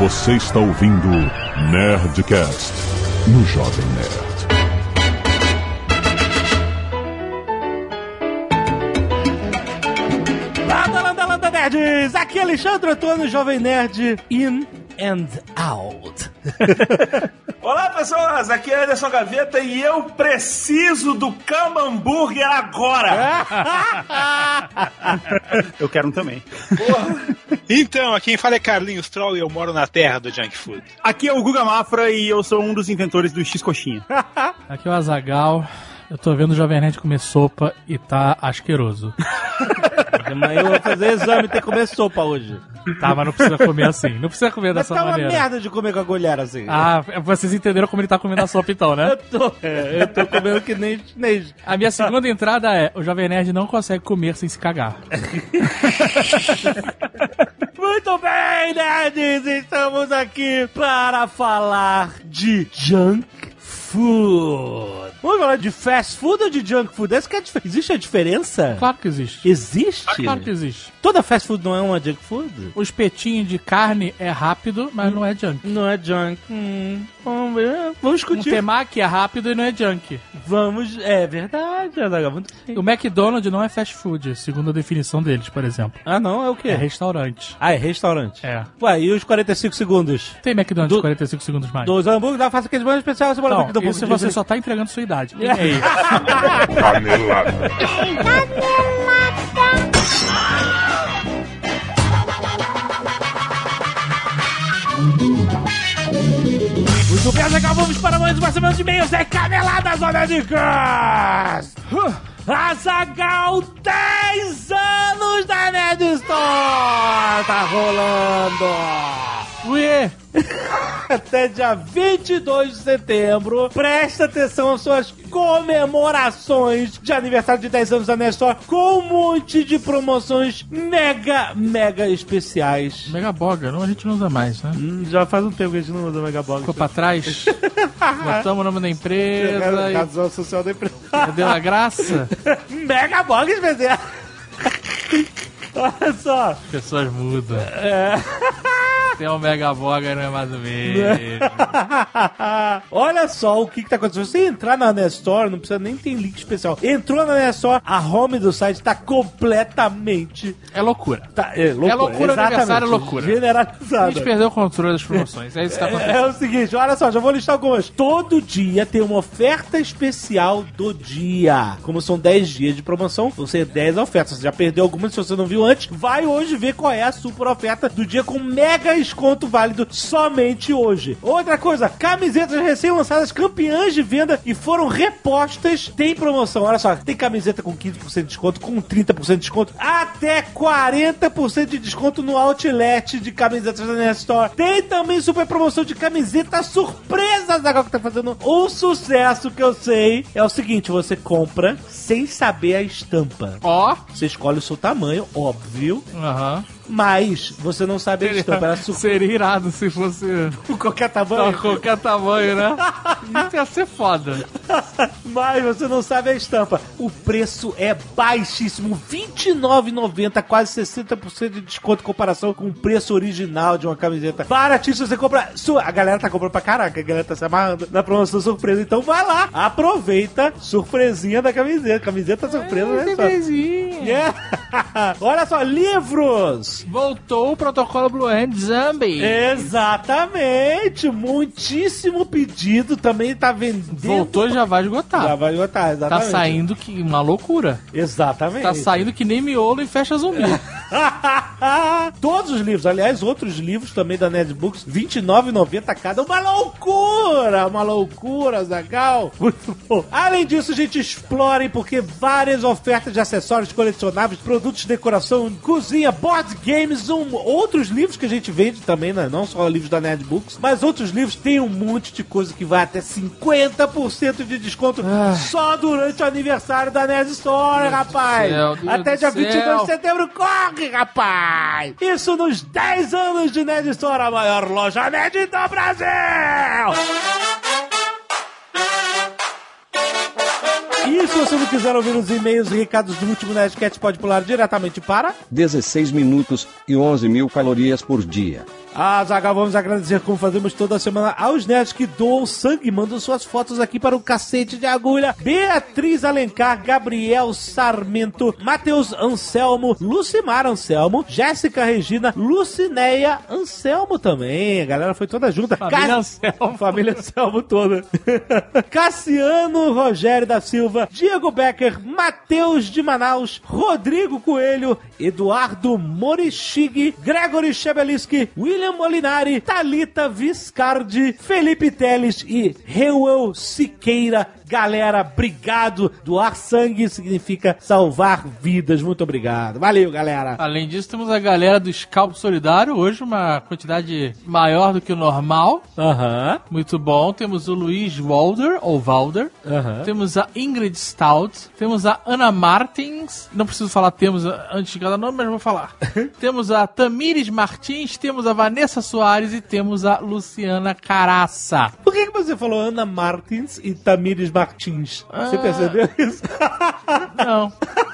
Você está ouvindo Nerdcast no Jovem Nerd. Landa, landa, landa, nerds! Aqui é Alexandre Antônio, Jovem Nerd, in and out. Olá pessoas, aqui é Anderson Gaveta e eu preciso do Cama Hambúrguer agora! Eu quero um também. Então, aqui quem fala é Carlinhos Troll e eu moro na terra do junk food. Aqui é o Guga Mafra e eu sou um dos inventores do X-Coxinha. Aqui é o Azagal. Eu tô vendo o Jovem Nerd comer sopa e tá asqueroso. Amanhã eu vou fazer exame e ter que comer sopa hoje. Tá, mas não precisa comer assim. Não precisa comer Mas dessa tá uma maneira. merda de comer com a colher assim. Ah, vocês entenderam como ele tá comendo a sopa então, né? Eu tô, é, eu tô comendo que nem chinês. A minha segunda entrada é: o Jovem Nerd não consegue comer sem se cagar. Muito bem, nerds! Estamos aqui para falar de junk food. Vamos falar de fast food ou de junk food? Essa que é Existe a diferença? Claro que existe. Existe? Claro que existe. Toda fast food não é uma junk food? O espetinho de carne é rápido, mas não é junk. Não é junk. Hum, vamos ver. Vamos Um discutir. temaki é rápido e não é junk. Vamos. É verdade, bem. O McDonald's não é fast food, segundo a definição deles, por exemplo. Ah, não? É o quê? É restaurante. Ah, é restaurante. É. Ué, e os 45 segundos? Tem McDonald's Do- 45 segundos mais. Dos hambúrgueres, dá faça aquele banho especial, cebola Não, do isso hambúrguer. você só tá entregando sua idade. E É. aí? Canelada. Muito bem, Azaghal, vamos para mais uma semana de e-mails. É canelada, Zona Dicas! Azagal, 10 anos da Nerd Store! Tá rolando! Ué! Até dia 22 de setembro, presta atenção às suas comemorações de aniversário de 10 anos da Nerd Store com um monte de promoções mega, mega especiais. Mega boga, não, a gente não usa mais, né? Hum, já faz um tempo que a gente não usa Mega Box. Ficou pra trás, botamos o nome da empresa e Razão social da empresa. deu a graça. Mega Box especial. Olha só. As pessoas mudam. É. Tem um mega boga, não é mais o mesmo. Olha só o que, que tá acontecendo. Se você entrar na Nestor, não precisa nem ter link especial. Entrou na Nestor, a home do site tá completamente. É loucura. Tá, é, loucura, É loucura, aniversário é loucura. A Generalizada. gente perdeu o controle das promoções. É isso que tá acontecendo. É o seguinte, olha só, já vou listar algumas. Todo dia tem uma oferta especial do dia. Como são 10 dias de promoção, vão ser 10 ofertas. Você já perdeu algumas, se você não viu antes, vai hoje ver qual é a super oferta do dia com mega desconto válido somente hoje. Outra coisa, camisetas recém-lançadas campeãs de venda e foram repostas. Tem promoção, olha só, tem camiseta com 15% de desconto, com 30% de desconto, até 40% de desconto no outlet de camisetas da Nerd Store. Tem também super promoção de camiseta surpresa, Zagal, que tá fazendo um sucesso que eu sei. É o seguinte, você compra sem saber a estampa. Ó, Você escolhe o seu tamanho, óbvio, aham. Mas você não sabe a estampa. Ela surpresa Seria irado se fosse qualquer tamanho. qualquer tamanho, né? Isso ia ser foda. Mas você não sabe a estampa. O preço é baixíssimo, R$ 29,90, quase 60% de desconto em comparação com o preço original de uma camiseta. Baratíssimo, você compra. Sua... A galera tá comprando pra caraca, a galera tá se amarrando na promoção surpresa. Então vai lá, aproveita, surpresinha da camiseta. Camiseta surpresa, né? Só. Yeah. Olha só, livros! Voltou o protocolo Blue Hand Zombie. Exatamente! Muitíssimo pedido, também tá vendendo. Voltou e já vai Já esgotar. vai botar, Tá exatamente. saindo que uma loucura. Exatamente. Tá saindo que nem miolo e fecha zumbi. Todos os livros, aliás, outros livros também da Netbooks, R$ 29,90 cada. Uma loucura! Uma loucura, Zagal! Muito bom. Além disso, gente, explorem porque várias ofertas de acessórios colecionáveis, produtos de decoração, cozinha, board games, um, outros livros que a gente vende também, né? não só livros da Netbooks, mas outros livros tem um monte de coisa que vai até 50% de desconto só durante o aniversário da Nerd Store, rapaz! céu, até dia céu. 22 de setembro, corre, rapaz! Isso nos 10 anos de Nerd Store, a maior loja nerd do Brasil! E se você não quiser ouvir os e-mails e recados do último Nerdcast, pode pular diretamente para 16 minutos e 11 mil calorias por dia. Ah, Zagal, vamos agradecer como fazemos toda semana aos nerds que doam sangue e mandam suas fotos aqui para o cacete de agulha. Beatriz Alencar, Gabriel Sarmento, Matheus Anselmo, Lucimar Anselmo, Jéssica Regina, Lucineia Anselmo também. A galera foi toda junta. Família Ca- Anselmo. Família Anselmo toda. Cassiano Rogério da Silva, Diego Becker, Matheus de Manaus, Rodrigo Coelho, Eduardo Morichig, Gregory Chebeliski, William Molinari, Talita Viscardi, Felipe Teles e Reuel Siqueira. Galera, obrigado. Doar sangue significa salvar vidas. Muito obrigado. Valeu, galera. Além disso, temos a galera do Scalpo Solidário, hoje uma quantidade maior do que o normal. Aham, Muito bom. Temos o Luiz Walder, ou Walder. aham. Temos a Ingrid Stout. Temos a Ana Martins. Não preciso falar temos antes de cada nome, mas vou falar. temos a Tamires Martins. Temos a Vanessa Soares e temos a Luciana Caraça. Por que, que você falou Ana Martins e Tamires Martins? Você Ah. percebeu isso? Não.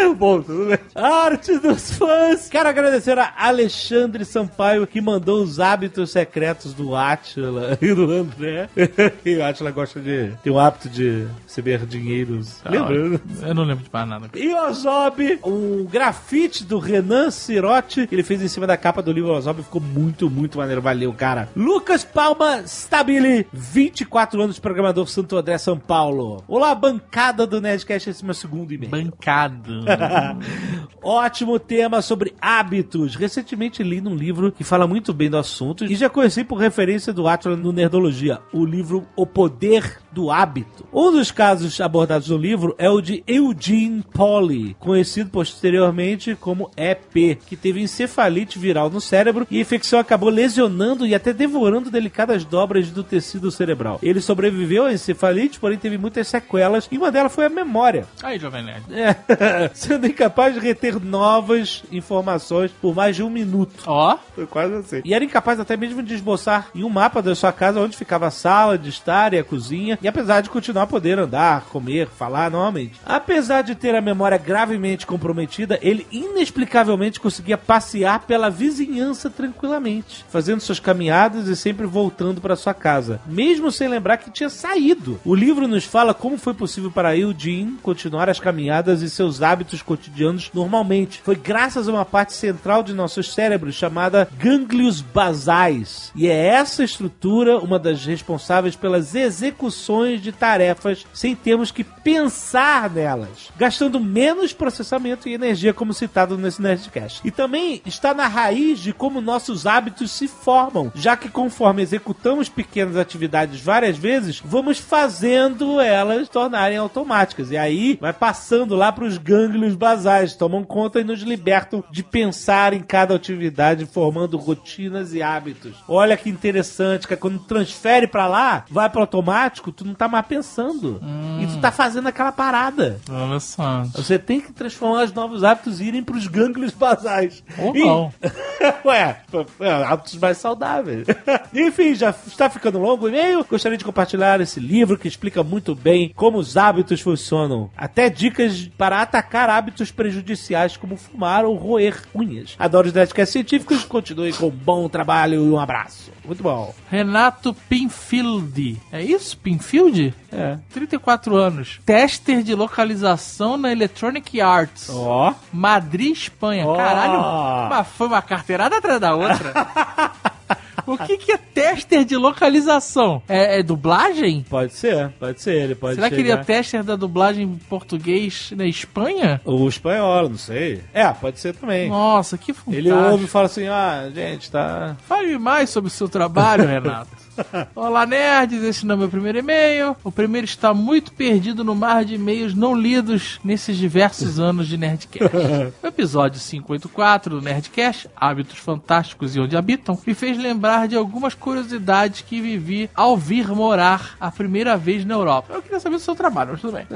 Bom, tudo bem. Arte dos fãs. Quero agradecer a Alexandre Sampaio que mandou os hábitos secretos do Atila e do André. e o Atila gosta de. tem o hábito de receber dinheiros. Lembra? Eu não lembro de mais nada. E Ozob, um grafite do Renan Cirotti, que ele fez em cima da capa do livro Ozob, ficou muito, muito maneiro. Valeu, cara. Lucas Palma Stabile, 24 anos, programador Santo André, São Paulo. Olá, bancada do Nerdcast, esse é meu segundo e-mail. Bancado. Ótimo tema sobre hábitos. Recentemente li num livro que fala muito bem do assunto e já conheci por referência do Atlas no Nerdologia, o livro O Poder do Hábito. Um dos casos abordados no livro é o de Eugene Polly, conhecido posteriormente como EP, que teve encefalite viral no cérebro e a infecção acabou lesionando e até devorando delicadas dobras do tecido cerebral. Ele sobreviveu à encefalite, porém teve muitas sequelas e uma delas foi a memória. Aí, Jovem Nerd. É, sendo incapaz de reter novas informações por mais de um minuto. Ó, Foi quase assim. E era incapaz até mesmo de esboçar em um mapa da sua casa onde ficava a sala de estar e a cozinha, e apesar de continuar a poder andar, comer, falar normalmente. Apesar de ter a memória gravemente comprometida, ele inexplicavelmente conseguia passear pela vizinhança tranquilamente, fazendo suas caminhadas e sempre voltando para sua casa, mesmo sem lembrar que tinha saído. O livro nos fala como foi possível para Eugene continuar as caminhadas e seus hábitos cotidianos normalmente. Foi graças a uma parte central de nossos cérebros chamada gânglios basais. E é essa estrutura uma das responsáveis pelas execuções de tarefas sem termos que pensar nelas, gastando menos processamento e energia como citado nesse Nerdcast. E também está na raiz de como nossos hábitos se formam, já que conforme executamos pequenas atividades várias vezes, vamos fazendo elas tornarem automáticas. E aí vai passando lá para os gânglios basais, tomam conta e nos libertam de pensar em cada atividade, formando rotinas e hábitos. Olha que interessante, que quando transfere para lá, vai para automático, tu não tá mais pensando. E tu tá fazendo aquela parada. olha só. Você tem que transformar os novos hábitos e irem pros gânglios basais. Ou E- não. Ué, é, hábitos mais saudáveis. Enfim, já está ficando longo o e-mail. Gostaria de compartilhar esse livro que explica muito bem como os hábitos funcionam. Até dicas para atacar hábitos prejudiciais como fumar ou roer unhas. Adoro os Nerdcasts científicos. Continue com um bom trabalho e um abraço. Muito bom. Renato Pinfield. É isso? Pinfield? É. 34 anos. Tester de localização na Electronic Arts. Ó. Madrid, Espanha. Ó. Caralho, mas foi uma carteirada atrás da outra. o que, que é tester de localização? É, é dublagem? Pode ser, pode ser. Ele pode Será que ele é chegar- tester da dublagem em português na Espanha? O espanhol, não sei. É, pode ser também. Nossa, que fantástico. Ele ouve e fala assim: ah, gente, tá. Fale mais sobre o seu trabalho, Renato. Olá, nerds. Esse não é meu primeiro e-mail. O primeiro está muito perdido no mar de e-mails não lidos nesses diversos anos de Nerdcast. O episódio 584 do Nerdcast, Hábitos Fantásticos e Onde Habitam, me fez lembrar de algumas curiosidades que vivi ao vir morar a primeira vez na Europa. Eu queria saber do seu trabalho, mas tudo bem.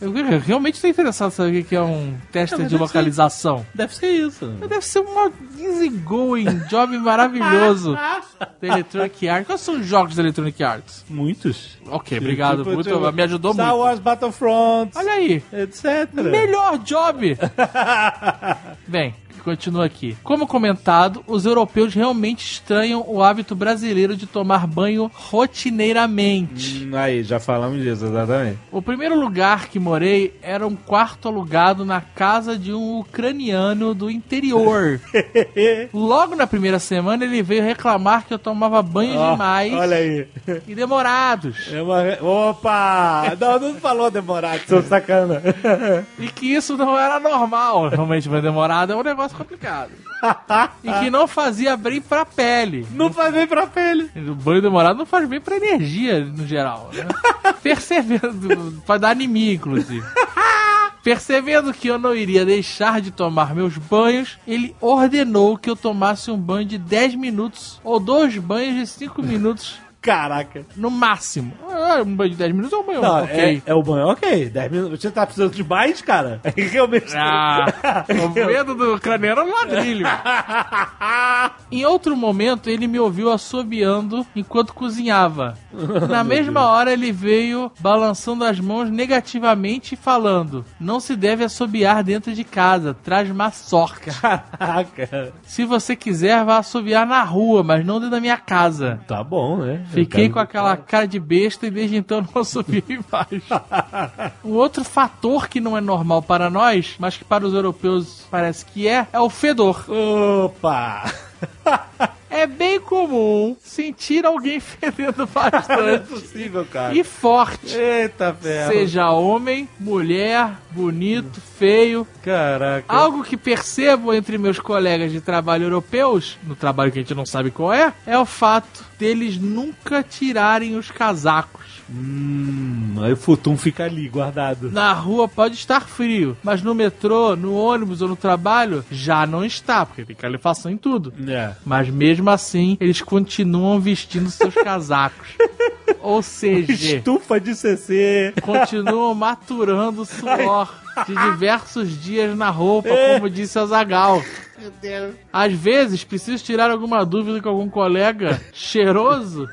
Eu realmente estou interessado em saber o que é um tester mas de localização. Deve ser isso. Deve ser uma easygoing job maravilhoso da Electronic Arts. Quais são os jogos da Electronic Arts? Muitos. Ok, obrigado. Tipo, muito, tipo, me ajudou Star muito. Wars Battlefront, Olha aí. etc. Melhor job! Bem, continua aqui. Como comentado, os europeus realmente estranham o hábito brasileiro de tomar banho rotineiramente. Hum, Aí, já falamos disso, exatamente. O primeiro lugar que morei era um quarto alugado na casa de um ucraniano do interior. Logo na primeira semana ele veio reclamar que eu tomava banho Ó, demais Olha aí. e demorados. É. Opa! Não, não falou demorado, seu sacana. E que isso não era normal. Realmente, banho demorado é um negócio complicado. E que não fazia bem pra pele. Não faz bem pra pele. O banho demorado não faz bem pra energia, no geral. Né? Percebendo, pra dar anemia, inclusive. Percebendo que eu não iria deixar de tomar meus banhos, ele ordenou que eu tomasse um banho de 10 minutos ou dois banhos de 5 minutos Caraca. no máximo. Ah, Um banho de 10 minutos é um banho Não, ok. é, é o banho, ok. 10 minutos. Você tá precisando de mais, cara? Aí realmente. Ah, o medo do crânio era um ladrilho. Em outro momento, ele me ouviu assobiando enquanto cozinhava. Na mesma hora, ele veio balançando as mãos negativamente e falando: Não se deve assobiar dentro de casa, traz má sorte. Caraca. Se você quiser, vá assobiar na rua, mas não dentro da minha casa. Tá bom, né? Fiquei com aquela cara de besta e desde então não assobiei mais. Um outro fator que não é normal para nós, mas que para os europeus parece que é, é o fedor. Opa! É bem comum sentir alguém fedendo Não é bastante possível, cara. e forte. Eita, ferro. Seja homem, mulher, bonito, feio. Caraca. Algo que percebo entre meus colegas de trabalho europeus, no trabalho que a gente não sabe qual é, é o fato deles nunca tirarem os casacos. Hum, aí o futum fica ali, guardado. Na rua pode estar frio, mas no metrô, no ônibus ou no trabalho já não está, porque tem calefação em tudo. É. Mas mesmo assim, eles continuam vestindo seus casacos. Ou seja, Estufa de CC. continuam maturando suor de diversos dias na roupa, como disse a Zagal. Às vezes, preciso tirar alguma dúvida com algum colega cheiroso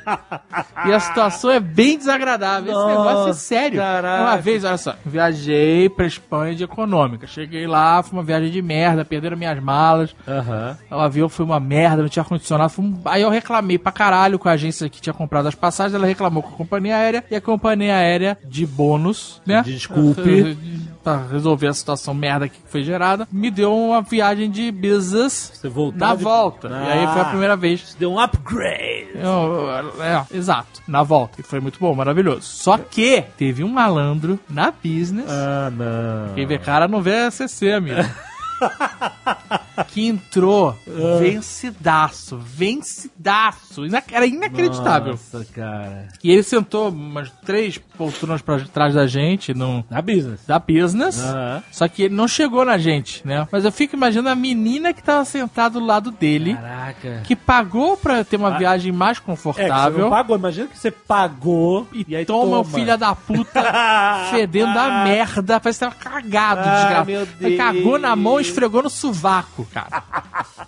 e a situação é bem desagradável. Esse Nossa, negócio é sério. caraca. Uma vez, olha só, viajei pra Espanha de econômica. Cheguei lá, foi uma viagem de merda, perderam minhas malas. Aham. O avião foi uma merda, não tinha ar-condicionado. um- Aí eu reclamei pra caralho com a agência que tinha comprado as passagens. Ela reclamou com a companhia aérea. E a companhia aérea, de bônus, né? Desculpe. pra resolver a situação merda que foi gerada, me deu uma viagem de business Você na de- volta. E aí foi a Ah. primeira vez. Deu um upgrade. Eu- é, exato, na volta. E foi muito bom, maravilhoso. Só que teve um malandro na business. Ah, não. Quem vê cara não vê CC, amigo. que entrou vencidaço, vencidaço. Era inacreditável. Nossa, cara. E ele sentou umas três poltronas pra trás da gente, no, Na business. da business. Aham. Só que ele não chegou na gente, né? Mas eu fico imaginando a menina que tava sentada do lado dele, Caraca. que pagou pra ter uma viagem mais É, confortável. não pagou. Imagina que você pagou e, aí toma, o filho da puta fedendo a merda. Parece que tava cagado, Ah, desgraçado. Cagou na mão e esfregou no sovaco, cara.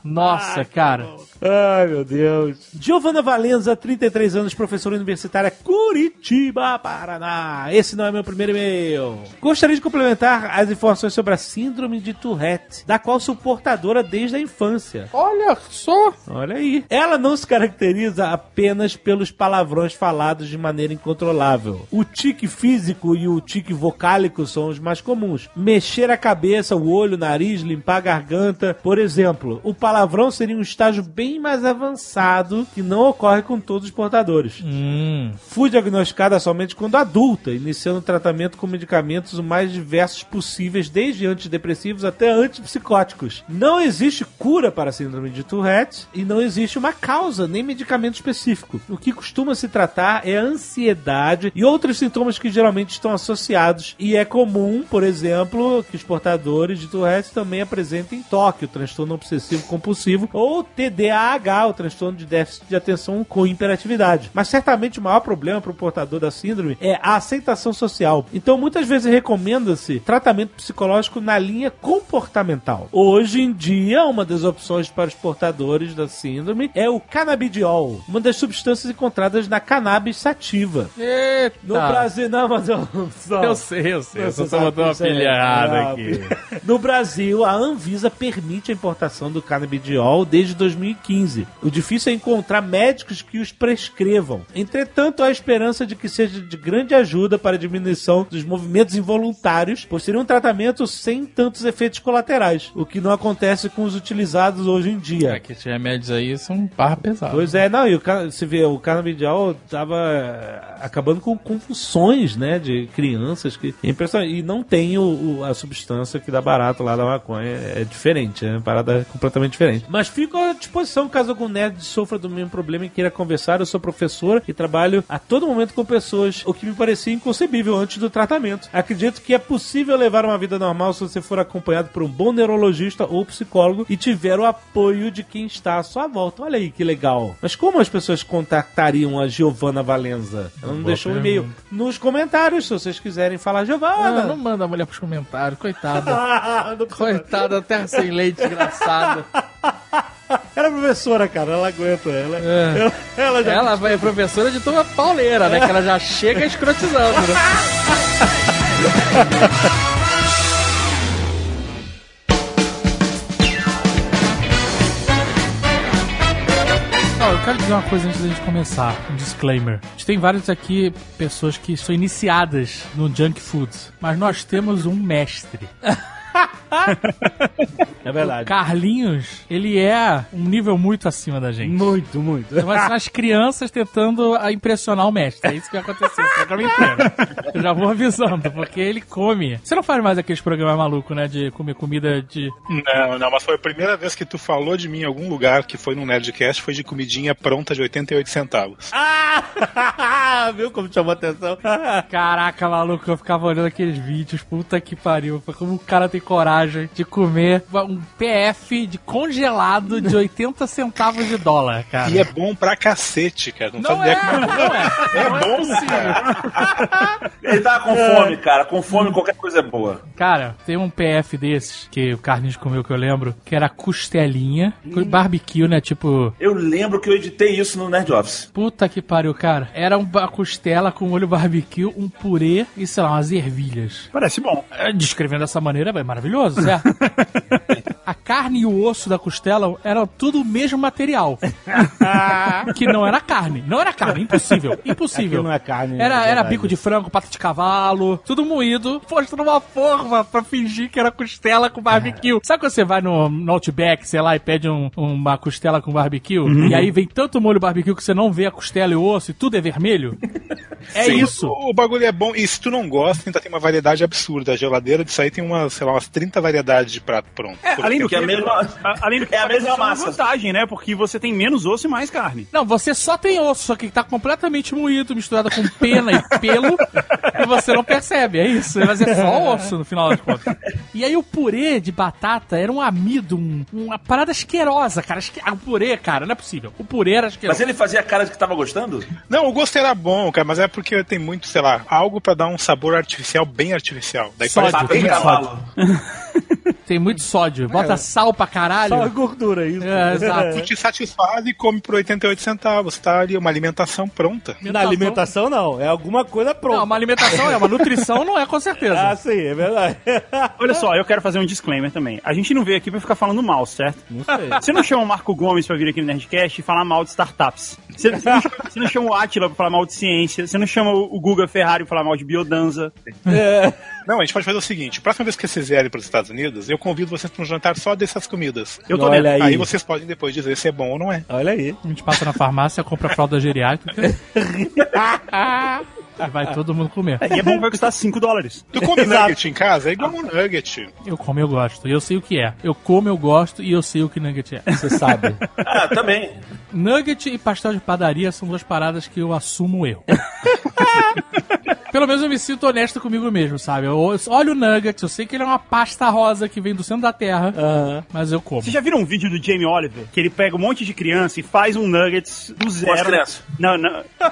Nossa, cara. Ai, meu Deus. Giovana Valenza, 33 anos, professora universitária, Curitiba, Paraná. Esse não é meu primeiro e-mail. Gostaria de complementar as informações sobre a síndrome de Tourette, da qual sou portadora desde a infância. Olha só. Olha aí. Ela não se caracteriza apenas pelos palavrões falados de maneira incontrolável. O tique físico e o tique vocálico são os mais comuns. Mexer a cabeça, o olho, o nariz, limpar a garganta. Por exemplo, o palavrão seria um estágio bem mais avançado que não ocorre com todos os portadores. Hum. Fui diagnosticada somente quando adulta, iniciando tratamento com medicamentos o mais diversos possíveis, desde antidepressivos até antipsicóticos. Não existe cura para a síndrome de Tourette e não existe uma causa nem medicamento específico. O que costuma se tratar é a ansiedade e outros sintomas que geralmente estão associados. E é comum, por exemplo, que os portadores de Tourette também apresentem toque, o transtorno obsessivo compulsivo ou TDAH, o transtorno de déficit de atenção com hiperatividade. Mas certamente o maior problema para o portador da síndrome é a aceitação social. Então, muitas vezes recomenda-se tratamento psicológico na linha comportamental. Hoje em dia, uma das opções para os portadores da síndrome é o canabidiol, uma das substâncias encontradas na cannabis sativa. Eita. No Brasil, não, mas eu só. Eu sei, eu sei. Eu só sabe botou uma é- pilha errada Ah, aqui. No Brasil, a Anvisa permite a importação do canabidiol desde 2015. O difícil é encontrar médicos que os prescrevam. Entretanto, há esperança de que seja de grande ajuda para a diminuição dos movimentos involuntários, pois seria um tratamento sem tantos efeitos colaterais, o que não acontece com os utilizados hoje em dia. É que esses remédios aí são barra pesada. Pois é, não, e o, você vê, o canabidiol tava eh, acabando com convulsões, né, de crianças, que é impressionante. E não tem o, o- a substância que dá barato lá da maconha, é diferente, é uma parada completamente diferente. Mas fico à disposição caso algum nerd sofra do mesmo problema e queira conversar. Eu sou professor e trabalho a todo momento com pessoas, o que me parecia inconcebível antes do tratamento. Acredito que é possível levar uma vida normal se você for acompanhado por um bom neurologista ou psicólogo e tiver o apoio de quem está à sua volta. Olha aí que legal. Mas como as pessoas contactariam a Giovanna Valenza? Ela não Boa deixou um e-mail. Nos comentários, se vocês quiserem falar, Ah, Giovanna. não manda a mulher pros comentários, coitada. Coitada, terra sem leite, desgraçada. Ela é professora, cara, ela aguenta. Ela, É. ela, ela já Ela vai professora de turma pauleira, né? Que ela já chega escrotizando, né? Eu quero dizer uma coisa antes da gente começar, um disclaimer. A gente tem várias aqui pessoas que são iniciadas no junk food, mas nós temos um mestre. É verdade. Carlinhos, ele é um nível muito acima da gente. Muito, muito. Então, Vai ser as crianças tentando a impressionar o mestre. É isso que vai acontecer. O programa inteiro. Eu já vou avisando, porque ele come. Você não faz mais aqueles programas malucos, né? De comer comida de. Não, não, mas foi a primeira vez que tu falou de mim em algum lugar que foi num Nerdcast, foi de comidinha pronta de 88 centavos. Ah! Viu como chamou a atenção? Caraca, maluco, eu ficava olhando aqueles vídeos. Puta que pariu. Como o cara tem coragem de comer um PF de congelado de 80 centavos de dólar, cara. E é bom pra cacete, cara. Não, Não é, como não é. É Não bom, possível. Ele tava com fome, cara. Com fome qualquer coisa é boa. Cara, tem um PF desses que o Carlinhos comeu que eu lembro, que era costelinha, com barbecue, né? Tipo, Eu lembro que eu editei isso no Nerd Office. puta que pariu, cara. Era uma costela com molho barbecue, um purê e, sei lá, umas ervilhas. Parece bom. É, Descrevendo dessa maneira é maravilhoso, certo? A carne e o osso da costela eram tudo o mesmo material. que não era carne. Não era carne, impossível. Impossível. Aquilo não é carne, Era, é era bico de frango, pata de cavalo, tudo moído, posto numa forma pra fingir que era costela com barbecue. Sabe quando você vai no, no Outback, sei lá, e pede um- uma costela com barbecue? E aí vem tanto molho barbecue que você não vê a costela e o osso e tudo é vermelho? É Sim, isso. O, o bagulho é bom. E se tu não gosta, ainda tem uma variedade absurda. A geladeira disso aí tem umas, sei lá, umas 30 variedades de prato pronto. É, além do que é mesma- a- além do que é a mesma massa. vantagem, né? Porque você tem menos osso e mais carne. Não, você só tem osso, só que tá completamente moído, misturado com pena e pelo, e você não percebe, é isso. Mas é só osso no final das contas. E aí o purê de batata era um amido, um- uma parada asquerosa, cara. Asque... ah, O purê, cara, não é possível. O purê era asqueroso. Mas ele fazia cara de que tava gostando? Não, o gosto era bom, cara, mas é porque tem muito, sei lá, algo pra dar um sabor artificial bem artificial. Daí Sódio. parece muito cavalo. Tem muito sódio. Bota sal pra caralho. Só a gordura, isso. É, exato. Tu te satisfaz e come por 88 centavos, tá ali, uma alimentação pronta. Na alimentação, não. É alguma coisa pronta. Não, uma alimentação é, uma nutrição não é, com certeza. Ah, sim, é verdade. Olha só, eu quero fazer um disclaimer também. A gente não veio aqui pra ficar falando mal, certo? Não sei. Você não chama o Marco Gomes pra vir aqui no Nerdcast e falar mal de startups. Você, você não, chama, você não chama o Atila pra falar mal de ciência. Você não chama o Guga Ferrari pra falar mal de biodanza. Não, a gente pode fazer o seguinte: próxima vez que vocês vierem para os Estados Unidos, eu convido vocês para um jantar só dessas comidas. Eu tô Olha dentro. aí. Aí vocês podem depois dizer se é bom ou não é. Olha aí. A gente passa na farmácia, compra fralda geriátrica. e vai todo mundo comer. E é bom que vai custar 5 dólares. Tu come nugget em casa? É igual um nugget. Eu como, eu gosto. E eu sei o que é. Eu como, eu gosto e eu sei o que nugget é. Você sabe. Ah, também. Nugget e pastel de padaria são duas paradas que eu assumo o erro. Pelo menos eu me sinto honesto comigo mesmo, sabe? Eu olho o Nuggets, eu sei que ele é uma pasta rosa que vem do centro da terra, mas eu como. Vocês já viram um vídeo do Jamie Oliver? Que ele pega um monte de criança e faz um nuggets do zero. crianças. Não, não.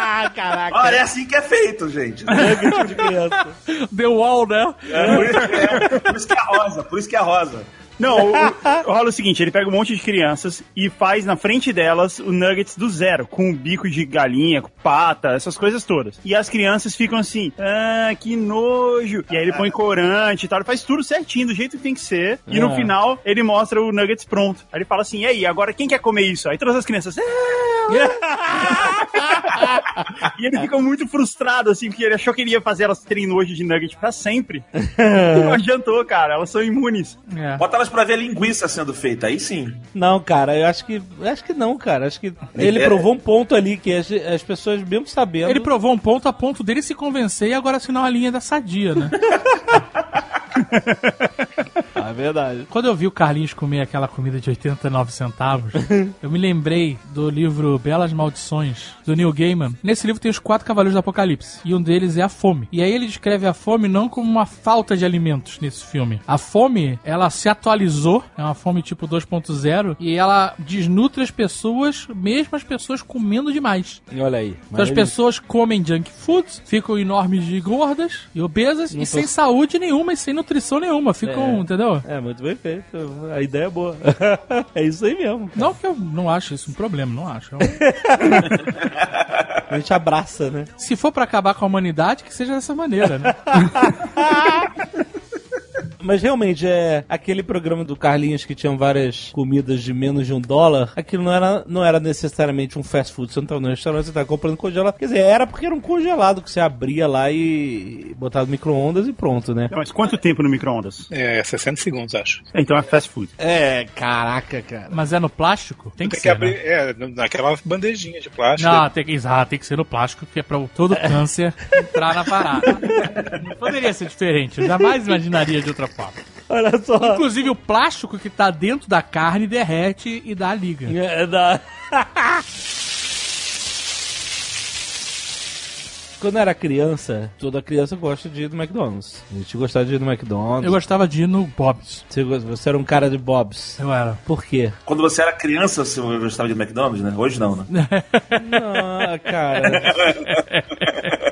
Ah, caraca. Olha, é assim que é feito, gente. Nugget de criança. The Wall, né? É, por, isso, é, por isso que é rosa, por isso que é rosa. Não, o, o- rola o seguinte, ele pega um monte de crianças e faz na frente delas o nuggets do zero, com bico de galinha, com pata, essas coisas todas. E as crianças ficam assim, ah, que nojo. E aí ele põe corante e tal, ele faz tudo certinho, do jeito que tem que ser. E no Ah. final, ele mostra o nuggets pronto. Aí ele fala assim, e aí, agora quem quer comer isso? Aí todas as crianças, "Ah!" E ele fica muito frustrado, assim, porque ele achou que ele ia fazer elas terem nojo de nugget pra sempre. Não adiantou, cara, elas são imunes. É. Bota elas pra ver a linguiça sendo feita, aí sim. Não, cara, eu acho que. eu Acho que não, cara. Acho que ele É. provou um ponto ali que as, as pessoas, mesmo sabendo. Ele provou um ponto a ponto dele se convencer e agora assinar uma linha da sadia, né? É verdade. Quando eu vi o Carlinhos comer aquela comida de 89 centavos, eu me lembrei do livro Belas Maldições, do Neil Gaiman. Nesse livro tem os quatro cavaleiros do apocalipse, e um deles é a fome. E aí ele descreve a fome não como uma falta de alimentos nesse filme. A fome, ela se atualizou, é uma fome tipo 2.0, e ela desnutre as pessoas, mesmo as pessoas comendo demais. Olha aí. Então as pessoas comem junk foods, ficam enormes de gordas e obesas Não e tô- sem saúde nenhuma e sem nutrição nenhuma. Ficam, É. entendeu? É, muito bem feito. A ideia é boa. é isso aí mesmo. Não que eu não acho isso um problema, não acho. É um- A gente abraça, né? Se for pra acabar com a humanidade, que seja dessa maneira, né? Mas realmente, é aquele programa do Carlinhos que tinham várias comidas de menos de um dólar, aquilo não era, não era necessariamente um fast food. Você não tava no restaurante, você tava comprando congelado. Quer dizer, era porque era um congelado que você abria lá e botava no micro-ondas e pronto, né? Mas quanto tempo no micro-ondas? É, 60 segundos, acho. Então é fast food. É, caraca, cara. Mas é no plástico? Tem que Tem que ser, abrir, né? é, naquela bandejinha de plástico. Não, tem que, ah, tem que ser no plástico, que é pra todo câncer entrar na parada. Não poderia ser diferente, eu jamais imaginaria de outra forma. Olha só. Inclusive, o plástico que tá dentro da carne derrete e dá liga. É da... Quando eu era criança, toda criança gosta de ir no McDonald's. A gente gostava de ir no McDonald's. Eu gostava de ir no Bob's. Você, você era um cara de Bob's. Eu era. Por quê? Quando você era criança, você gostava de McDonald's, né? Hoje não, né? Não, cara.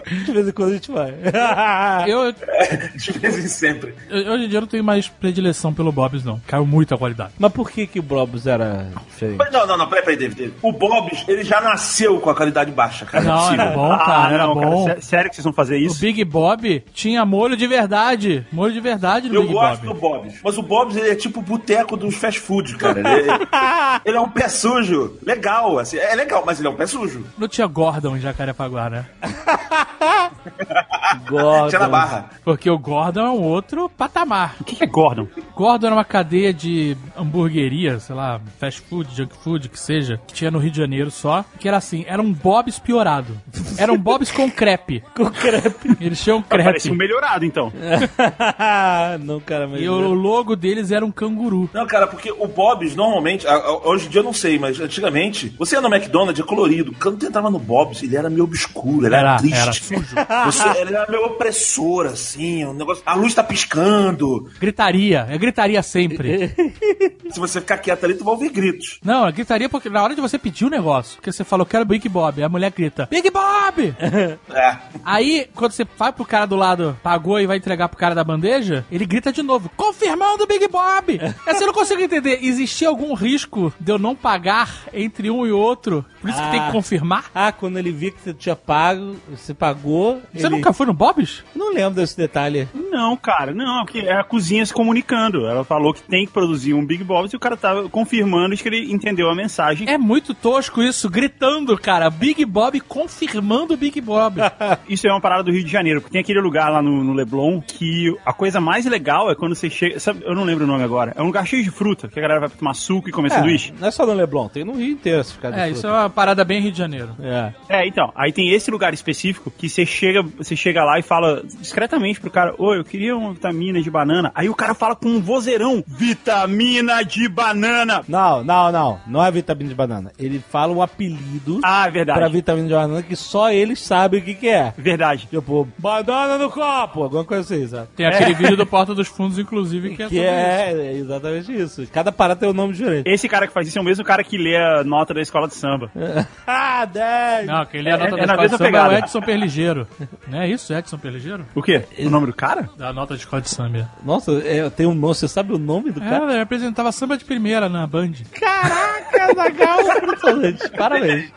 De vez em quando a gente vai. Eu, De vez em sempre. eu- hoje em dia eu não tenho mais predileção pelo Bob's, não. Caiu muito a qualidade. Mas por que que o Bob's era diferente? Mas não, não, não, peraí, peraí, David. O Bob's, ele já nasceu com a qualidade baixa, cara. Não, é era bom, cara, era bom. sé- sério que vocês vão fazer O isso? Big Bob tinha molho de verdade. Molho de verdade no Eu Big gosto Bob. do Bob's. Mas o Bob's, ele é tipo o boteco dos fast food, cara. Ele, ele é um pé sujo. Legal, assim. É legal, mas ele é um pé sujo. Não tinha Gordon em Jacarepaguá, né? Gordon. Na barra. Porque o Gordon é um outro patamar. O que é Gordon? Gordon era uma cadeia de hamburgueria, sei lá, fast food, junk food, que seja, que tinha no Rio de Janeiro só, que era assim, era um Bob's piorado. Era um Bob's com crepe. Com crepe. Eles tinham Parece um crepe. melhorado, então. não, cara, mas... E o logo deles era um canguru. Não, cara, porque o Bob's, normalmente, hoje em dia eu não sei, mas antigamente, você ia no McDonald's, é colorido. Quando você entrava no Bob's, ele era meio obscuro, ele era, Era, triste. era sujo. Você, ele era meio opressor, assim, um negócio. A luz tá piscando. Gritaria, é gritaria sempre. Se você ficar quieto ali, tu vai ouvir gritos. Não, é gritaria porque na hora de você pedir o negócio, porque você falou, quero Big Bob, a mulher grita, Big Bob! É. Aí, quando você vai pro cara do lado, pagou e vai entregar pro cara da bandeja, ele grita de novo, confirmando o Big Bob! Essa eu não consigo entender. Existia algum risco de eu não pagar entre um e outro? Por isso que Ah. tem que confirmar? Ah, quando ele via que você tinha pago, você pagou... Você ele- nunca foi no Bob's? Não lembro desse detalhe. Não, cara, não, porque é a cozinha se comunicando. Ela falou que tem que produzir um Big Bob e o cara tava confirmando que ele entendeu a mensagem. É muito tosco isso, gritando, cara. Big Bob confirmando o Big Bob. Isso é uma parada do Rio de Janeiro, porque tem aquele lugar lá no, no Leblon que a coisa mais legal é quando você chega. Sabe, eu não lembro o nome agora. É um lugar cheio de fruta, que a galera vai tomar suco e comer sanduíche. não é só no Leblon, tem no Rio inteiro esse ficar de é, fruta. isso é uma parada bem Rio de Janeiro. É. É, então, aí tem esse lugar específico que você chega, você chega lá e fala discretamente pro cara, oi, queria uma vitamina de banana. Aí o cara fala com um vozeirão, vitamina de banana. Não, não, não. Não é vitamina de banana. Ele fala um apelido Ah, é verdade. pra vitamina de banana que só eles sabem o que, que é. Verdade. Tipo, banana no copo, alguma coisa assim, sabe? Tem aquele vídeo do Porta dos Fundos, inclusive, que é Que sobre isso. é, é exatamente isso. Cada parada tem um nome diferente. Esse cara que faz isso é o mesmo cara que lê a nota da escola de samba. ah, 10! Não, quem lê a É- nota é da na escola de samba é o pegada. Edson Não é isso, Edson Perligeiro? O quê? O nome do cara? Da nota de escola de samba. Nossa, é, tem um nome, você sabe o nome do É, cara? ele apresentava samba de primeira na Band. Caraca, Zagal. Parabéns.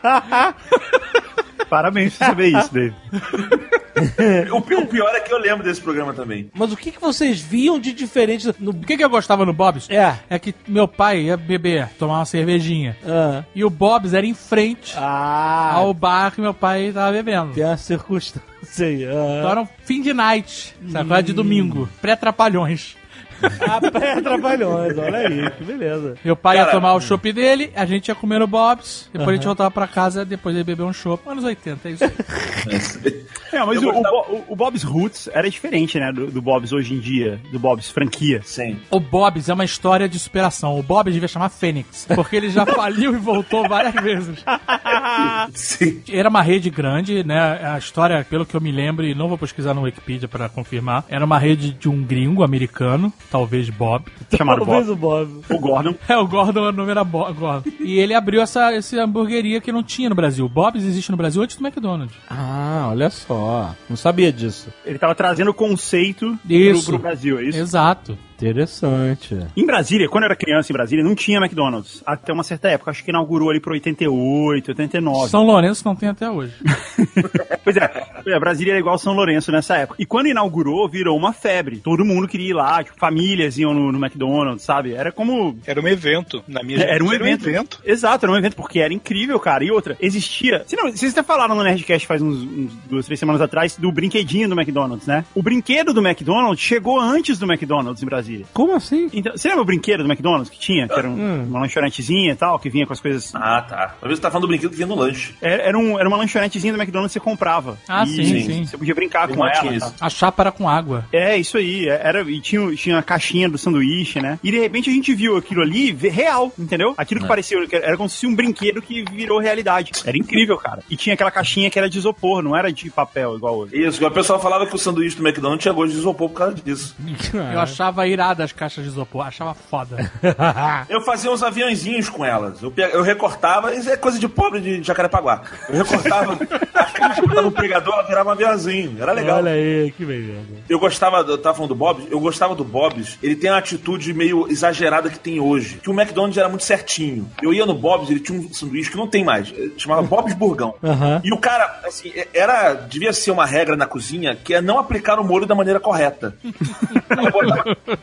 Parabéns por saber isso, Dave. O, pi- o pior é que eu lembro desse programa também. Mas o que, que vocês viam de diferente no... O que, que eu gostava no Bob's? É. É que meu pai ia beber, tomar uma cervejinha. Ah, E o Bob's era em frente ah ao bar que meu pai tava bebendo. tem uma circunstância aí. Então Ah. era um fim de night, sabe? Coisa de domingo. Pré-trapalhões. Ah, pré-trabalhões, olha aí, que beleza. Meu pai ia tomar o chopp dele, a gente ia comer no Bob's, depois a gente voltava pra casa, depois ele beber um chopp. Anos 80, é isso aí. É, mas o, o, gostava- Bo- o Bob's Roots era diferente, né? Do, do Bob's hoje em dia, do Bob's franquia. Sim. O Bob's é uma história de superação. O Bob's devia chamar Fênix, porque ele já faliu e voltou várias vezes. Sim. Era uma rede grande, né? A história, pelo que eu me lembro, e não vou pesquisar no Wikipedia pra confirmar, era uma rede de um gringo americano, talvez Bob. Chamado Talvez Bob. o Bob. O Gordon. É, o Gordon, o nome era Bo Gordon. E ele abriu essa, essa hamburgueria que não tinha no Brasil. O Bob's existe no Brasil antes do McDonald's. Ah, olha só. Não sabia disso. Ele tava trazendo o conceito Isso. Pro, pro Brasil, é isso? Exato. Interessante. Em Brasília, quando eu era criança em Brasília, não tinha McDonald's. Até uma certa época. Acho que inaugurou ali pro 88, 89. São Lourenço não tem até hoje. Pois é, pois é, Brasília era igual São Lourenço nessa época. E quando inaugurou, virou uma febre. Todo mundo queria ir lá, tipo, famílias iam no, no McDonald's, sabe? Era como. Era um evento. Na minha Era um geração, evento. Exato, era um evento, porque era incrível, cara. E outra, existia. Vocês, não, vocês até falaram no Nerdcast faz uns, uns duas, três semanas atrás do brinquedinho do McDonald's, né? O brinquedo do McDonald's chegou antes do McDonald's em Brasília. Como assim? Então, você lembra o brinquedo do McDonald's que tinha? Que era um- uma lanchonetezinha e tal, que vinha com as coisas. Ah, tá. Talvez você tá falando do brinquedo que vinha no lanche. Era, era, um, era uma lanchonetezinha do McDonald's que você comprava. Ah, E sim, sim. Você podia brincar com ela. tá? A chapa era com água. É, isso aí. é, Era, e tinha, tinha a caixinha do sanduíche, né? E de repente a gente viu aquilo ali real, entendeu? Aquilo que parecia. que Era como se fosse um brinquedo que virou realidade. Era incrível, cara. E tinha aquela caixinha que era de isopor, não era de papel igual hoje. Isso, o pessoal falava que o sanduíche do McDonald's tinha gosto de isopor por causa disso. Eu achava irada as caixas de isopor, achava foda. Eu fazia uns aviãozinhos com elas. Eu, eu recortava, isso é coisa de pobre de Jacarepaguá. Eu recortava a caixa, botava no pregador, ela virava um aviãozinho. Era legal. Olha aí, que beleza. Eu gostava, eu tava falando do Bob's, eu gostava do Bob's, ele tem uma atitude meio exagerada que tem hoje. Que o McDonald's era muito certinho. Eu ia no Bob's, ele tinha um sanduíche que não tem mais, eh, chamava Bob's Burgão. Aham. E o cara, assim, eh, era, devia ser uma regra na cozinha que é não aplicar o molho da maneira correta.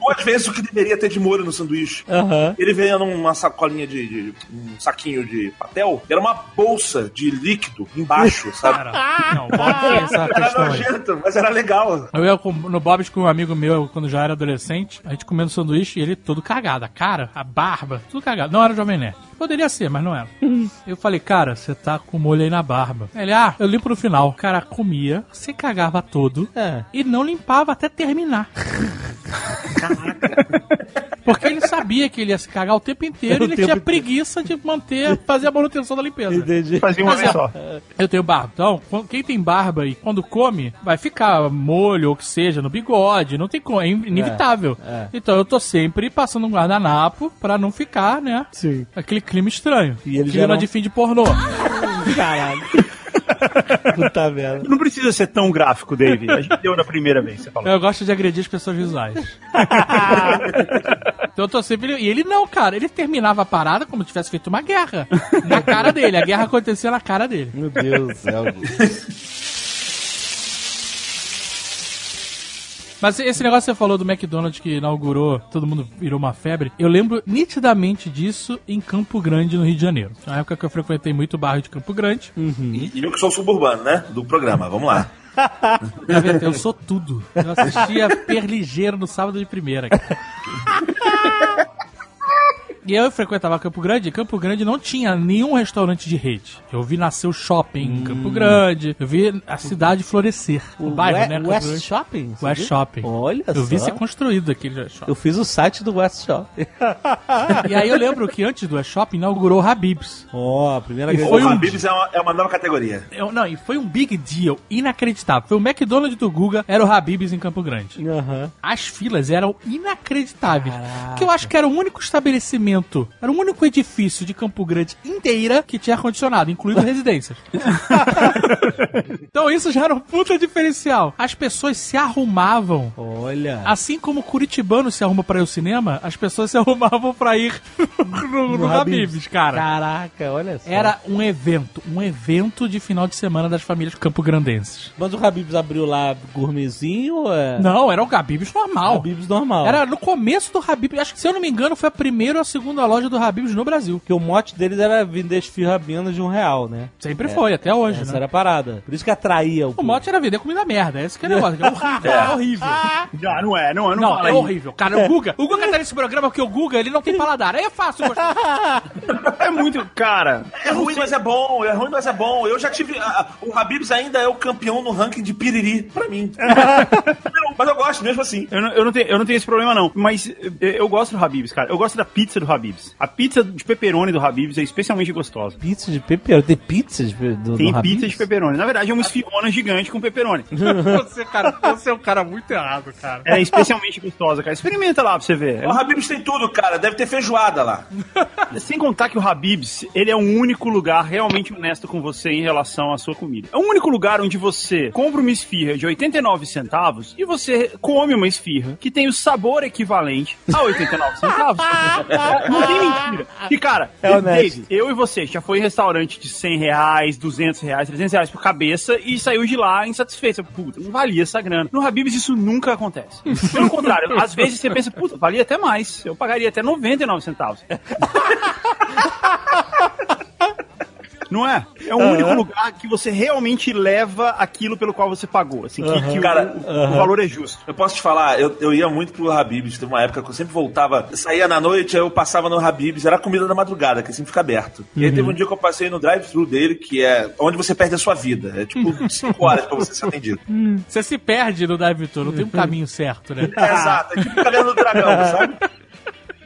Duas vezes o que deveria ter de molho no sanduíche. Aham. Ele veio numa sacolinha de, de- um saquinho de papel, era uma bolsa de líquido embaixo, sabe? Cara, não, tem essa Era nojento, mas era legal. Eu ia com- no Bob's com um amigo meu, quando já era adolescente, a gente comendo sanduíche e ele todo cagado. A cara, a barba, tudo cagado. Não era Jovem Nerd. Poderia ser, mas não era. Eu falei, cara, você tá com molho aí na barba. Ele, ah, eu limpo no final. O cara comia, se cagava todo É. e não limpava até terminar. Porque ele sabia que ele ia se cagar o tempo inteiro e ele tinha inteiro. preguiça de manter, fazer a manutenção da limpeza. Entendi. Fazia uma vez é, só. Eu tenho barba. Então, qu- quem tem barba e quando come, vai ficar molho ou que seja no bigode. Não tem como, é in- inevitável. é. Então eu tô sempre passando um guardanapo pra não ficar, né? Sim. Aquele clima estranho. E ele já clima não- de fim de pornô. Caralho. Puta merda. Não precisa ser tão gráfico, Dave. A gente deu na primeira vez, você falou. Eu gosto de agredir as pessoas visuais. então eu tô sempre. E ele não, cara. Ele terminava a parada como se tivesse feito uma guerra. Na cara dele. A guerra acontecia na cara dele. Meu Deus do céu. Mas esse negócio que você falou do McDonald's que inaugurou, todo mundo virou uma febre. Eu lembro nitidamente disso em Campo Grande, no Rio de Janeiro. Na época que eu frequentei muito o bairro de Campo Grande. E, e eu que sou suburbano, né? Do programa, vamos lá. Eu sou tudo. Eu assistia Perligeiro no sábado de primeira. cara. E eu frequentava Campo Grande, e Campo Grande não tinha nenhum restaurante de rede. Eu vi nascer o shopping em Campo Grande, eu vi a cidade florescer. O, bairro, We- né? Campo West Grande. Shopping? West viu? Shopping. Olha Eu vi só. ser construído aquele shopping. Eu fiz o site do West Shopping. E aí eu lembro que antes do West Shopping inaugurou o Habib's. Ó, a primeira E foi o um- Habib's é uma, é uma nova categoria. Eu- não, e foi um big deal, inacreditável. Foi o McDonald's do Guga, era o Habib's em Campo Grande. Aham. As filas eram inacreditáveis. Porque eu acho que era o único estabelecimento, era o único edifício de Campo Grande inteira que tinha ar-condicionado, incluindo residências. então isso já era um puta diferencial. As pessoas se arrumavam. Olha. Assim como o curitibano se arruma pra ir ao cinema, as pessoas se arrumavam pra ir no, no, Habib's, cara. Caraca, olha só. Era um evento, um evento de final de semana das famílias campograndenses. Mas o Habib's abriu lá gourmetzinho ou é... Não, era o Habib's normal. Habib's normal. Era no começo do Habib's, acho que se eu não me engano foi a primeira ou a segunda loja do Habib's no Brasil. Porque o mote deles era vender esfirra menos de um real, né? Sempre foi, até hoje, Essa né? era a parada. Por isso que atraía o O mote era vender comida merda, esse que é o negócio, que é horrível, é horrível. Já, não é, não é, não, Não, fala é horrível. Cara, o Guga, o Guga tá nesse programa porque o Guga, ele não tem paladar. Aí é fácil gostar. É muito, cara. É ruim, mas é bom. É ruim, mas é bom. Eu já tive. a- a- o Habib's ainda é o campeão no ranking de piriri, pra mim. Mas eu gosto mesmo assim. Eu não, eu, não tenho, eu não tenho esse problema, não. Mas eh, eu gosto do Habib's, cara. Eu gosto da pizza do Habib's. A pizza de pepperoni do Habib's é especialmente gostosa. Pizza de pepperoni. Tem pizza de, do, Tem do pizza de pepperoni. Na verdade, é uma esfirrona gigante com pepperoni. você, cara, você é um cara muito errado, cara. É especialmente gostosa, cara. Experimenta lá pra você ver. O Habib's tem tudo, cara. Deve ter feijoada lá. Sem contar que o Habib's, ele é o único lugar realmente honesto com você em relação à sua comida. É o único lugar onde você compra uma esfirra de 89 centavos e você come uma esfirra que tem o sabor equivalente a 89 centavos. Não tem mentira. E, cara, É. Dave, eu e você já foi em restaurante de 100 reais, 200 reais, 300 reais por cabeça e saiu de lá insatisfeito. Puta, não valia essa grana. No Habib's isso nunca acontece. Pelo contrário, às vezes você pensa, puta, valia até mais. Eu pagaria até 99 centavos. Não é? É o único lugar que você realmente leva aquilo pelo qual você pagou. Assim, que, que o- Cara, o, o valor é justo. Eu posso te falar, eu, eu ia muito pro Habib's. Teve uma época que eu sempre voltava, eu saía na noite, aí eu passava no Habib's, era a comida da madrugada, que sempre fica aberto. E aí teve um dia que eu passei no drive-thru dele, que é onde você perde a sua vida. É tipo 5 horas pra você ser atendido. Você se perde no Dive Tour, não tem um caminho certo, né? É, exato, é tipo Caverna do Dragão, sabe?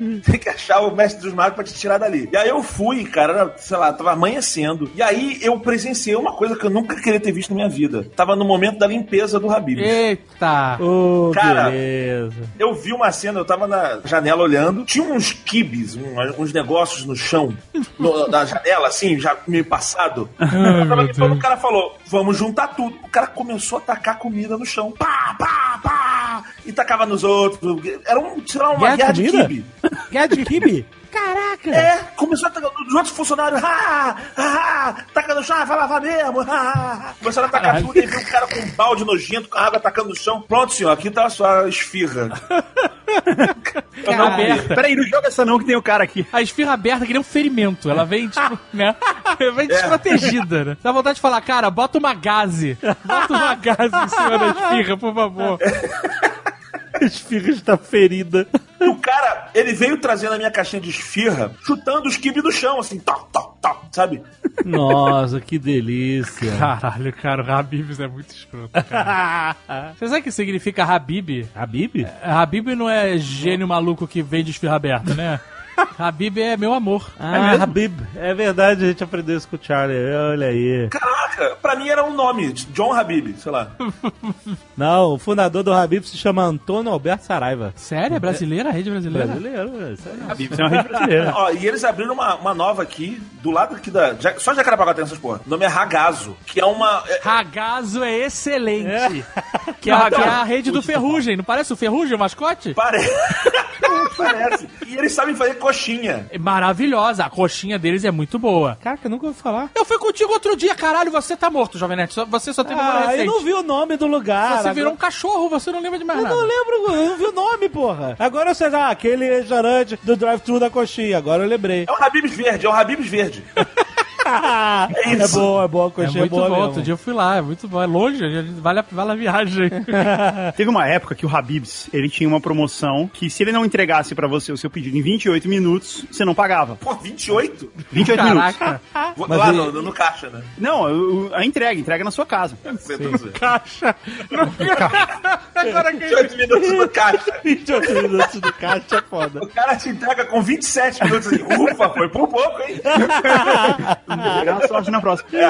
Tem que achar o mestre dos magos pra te tirar dali. E aí eu fui, cara, era, sei lá, tava amanhecendo. E aí eu presenciei uma coisa que eu nunca queria ter visto na minha vida. Tava no momento da limpeza do Habib's. Eita! Ô, Cara, beleza. Eu vi uma cena, eu tava na janela olhando, tinha uns kibes, um- uns negócios no chão, no- na janela, assim, já meio passado. eu tava limpando, o cara falou, vamos juntar tudo. O cara começou a tacar comida no chão. Pá, pá, pá! E tacava nos outros. Era um, sei lá, uma Guerra guerra de kibe. Guerra de kibe? Caraca! É, começou a tacar os outros funcionários. Ah, ah, taca no chão, vai lavar mesmo. Ah, começaram a tacar tudo e viu um cara com um balde nojento, com a água tacando no chão. Pronto, senhor, aqui tá a sua esfirra. Não comer. Peraí, não joga essa não que tem o cara aqui. A esfirra aberta que nem um ferimento. Ela vem, tipo, né? Vem desprotegida, né? Dá vontade de falar, cara, bota uma gaze. Bota uma gaze em cima da esfirra, por favor. A esfirra está ferida. E o cara, ele veio trazendo a minha caixinha de esfirra, chutando os quibes no chão, assim, tal, tal, tal, sabe? Nossa, que delícia. Caralho, cara, o Habib's é muito escroto, cara. Você sabe o que significa Habib? Habib? Habib não é gênio maluco que vende esfirra aberta, né? Habib é meu amor. Ah, Habib. É verdade, a gente aprendeu isso com o Charlie. Olha aí. Caraca, pra mim era um nome, John Habib, sei lá. Não, o fundador do Habib se chama Antônio Alberto Saraiva. Sério? É brasileira? A rede brasileira? Brasileiro, aí. Isso é uma rede brasileira. Ó, e eles abriram uma, uma nova aqui, do lado aqui da. Ja- Só Jacarepaguá tem essas porra. O nome é Ragazo, que é uma. é- Ragazo é excelente. Que, é, a- que é a rede do Ferrugem. Não parece o Ferrugem, o mascote? Parece. Parece. E eles sabem fazer coxinha. É maravilhosa. A coxinha deles é muito boa. Caraca, eu nunca ouvi falar. Eu fui contigo outro dia, caralho. Você tá morto, Jovem Nerd. Você só tem memória Ah, eu não vi o nome do lugar. Você virou um Agora- cachorro, você não lembra de mais Eu nada. não lembro, eu não vi o nome, porra. Agora eu sei, ah, aquele restaurante do drive-thru da coxinha. Agora eu lembrei. É um Habib's verde, é um Habib's verde. é bom, é bom, a É coxinha é, muito boa bom, mesmo. outro dia eu fui lá, é muito bom. É longe, vale a, vale a viagem. Teve uma época que o Habibs, ele tinha uma promoção que se ele não entregasse pra você o seu pedido em 28 minutos, você não pagava. Pô, 28? 28 minutos. Caraca. Vou- Mas lá ele- no, no, no caixa, né? Não, a entrega, entrega na sua casa. Tudo certo. Caixa. Agora que 28 minutos no caixa. 28 minutos do caixa é foda. O cara te entrega com 27 minutos assim. Ufa, foi por pouco, hein? Sorte na próxima.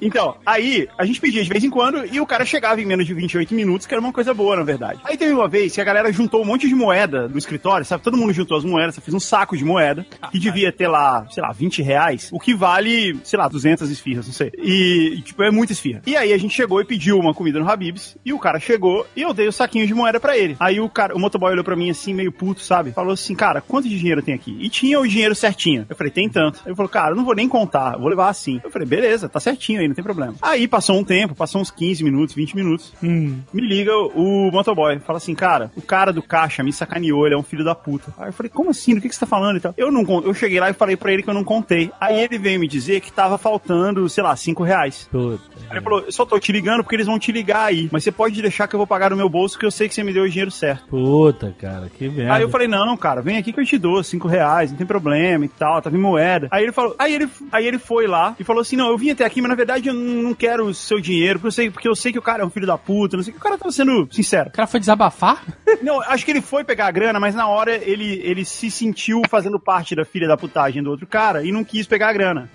Então, aí a gente pedia de vez em quando e o cara chegava em menos de 28 minutos, que era uma coisa boa, na verdade. Aí teve uma vez que a galera juntou um monte de moeda do escritório, sabe? Todo mundo juntou as moedas, fez um saco de moeda, que devia ter lá, sei lá, 20 reais, o que vale, sei lá, 200 esfirras, não sei. E, tipo, é muita esfirra. E aí a gente chegou e pediu uma comida no Habibs, e o cara chegou e eu dei o saquinho de moeda pra ele. Aí o cara, o motoboy olhou pra mim assim, meio puto, sabe? Falou assim, cara, quanto de dinheiro tem aqui? E tinha o dinheiro certinho. Eu falei, tem tanto. Ele falou, cara, não vou nem contar, eu vou levar assim. Eu falei, beleza, tá certinho aí, não tem problema. Aí passou um tempo, passou uns 15 minutos, 20 minutos. Me liga o motoboy, fala assim, cara, o cara do caixa me sacaneou, ele é um filho da puta. Aí eu falei, como assim? Do que, que você tá falando e tal? Eu não eu cheguei lá e falei pra ele que eu não contei. Aí ele veio me dizer que tava faltando, sei lá, 5 reais. Puta. Aí ele falou, eu só tô te ligando porque eles vão te ligar aí. Mas você pode deixar que eu vou pagar no meu bolso que eu sei que você me deu o dinheiro certo. Puta, cara, que merda. Aí eu falei, não, cara, vem aqui que eu te dou cinco reais, não tem problema e tal, tava em moeda. Aí ele falou, aí ele, aí ele foi lá e falou assim, não, eu vim até aqui, mas na verdade eu não quero o seu dinheiro, porque eu sei, porque eu sei que o cara é um filho da puta, não sei o que, o cara tava sendo sincero. O cara foi desabafar? Não, acho que ele foi pegar a grana, mas na hora ele, ele se sentiu fazendo parte da filha da putagem do outro cara e não quis pegar a grana.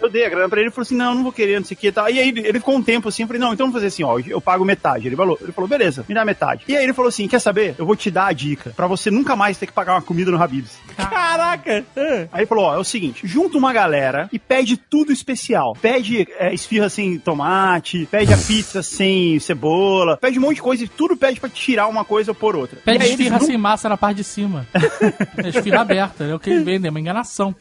Eu dei a grana pra ele e falou assim: não, não vou querer, não sei o que e tal. E aí ele ficou um tempo assim, eu falei, não, então vamos fazer assim, ó, eu pago metade. Ele falou, ele falou, beleza, me dá metade. E aí ele falou assim: quer saber? Eu vou te dar a dica pra você nunca mais ter que pagar uma comida no Habib's. Caraca! Aí ele falou: ó, é o seguinte, junta uma galera e pede tudo especial. Pede é, esfirra sem tomate, pede a pizza sem cebola, pede um monte de coisa e tudo pede pra tirar uma coisa ou por outra. Pede esfirra sem massa na parte de cima. É esfirra aberta, é o que eles vendem, é uma enganação.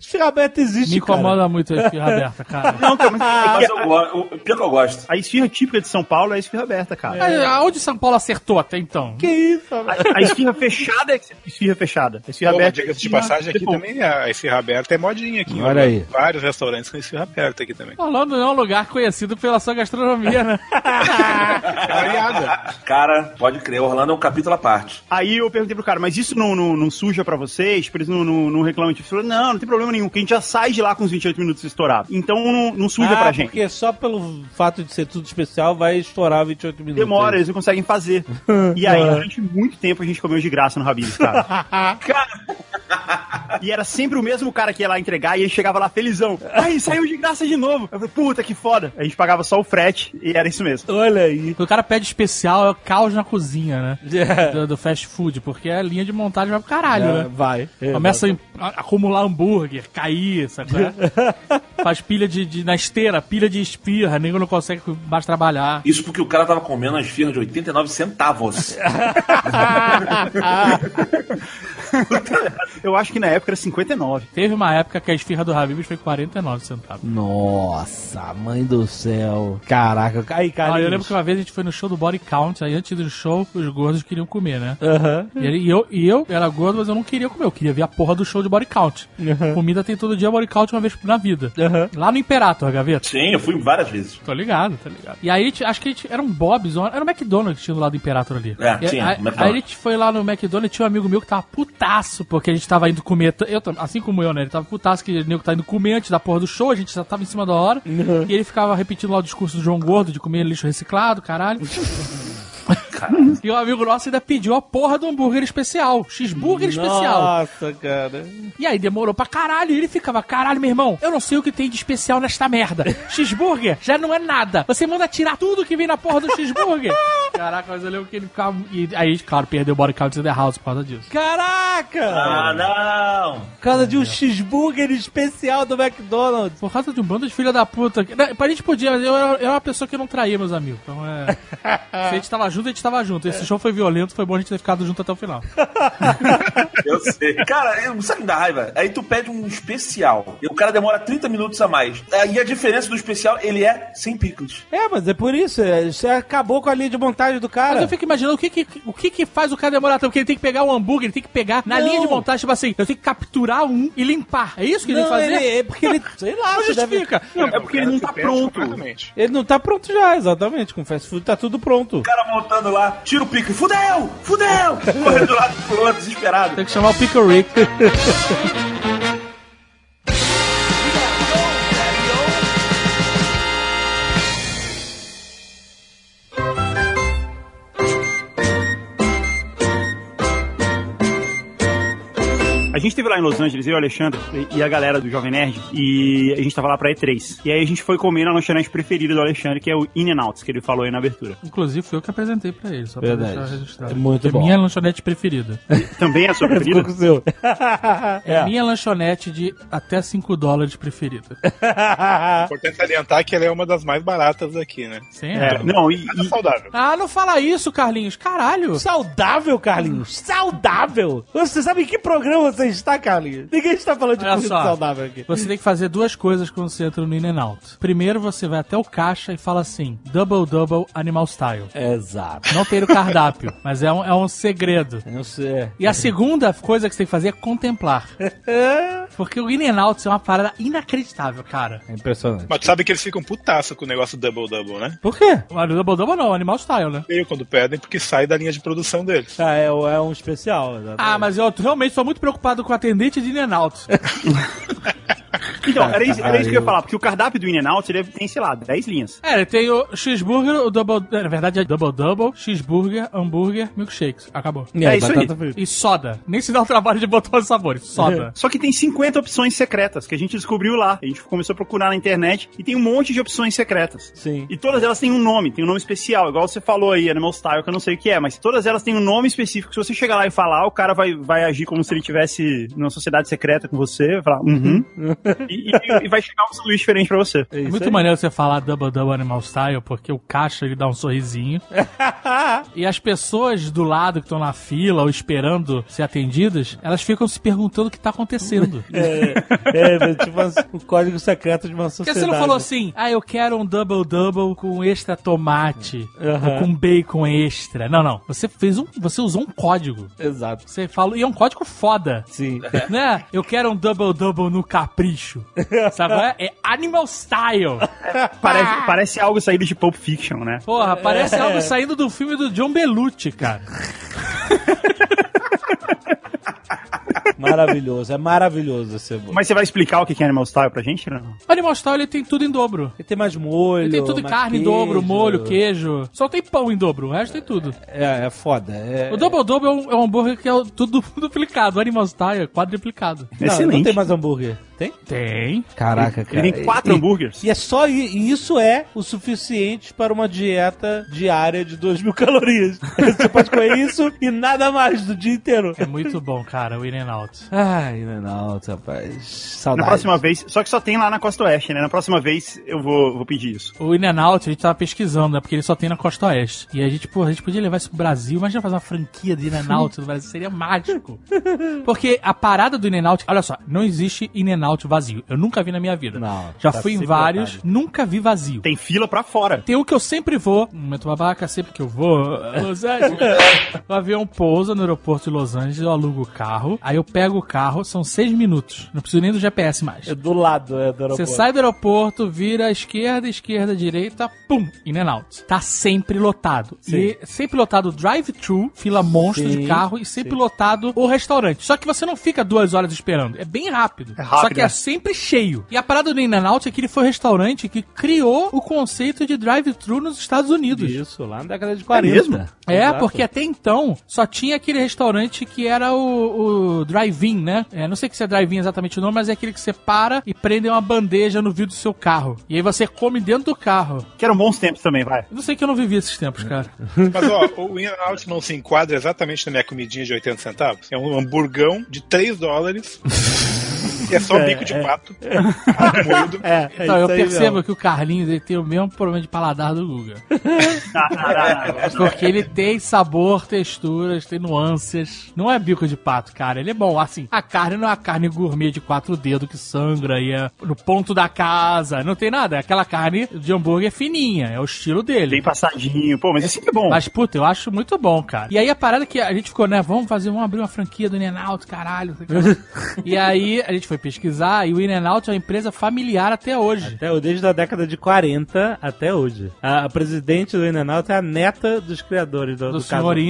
Esfirra aberta existe, Me incomoda muito a esfirra aberta, cara. Não, cara, mas é Mas que eu gosto. O pior que eu gosto. a esfirra típica de São Paulo é a esfirra aberta, cara. Aí, Aonde São Paulo acertou até então? Que isso? A, a esfirra fechada é esfirra fechada. A esfirra Pô, mas aberta. diga-se de passagem, aqui também a esfirra aberta é modinha aqui. Olha aí. Vários restaurantes com esfirra aberta aqui também. Orlando não é um lugar conhecido pela sua gastronomia, né? É variada. Cara, pode crer, Orlando é um capítulo à parte. Aí eu perguntei pro cara, mas isso não, não, não suja pra vocês? Tipo, eles não, não, não reclamam? Tipo, ele falou, não, não tem problema nenhum, porque a gente já sai de lá com os 28 minutos estourados. Então não, não suja ah, pra gente. porque só pelo fato de ser tudo especial vai estourar 28 minutos. Demora, eles não conseguem fazer. E aí, durante muito tempo, a gente comeu de graça no Habib's, cara. Cara, E era sempre o mesmo cara que ia lá entregar e ele chegava lá felizão. Aí, saiu de graça de novo. Eu falei, puta, que foda. A gente pagava só o frete e era isso mesmo. Olha aí. O cara pede especial, é o caos na cozinha, né? É. Do, do fast food, porque a linha de montagem vai pro caralho, É, né? vai. Começa a, acumular hambúrguer, cair, sabe? é? Faz pilha de, de- na esteira, pilha de espirra, nego não consegue mais trabalhar. Isso porque o cara tava comendo uma esfirra de 89 centavos. Eu acho que na época era 59. Teve uma época que a esfirra do Habib's foi 49 centavos. Nossa, mãe do céu. Caraca. Aí, cara. Ah, eu lembro que uma vez a gente foi no show do Body Count, aí antes do show, os gordos queriam comer, né? Aham. E, ele- e eu, e eu era gordo, mas eu não queria comer, eu queria ver a porra do show de Body Count. Comida tem todo dia Body Count uma vez na vida. Aham. Lá no Imperator, Gaveta. Sim, eu fui várias vezes. Tô ligado, tô ligado. E aí, acho que a gente, era um Bob's, era um McDonald's que tinha do lado do Imperator ali. É, E tinha, aí, McDonald's. aí a gente foi lá no McDonald's e tinha um amigo meu que tava putaço, porque a gente tava indo comer, eu, assim como eu, né? Ele tava putaço que o nego tá indo comer antes da porra do show, a gente já tava em cima da hora. E ele ficava repetindo lá o discurso do João Gordo de comer lixo reciclado, caralho. E o amigo nosso ainda pediu a porra do hambúrguer especial, cheeseburger especial. Nossa, cara. E aí demorou pra caralho. E ele ficava, caralho, meu irmão, eu não sei o que tem de especial nesta merda. Cheeseburger já não é nada. Você manda tirar tudo que vem na porra do cheeseburger. Caraca, mas eu lembro que ele ficava. E aí, claro, perdeu o body count in the house por causa disso. Caraca! Ah, não! Por causa de um cheeseburger especial do McDonald's. Por causa de um bando de filha da puta. Não, A gente podia, mas eu era, eu era uma pessoa que não traía meus amigos. Então é. Se a gente tava junto, a gente tava junto. Esse show foi violento, foi bom a gente ter ficado junto até o final. Eu sei. Cara, eu- sabe dá raiva? Aí tu pede um especial e o cara demora 30 minutos a mais. Aí a diferença do especial, ele é sem picles. É, mas é por isso. é, Você acabou com a linha de montagem do cara. Mas eu fico imaginando o que que, o que que faz o cara demorar tanto, porque ele tem que pegar o hambúrguer, ele tem que pegar na Não. linha de montagem, tipo assim, eu tenho que capturar um e limpar. É isso que ele não, tem que fazer? ele, é porque ele, sei lá, você deve- justifica. Não, é porque ele não tá pronto. Ele não tá pronto já, exatamente. Com fast food tá tudo pronto. O cara montando lá, tira o pico e fudeu! Fudeu! Correndo do lado pro outro, desesperado. Tem que chamar o Pickle Rick. gente esteve lá em Los Angeles, eu e o Alexandre e- a galera do Jovem Nerd, e a gente tava lá pra E3. E aí a gente foi comer na lanchonete preferida do Alexandre, que é o In n Out, que ele falou aí na abertura. Inclusive, fui eu que apresentei pra ele, só Verdade. pra deixar registrado. É muito é bom. minha lanchonete preferida. Também é a sua preferida? com o seu. É minha lanchonete de até 5 dólares preferida. Importante salientar que ela é uma das mais baratas aqui, né? Sim, É, não, e, e- saudável. Ah, não fala isso, Carlinhos. Caralho. Saudável, Carlinhos. Saudável. Você sabe que programa você está, Carlinhos? Ninguém está falando de Olha comida só. saudável aqui. Você tem que fazer duas coisas quando você entra no In n Out. Primeiro, você vai até o caixa e fala assim: Double Double Animal Style. Exato. Não tem no cardápio, mas é um, é um segredo. Eu sei. E a segunda coisa que você tem que fazer é contemplar. Porque o In n Out é uma parada inacreditável, cara. É impressionante. Mas tu sabe que eles ficam putaço com o negócio double-double, né? Por quê? O Double Double não, Animal Style, né? Eu quando pedem, porque sai da linha de produção deles. Ah, é, é um especial. exatamente. Ah, mas eu realmente sou muito preocupado com o atendente de In n Out. Então, era isso, era isso que eu ia falar, porque o cardápio do In n Out ele tem, sei lá, 10 linhas. É, ele tem o cheeseburger, o double... Na verdade é double double, cheeseburger, hambúrguer, milkshakes. Acabou. E é isso aí. frita. E soda. Nem se dá o trabalho de botar os sabores. Soda. Só que tem 50 opções secretas que a gente descobriu lá. A gente começou a procurar na internet e tem um monte de opções secretas. Sim. E todas elas têm um nome, tem um nome especial, igual você falou aí, Animal Style, que eu não sei o que é, mas todas elas têm um nome específico. Se você chegar lá e falar, o cara vai, vai agir como se ele tivesse numa sociedade secreta com você, vai falar, uhum. e, e- e vai chegar um sanduíche diferente pra você. É muito maneiro você falar Double Double Animal Style, porque o caixa ele dá um sorrisinho. e as pessoas do lado que estão na fila ou esperando ser atendidas, elas ficam se perguntando o que tá acontecendo. É, é, tipo assim, o código secreto de uma Porque sociedade. você não falou assim, ah, eu quero um double double com extra tomate, ou com bacon extra. Não, não. Você fez um, você usou um código. Exato. Você falou, e é um código foda. Sim. Né? Eu quero um double double no capricho. Sabe qual é? É animal style. Parece, parece algo saído de Pulp Fiction, né? Porra, parece algo saindo do filme do John Belushi, cara. Maravilhoso, é maravilhoso esse hambúrguer. Mas você vai explicar o que é Animal Style pra gente, não? Animal style ele tem tudo em dobro. Ele tem mais molho. Ele tem tudo em mais carne em queijo. dobro, molho, queijo. Só tem pão em dobro, o resto tem tudo. É, é foda. É... O Double Double é um, é um hambúrguer que é tudo duplicado. O Animal Style é quadruplicado. Não, Excelente. não tem mais hambúrguer. Tem? Tem. Caraca, cara. Ele tem quatro E- hambúrgueres. E é só e isso é o suficiente para uma dieta diária de 2 mil calorias. Você pode comer isso e nada mais do dia inteiro. É muito bom, cara, o In n Out. Ai, não, rapaz. Na Saudade. próxima vez, só que só tem lá na Costa Oeste, né? Na próxima vez eu vou, vou pedir isso. O In n Out, a gente tava pesquisando, né? Porque ele só tem na Costa Oeste. E a gente, pô, a gente podia levar isso pro Brasil. Imagina fazer uma franquia de In n Out no Brasil. Seria mágico. Porque a parada do In n Out, olha só, não existe In n Out vazio. Eu nunca vi na minha vida. Não, Já tá fui em vários, lotado. nunca vi vazio. Tem fila pra fora. Tem um que eu sempre vou, no momento babaca, sempre que eu vou, Los Angeles, o avião pousa no aeroporto de Los Angeles, eu alugo o carro, aí eu pego o carro, são seis minutos, não preciso nem do GPS mais. É do lado é, do Você aeroporto. sai do aeroporto, vira à esquerda, esquerda, direita, pum, in and out. Tá sempre lotado. E sempre lotado o drive-thru, fila monstro Sim, de carro, e sempre lotado o restaurante. Só que você não fica duas horas esperando, é bem rápido. É rápido, Só que é né? sempre cheio. E a parada do in and out é que ele foi o restaurante que criou o conceito de drive-thru nos Estados Unidos. Isso, lá na década de 40. mesmo? É, Exato. porque até então só tinha aquele restaurante que era o, o drive-in, né? É, não sei se é drive-in exatamente o nome, mas é aquele que você para e prende uma bandeja no vidro do seu carro. E aí você come dentro do carro. Que eram bons tempos também, vai. Eu não sei que eu não vivi esses tempos, cara. Mas ó, o In n Out não se enquadra exatamente na minha comidinha de 80 centavos. É um hamburgão de 3 dólares é só bico de pato. moído. É, é Então, eu isso percebo que o Carlinhos ele tem o mesmo problema de paladar do Guga. Porque ele tem sabor, texturas, tem nuances. Não é bico de pato, cara. Ele é bom. Assim, a carne não é a carne gourmet de quatro dedos que sangra e é no ponto da casa. Não tem nada. É aquela carne de hambúrguer fininha. É o estilo dele. Bem passadinho. Pô, mas aqui é bom. Mas, puta, eu acho muito bom, cara. E aí a parada que a gente ficou, né? Vamos fazer, vamos abrir uma franquia do In-N-Out, caralho. e aí a gente foi pesquisar e o In-N-Out é uma empresa familiar até hoje. Até desde a década de 40 até hoje. A, a presidente do In-N-Out é a neta dos criadores do, Do do senhor era um-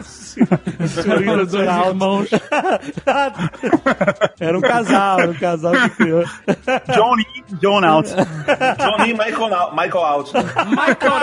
Senhor dois irmãos. Era um casal, era um casal que criou. John e John Out. Johnny Michael, Nau- Michael Out. Michael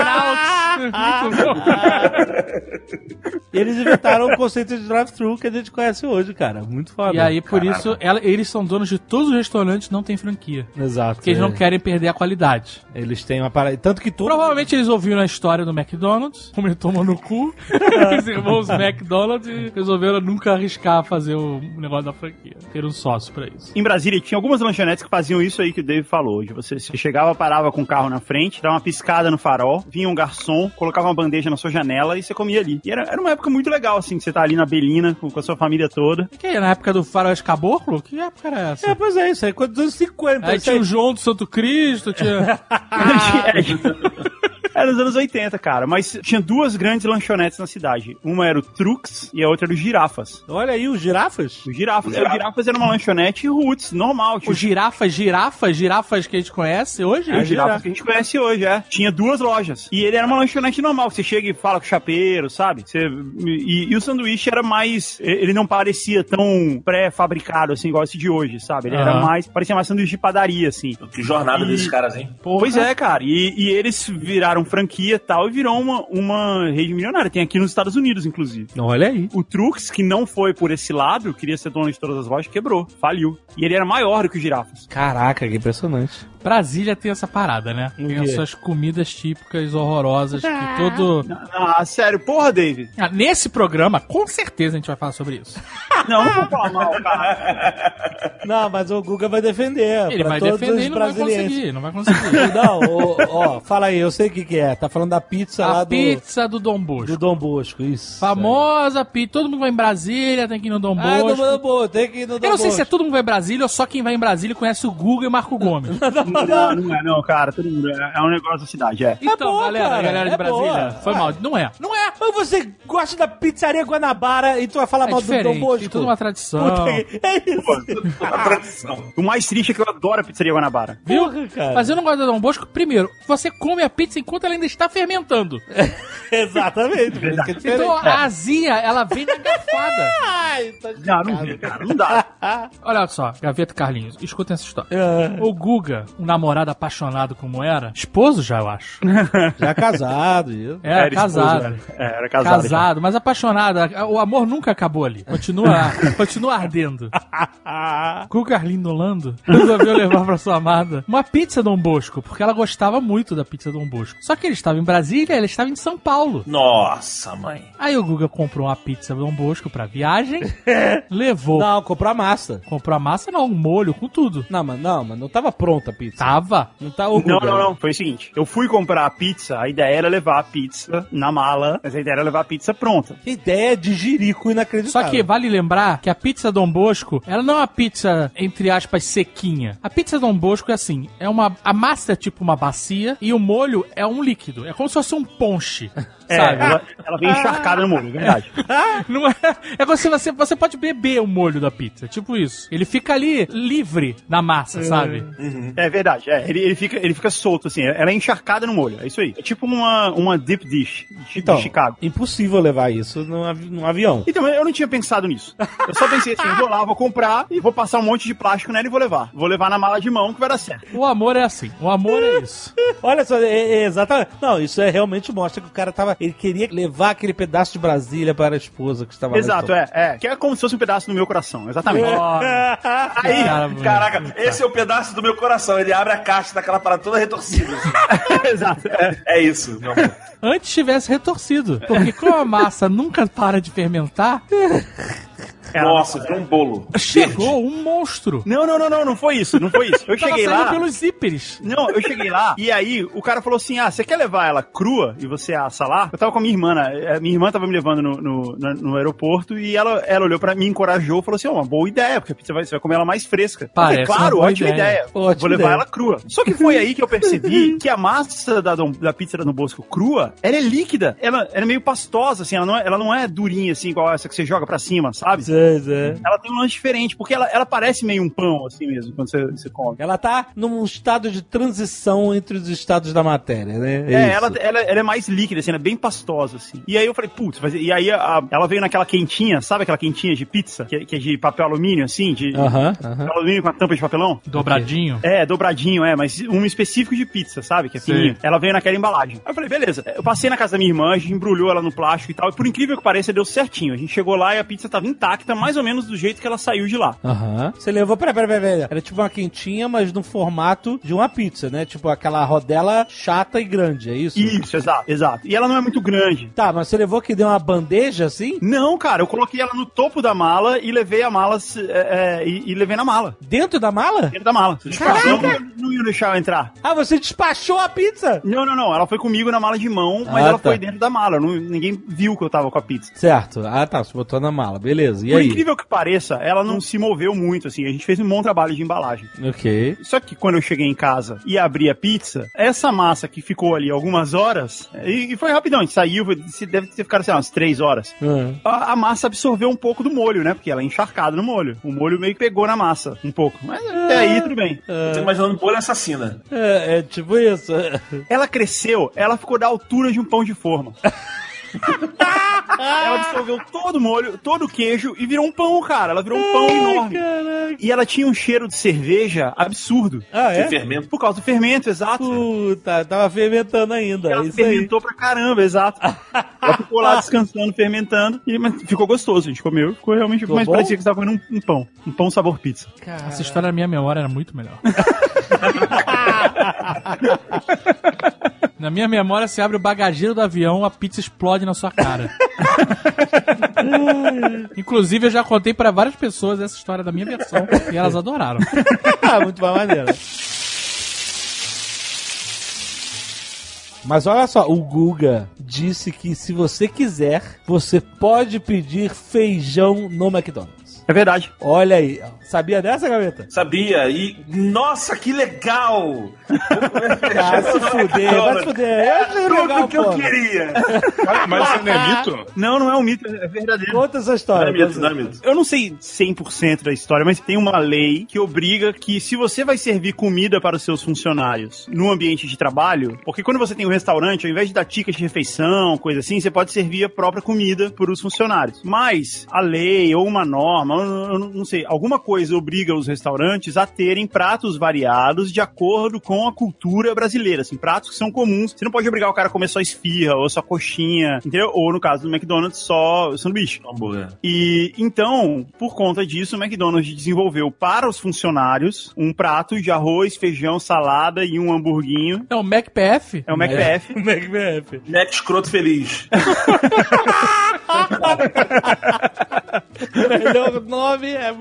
E eles inventaram o conceito de drive-thru que a gente conhece hoje, cara. Muito foda. E aí, por isso, ela- eles são donos de todos os restaurantes não tem franquia. Exato. Porque eles não é. querem perder a qualidade. Eles têm uma parada. Tanto que todo. Provavelmente eles ouviram a história do McDonald's, como ele tomou no cu, os irmãos McDonald's, e resolveram nunca arriscar fazer o negócio da franquia. Ter um sócio pra isso. Em Brasília tinha algumas lanchonetes que faziam isso aí que o Dave falou. De você, você chegava, parava com o carro na frente, dava uma piscada no farol, vinha um garçom, colocava uma bandeja na sua janela e você comia ali. E era, era uma época muito legal, assim, que você tá ali na Belina com, com a sua família toda. E que aí, na época do faroeste caboclo? Que época era essa? É, pois é, isso aí. Quando dos anos 50. Aí tinha aí- o João do Santo Cristo, tinha... Era nos anos 80, cara. Mas tinha duas grandes lanchonetes na cidade. Uma era o Trux e a outra era o Girafas. Olha aí, os girafas. O Girafas, o Girafas era uma lanchonete roots, normal. Tinha o girafas, girafas, girafas que a gente conhece hoje? o Girafas que a gente conhece hoje, é. Tinha duas lojas. E ele era uma lanchonete normal. Você chega e fala com o chapeiro, sabe? Você, e, e o sanduíche era mais. Ele não parecia tão pré-fabricado, assim, igual esse de hoje, sabe? Ele era Aham. mais. Parecia mais sanduíche de padaria, assim. Que jornada E- desses caras, hein? Pois é, cara. E, e eles viraram franquia e tal, e virou uma, uma rede milionária. Tem aqui nos Estados Unidos, inclusive. Olha aí. O Trux, que não foi por esse lado, queria ser dono de todas as lojas, quebrou, faliu. E ele era maior do que o Girafas. Caraca, que impressionante. Brasília tem essa parada, né? Tem as suas comidas típicas horrorosas que todo... Ah, sério, porra, David. Ah, nesse programa, com certeza a gente vai falar sobre isso. Não, não vou falar mal, cara. Não, mas o Guga vai defender. Ele vai defender os e não vai brasileiros. conseguir, não vai conseguir. Não, ó, fala aí, eu sei o que, que é. Tá falando da pizza lá A do, pizza do Dom Bosco. do Dom Bosco, isso. Famosa pizza. Todo mundo vai em Brasília, tem que ir no Dom Ah, Bosco. do Dom Bosco, tem que ir no Dom Eu não sei se é Bosco. todo mundo vai em Brasília ou só quem vai em Brasília conhece o Google e o Marco Gomes. Não, não é, não, cara. Todo mundo, é, é um negócio da cidade, é. Então, boa, galera, cara, galera de é Brasília, boa. foi mal. Não é. Não é. Mas você gosta da pizzaria Guanabara e tu vai falar É mal do Dom Bosco? tem toda uma tradição. Puta que- É isso. A tradição. O mais triste é que eu adoro a pizzaria Guanabara. Viu? Porra, cara. Mas eu não gosto da Dom Bosco. Primeiro, você come a pizza enquanto ela ainda está fermentando. Exatamente. é. Então a azia, ela vem na garfada. Ai, tá Não, não cara. Não dá. Olha só, Gaveta Carlinhos, escutem essa história. É, O Guga, um namorado apaixonado como era, esposo já, eu acho. já casado, isso. Era, Era casado. esposo, era. É, era casado. Casado, mas apaixonado. O amor nunca acabou ali. Continua, continua ardendo. Com o Carlinho Nolando, resolveu levar pra sua amada uma pizza Dom Bosco, porque ela gostava muito da pizza Dom Bosco. Só que ele estava em Brasília, ela estava em São Paulo. Nossa, mãe. Aí o Guga comprou uma pizza Dom Bosco pra viagem, levou. Não, comprou a massa. Comprou a massa, não, um molho com tudo. Não, mas não, mas não tava pronta a pizza. Tava. Não tá o Não, Guga. não, não. Foi o seguinte: eu fui comprar a pizza, a ideia era levar a pizza na mala, mas a ideia era levar a pizza pronta. Que ideia de jirico inacreditável. Só que vale lembrar que a pizza Dom Bosco, ela não é uma pizza, entre aspas, sequinha. A pizza Dom Bosco é assim, é uma... A massa é tipo uma bacia e o molho é um líquido. É como se fosse um ponche, É, sabe? ela, ela vem encharcada no molho, é verdade. Não é, é como se você, você pode beber o molho da pizza, tipo isso. Ele fica ali livre na massa, sabe? É verdade, é. Ele, ele, fica, ele fica solto, assim. Ela é encharcada no molho, é isso aí. É tipo uma, uma deep dish de, Então, de Chicago. impossível levar isso num, avi- num avião. Então, eu não tinha pensado nisso. Eu só pensei assim, eu vou lá, vou comprar e vou passar um monte de plástico nela e vou levar. Vou levar na mala de mão que vai dar certo. O amor é assim. O amor é isso. Olha só, é, é exatamente. Não, isso é realmente mostra que o cara tava. Ele queria levar aquele pedaço de Brasília para a esposa que estava lá. Exato, é, é. Que é como se fosse um pedaço do meu coração, exatamente. Ó, Aí, cara caraca, esse é o pedaço do meu coração. Ele abre a caixa daquela parada toda retorcida. assim. Exato. É. É isso, meu amor. Antes tivesse retorcido. Porque como a massa nunca para de fermentar, Nossa, virou um bolo. Chegou um monstro. Não, não, não, não, não foi isso, não foi isso. Eu cheguei lá. pelos zíperes. Não, eu cheguei lá e aí o cara falou assim: Ah, você quer levar ela crua e você assa lá? Eu tava com a minha irmã, né? A minha irmã tava me levando no, no, no- no aeroporto e ela, ela olhou pra mim, encorajou falou assim: Ó, uma boa ideia, porque a pizza vai, você vai comer ela mais fresca. Eu falei, Parece claro, uma boa ótima ideia. ideia. Ótima Vou levar ideia. ela crua. Só que foi aí que eu percebi que a massa da, da pizza Dom Bosco crua, ela é líquida. Ela, ela é meio pastosa, assim, ela não é, ela não é durinha, assim, igual essa que você joga pra cima, sabe? Zé, Zé. Ela tem um lance diferente, porque ela, ela parece meio um pão, assim mesmo, quando você, você come. Ela tá num estado de transição entre os estados da matéria, né? É, isso. ela, ela, ela é mais líquida, assim, ela é bem pastosa, assim. E aí eu falei, putz, mas- e aí a- ela veio naquela quentinha, sabe aquela quentinha de pizza, que, é- que é de papel alumínio, assim, de Aham, aham. papel alumínio com a tampa de papelão? Dobradinho. É, dobradinho, é, mas um específico de pizza, sabe? Que é fininho. Ela veio naquela embalagem. Aí eu falei, beleza. Eu passei na casa da minha irmã, a gente embrulhou ela no plástico e tal, e por incrível que pareça, deu certinho. A gente chegou lá e a pizza tava intacta, mais ou menos do jeito que ela saiu de lá. Aham. Você levou, peraí, peraí, peraí. Era tipo uma quentinha, mas no formato de uma pizza, né? Tipo aquela rodela chata e grande, é isso? Isso, exato, exato. E ela não é muito grande. Tá, mas você levou que deu uma bandeja assim? Não, cara, eu coloquei ela no topo da mala e levei a mala é, é, e, e levei na mala. Dentro da mala? Dentro da mala. Não, não ia deixar eu entrar. Ah, você despachou a pizza? Não, não, não. Ela foi comigo na mala de mão, mas Ah, ela tá. foi dentro da mala. Não- ninguém viu que eu tava com a pizza. Certo. Ah, tá. Você botou na mala. Beleza. E Por aí? incrível que pareça, ela não se moveu muito, assim. A gente fez um bom trabalho de embalagem. Ok. Só que quando eu cheguei em casa e abri a pizza, essa massa que ficou ali algumas horas, e, e foi rapidão, a gente saiu, deve ter ficado, sei lá, umas três horas. Ah. A, a massa absorveu um pouco do molho, né? Porque ela é encharcada no molho. O molho meio que pegou na massa, um pouco. Mas até aí, tudo bem. Tô imaginando bolha assassina. É, é tipo isso. Ela cresceu, ela ficou da altura de um pão de forma. ela absorveu todo o molho, todo o queijo e virou um pão, cara. Ela virou um pão enorme. Caraca. E ela tinha um cheiro de cerveja absurdo. Ah, é? fermento. Por causa do fermento, exato. Puta, tava fermentando ainda. Ela isso aí. fermentou pra caramba, exato. Ela ficou lá descansando, fermentando, e mas ficou gostoso. A gente comeu, ficou realmente. Ficou mas bom? parecia que você tava comendo um, um pão. Um pão sabor pizza. Essa história na minha memória era muito melhor. na minha memória, você abre o bagageiro do avião, a pizza explode na sua cara. Inclusive, eu já contei pra várias pessoas essa história da minha versão e elas adoraram. Ah, muito mais maneiro. Mas olha só, o Guga disse que se você quiser, você pode pedir feijão no McDonald's. É verdade. Olha aí, sabia dessa, gaveta? Sabia? E. Nossa, que legal! Ah, se fuder, vai se fuder. Eu achei Tudo legal, que eu pô. queria! Mas, mas isso não é mito? Não, não é um mito, é verdadeiro. Conta essa Não história. é mito, não é mito. Eu não sei 100% da história, mas tem uma lei que obriga que se você vai servir comida para os seus funcionários no ambiente de trabalho, porque quando você tem um restaurante, ao invés de dar ticket de refeição, coisa assim, você pode servir a própria comida para os funcionários. Mas a lei ou uma norma, eu não- eu não não sei, alguma coisa obriga os restaurantes a terem pratos variados de acordo com a cultura brasileira, assim, pratos que são comuns. Você não pode obrigar o cara a comer só esfirra ou só coxinha, entendeu? Ou no caso do McDonald's, só sanduíche. Hambúrguer. E então, por conta disso, o McDonald's desenvolveu para os funcionários um prato de arroz, feijão, salada e um hamburguinho. É o MacPF? É o McPF. McBF. Mac escroto feliz. Melhor nome é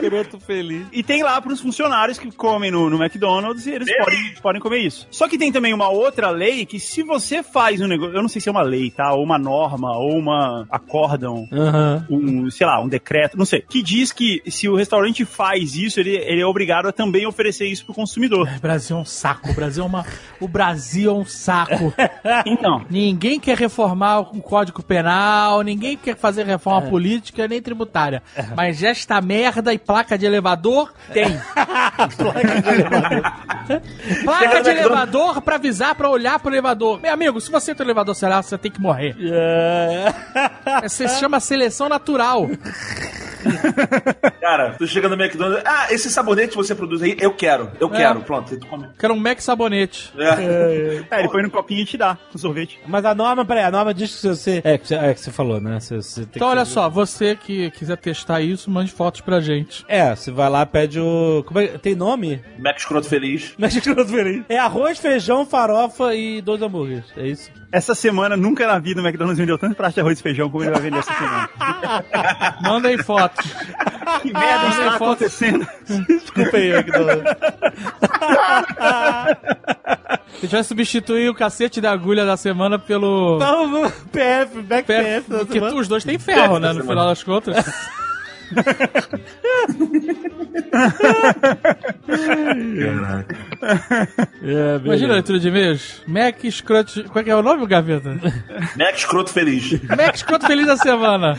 Garoto Feliz. E tem lá para os funcionários que comem no, no McDonald's e eles podem, podem comer isso. Só que tem também uma outra lei que se você faz um negócio, eu não sei se é uma lei, tá? Ou uma norma, ou uma acórdão, Aham. um, sei lá, um decreto, não sei, que diz que se o restaurante faz isso, ele, ele é obrigado a também oferecer isso pro consumidor. O Brasil é um saco. O Brasil é, uma... o Brasil é um saco. Então, Ninguém quer reformar o Código Penal, ninguém quer fazer reforma política nem tributária. Mas esta merda e placa de elevador tem. placa de elevador pra avisar, pra olhar pro elevador. Meu amigo, se você tem um elevador sei lá, você tem que morrer. É. Você se chama seleção natural. Cara, tu chega no McDonald's, ah, esse sabonete você produz aí, eu quero, eu quero, pronto, tu come. Quero um Mac sabonete. É. É, ele põe no copinho e te dá um sorvete. Mas a norma, peraí, a norma diz que se você. É, que você, é que você falou, né? Você, você tem Então que- olha só, você que quiser testar isso, mande fotos pra gente. É, você vai lá, pede o. Como é... Tem nome? Mac escroto feliz. Mas feliz. É arroz, feijão, farofa e dois hambúrgueres. É isso? Essa semana, nunca na vida o McDonald's vendeu tanto prato de arroz e feijão como ele vai vender essa semana. Mandem fotos. que merda Mandem está fotos. acontecendo? Desculpa aí, McDonald's. A gente vai substituir o cacete da agulha da semana pelo. Não, PF, back PF. Porque tu- os dois têm ferro, né? No final das contas. Caraca. É, Imagina a leitura de e-mails. Mac escroto. Qual é que é o nome, Gaveta? Mac escroto feliz. Mac escroto feliz da semana.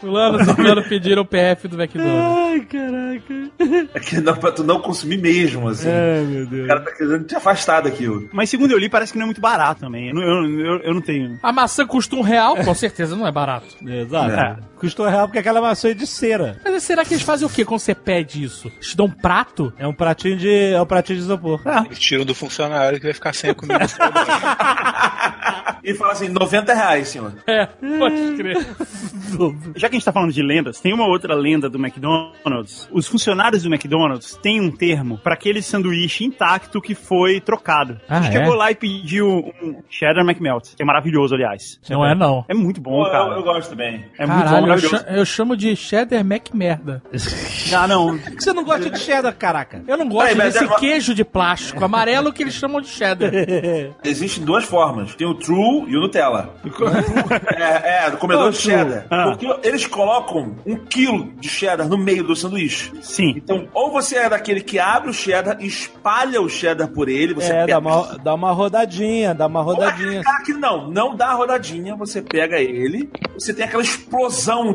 Fulano, fulano pediram o PF do McDonald's. Ai, caraca. É que não, pra tu não consumir mesmo, assim. Ai, meu O Deus. cara tá querendo te afastar daquilo. Mas segundo eu li, parece que não é muito barato também. Eu, não- eu, eu, eu não tenho. A maçã custa um real, com certeza não é barato. Exato. É. Custou real porque aquela maçã é de cera. Mas será que eles fazem o quê quando você pede isso? Eles te dão um prato? É um pratinho de. É um pratinho de isopor. Eles tiram do funcionário que vai ficar sem a comida. E fala assim, 90 reais, senhor. É, pode crer. Já que a gente tá falando de lendas, tem uma outra lenda do McDonald's. Os funcionários do McDonald's têm um termo para aquele sanduíche intacto que foi trocado. Ah, a gente é? chegou lá e pediu um cheddar McMelt, que é maravilhoso, aliás. Não é não. É muito bom, Pô, cara. eu, eu gosto também. É muito bom, Caralho, eu, eu chamo de cheddar Mac merda. Ah, não. Por que você não gosta de cheddar, caraca? Eu não gosto desse é queijo de plástico amarelo que eles chamam de cheddar. Existem duas formas. Tem o True e o Nutella. é, é, do comedor Qual de cheddar. Ah. Porque eles colocam um quilo de cheddar no meio do sanduíche. Sim. Então, ou você é daquele que abre o cheddar, espalha o cheddar por ele, você É, pega... dá uma, dá uma rodadinha, dá uma Ou é aquele rodadinha. cara que não, não dá a rodadinha, você pega ele, você tem aquela explosão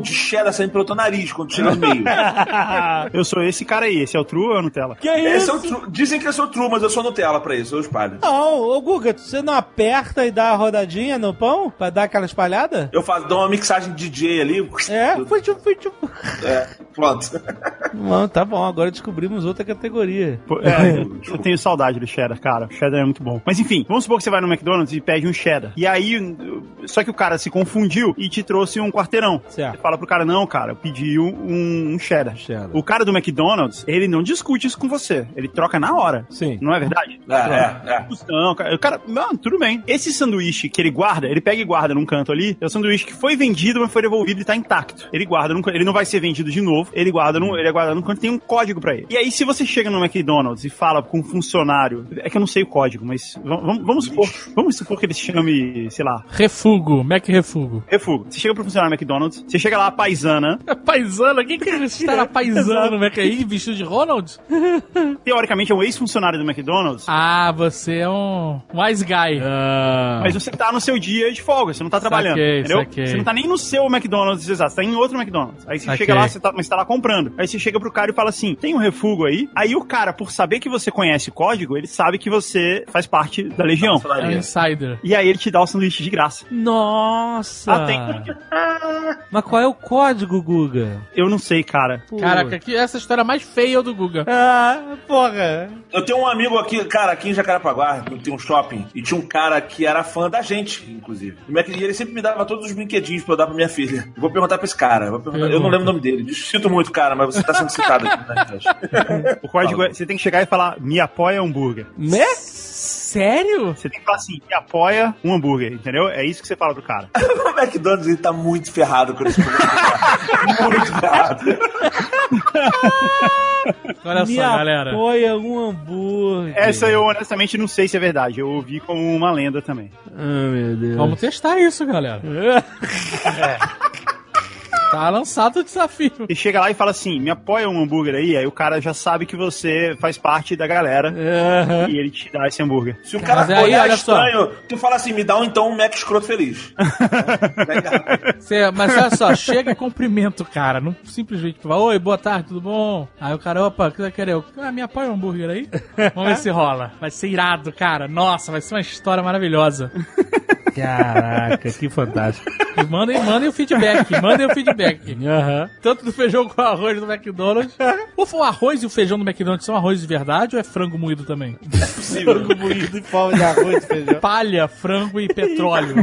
de cheddar saindo pelo teu nariz quando chega no meio. Eu sou esse cara aí. Esse é o True ou é o Nutella? Que é Esse isso? é o true. Dizem que eu sou true, mas eu sou Nutella pra isso, eu espalho. Não, ô Guga, você não aperta e dá a rodadinha no pão pra dar aquela espalhada? Eu faço, dou uma mixagem de DJ ali. É, foi tipo, foi tipo. É, pronto. Não, tá bom, agora descobrimos outra categoria. Pô, é, eu tenho saudade do cheddar, cara. O cheddar é muito bom. Mas enfim, vamos supor que você vai no McDonald's e pede um cheddar. E aí, só que o cara se confundiu e te trouxe um quarteirão. Certo. Você fala pro cara, não, cara, eu pedi um, um cheddar. Cheddar. O cara do McDonald's, ele não discute isso com você. Ele troca na hora. Sim. Não é verdade? É, é, é. Não, cara, o cara, não, tudo bem. Esse sanduíche que ele guarda, ele pega e guarda num canto ali, é o sanduíche que foi vendido, mas foi devolvido e tá intacto. Ele guarda num canto, ele não vai ser vendido de novo, ele guarda num, ele é guardado num canto, tem um código pra ele. E aí, se você chega no McDonald's e fala com um funcionário, é que eu não sei o código, mas vamos, vamos- vamos supor, vamos supor que ele se chame, sei lá, Refugo, Mac Refugo. refugo. Você chega pro funcionário do McDonald's, você chega lá, a paisana, Paisana? Quem que está na paisana no aí, vestido de Ronald? teoricamente é um ex-funcionário do McDonald's, Ah, você é um wise guy. Ah. Mas você tá no seu dia de folga, você não tá trabalhando. Saquei, entendeu? saquei. Você não tá nem no seu McDonald's exato, você tá em outro McDonald's. Aí você Saquei. chega lá, você tá, mas você tá lá comprando. Aí você chega pro cara e fala assim: tem um refugo aí. Aí o cara, por saber que você conhece o código, ele sabe que você faz parte da legião. É um insider. E aí ele te dá o sanduíche de graça. Nossa! Tem. Mas qual é o código, Guga? Eu não sei, cara. Caraca, que essa história mais feia do Guga. Ah, porra! Eu tenho um amigo aqui, cara, aqui em Jacarepaguá, tem um shopping, e tinha um cara que era fã da gente, inclusive. E ele sempre me dava todos os brinquedinhos pra eu dar pra minha filha. Eu vou perguntar pra esse cara. vou perguntar- Eu não lembro o nome dele. Sinto muito, cara, mas você tá sendo citado aqui na internet. O código é. Você tem que chegar e falar: me apoia hambúrguer. Né? Sério? Você tem que falar assim: me apoia um hambúrguer, entendeu? É isso que você fala pro cara. o McDonald's ele tá muito ferrado com esse muito ferrado. Olha Me só, galera. apoia um hambúrguer. Essa eu honestamente não sei se é verdade. Eu ouvi como uma lenda também. Ah, meu Deus. Vamos testar isso, galera. Tá lançado o desafio. E chega lá e fala assim: me apoia um hambúrguer aí. Aí o cara já sabe que você faz parte da galera. Aham. E ele te dá esse hambúrguer. Se o cara aí, olhar olha só. estranho, tu fala assim, me dá um, então um Mac escroto feliz. Cê- mas olha só, chega e cumprimenta o cara. Não simplesmente fala, oi, boa tarde, tudo bom? Aí o cara, opa, o que você quer? Eu, ah, me apoia um hambúrguer aí? Vamos ver se rola. Vai ser irado, cara. Nossa, vai ser uma história maravilhosa. Caraca, que fantástico. E mandem, mandem o feedback, mandem o feedback. Aham. Tanto do feijão com arroz do McDonald's. O o arroz e o feijão do McDonald's são arroz de verdade ou é frango moído também? Frango moído em forma de arroz e feijão. Palha, frango e petróleo.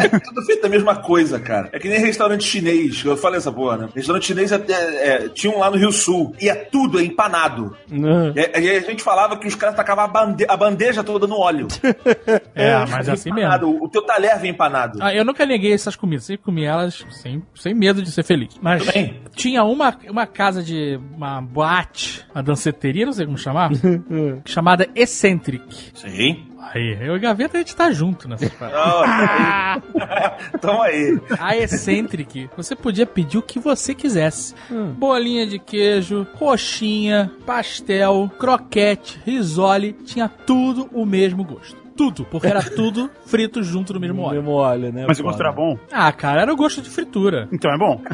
É tudo feito da mesma coisa, cara. É que nem restaurante chinês. Eu falei essa porra, né? Restaurante chinês é, é, é, tinha um lá no Rio Sul. E é tudo é empanado. Uhum. E, aí a gente falava que os caras tacavam a, bande a bandeja toda no óleo. É, mas assim mesmo. Empanado. O teu talher vem empanado. Ah, eu nunca neguei essas comidas, sempre comi elas sem, sem medo de ser feliz. Mas tinha uma, uma casa de. uma boate, uma danceteria, não sei como chamar, chamada Eccentric. Sim. Aí, eu e Gaveta a gente tá junto nessa parada. Ah, Tamo aí. A Eccentric, você podia pedir o que você quisesse. Bolinha de queijo, coxinha, pastel, croquete, risole, tinha tudo o mesmo gosto. Tudo, porque era tudo frito junto no mesmo óleo. Mesmo óleo, né? Mas o gosto era bom? Ah, cara, era o gosto de fritura. Então é bom.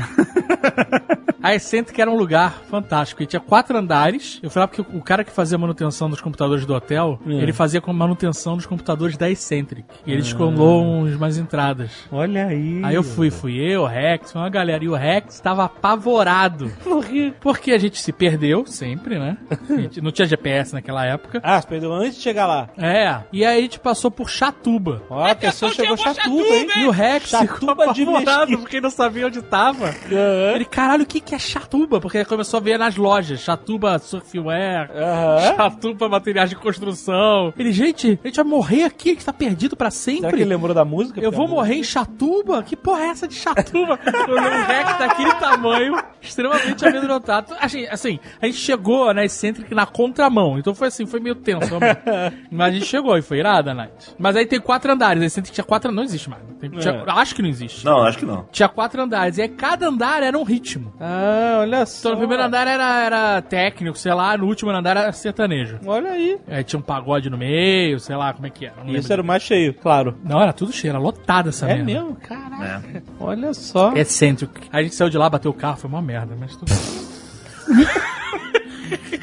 A Eccentric era um lugar fantástico. E tinha quatro andares. Eu falava que o cara que fazia manutenção dos computadores do hotel, É. ele fazia com manutenção dos computadores da Eccentric. E ele descolou uns mais entradas. Olha aí. Aí eu fui, fui eu, o Rex, uma galera. E o Rex tava apavorado. Por quê? Porque a gente se perdeu sempre, né? A gente não tinha GPS naquela época. Ah, você perdeu antes de chegar lá. É, e aí passou por Chatuba. Ó, a pessoa chegou chatuba, hein? E o Rex Chatuba ficou de apavorado porque não sabia onde tava. Aham. Ele, caralho, o que, que é Chatuba? Porque ele começou a ver nas lojas. Chatuba Surfwear, Aham. Chatuba Materiais de Construção. Ele, gente, a gente vai morrer aqui, a gente tá perdido pra Será que sempre. ele lembrou da música? Eu vou morrer em Chatuba? Que porra é essa de Chatuba? o Rex daquele tamanho, extremamente amedrontado. Assim, assim, a gente chegou na Eccentric na contramão. Então foi assim, foi meio tenso. Mas a gente chegou e foi irada, Night. Mas aí tem quatro andares. A Eccentric tinha quatro... Não existe mais. Tem- tinha- É. acho que não existe. Não, acho que não. Tinha quatro andares. E aí cada andar era um ritmo. Ah, olha só. Então no primeiro andar era, era técnico, sei lá. No último andar era sertanejo. Olha aí. Aí tinha um pagode no meio, sei lá como é que era. não Isso lembro. era o mais cheio, claro. Não, era tudo cheio. Era lotada essa É merda. mesmo? Caraca. Olha só. Excêntrico. A gente saiu de lá, bateu o carro, foi uma merda, mas tudo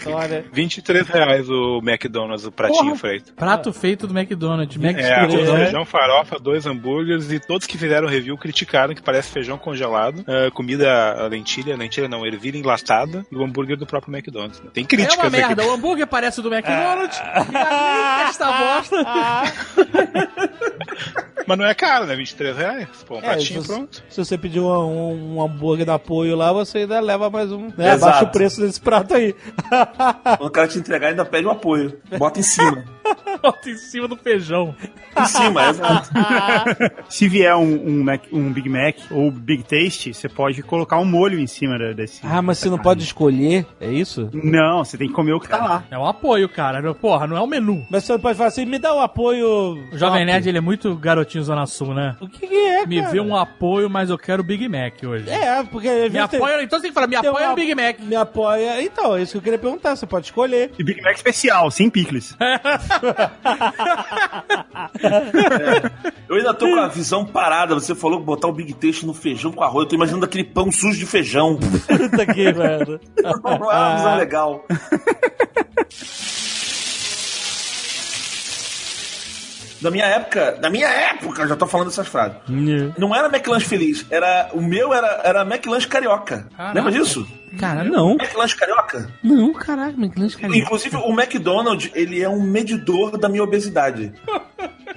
Olha. 23 reais o McDonald's, o pratinho Porra. feito. Prato feito do McDonald's. Mac É, arroz, Spaghetti. feijão, farofa, dois hambúrgueres e todos que fizeram review criticaram que parece feijão congelado, ah, comida a lentilha, lentilha não, ervilha enlatada e o hambúrguer do próprio McDonald's. Tem É críticas uma aqui. merda, o hambúrguer parece o do McDonald's e a esta bosta. Mas não é caro, né? 23 reais. Pô, um É, pratinho se, pronto. se você pedir um, um, um hambúrguer de apoio lá, você ainda leva mais um. Né? Exato. Abaixa o preço desse prato aí. Quando o cara te entregar, ainda pede um apoio. Bota em cima. Bota em cima do feijão. Em cima, exato. Se vier um, um, Mac- um Big Mac ou Big Taste, você pode colocar um molho em cima desse. ah, mas você não pode escolher, é isso? Não, você tem que comer o que tá lá. É um apoio, cara. Porra, não é um menu. Mas você não pode falar assim, me dá o apoio. O Jovem. Nerd, ele é muito garotinho Zona Sul, né? O que, que é, Me cara? vê um apoio, mas eu quero Big Mac hoje. É, porque Me tem- apoia, então você tem que falar, me tem apoia uma- Big Mac. Me apoia. Então, é isso que eu queria perguntar. Você pode escolher. E Big Mac especial, sem picles. Eu ainda tô com a visão parada. Você falou que botar o Big Taste no feijão com arroz. Eu tô imaginando aquele pão sujo de feijão. Puta que merda. Não é uma visão legal. Da minha época, da minha época, já tô falando essas frases. Não era McLanche feliz, era o meu era era McLanche carioca. Caraca. Lembra disso? Cara, não. McLanche carioca? Não, caralho, McLanche carioca. Inclusive o McDonald's, ele é um medidor da minha obesidade.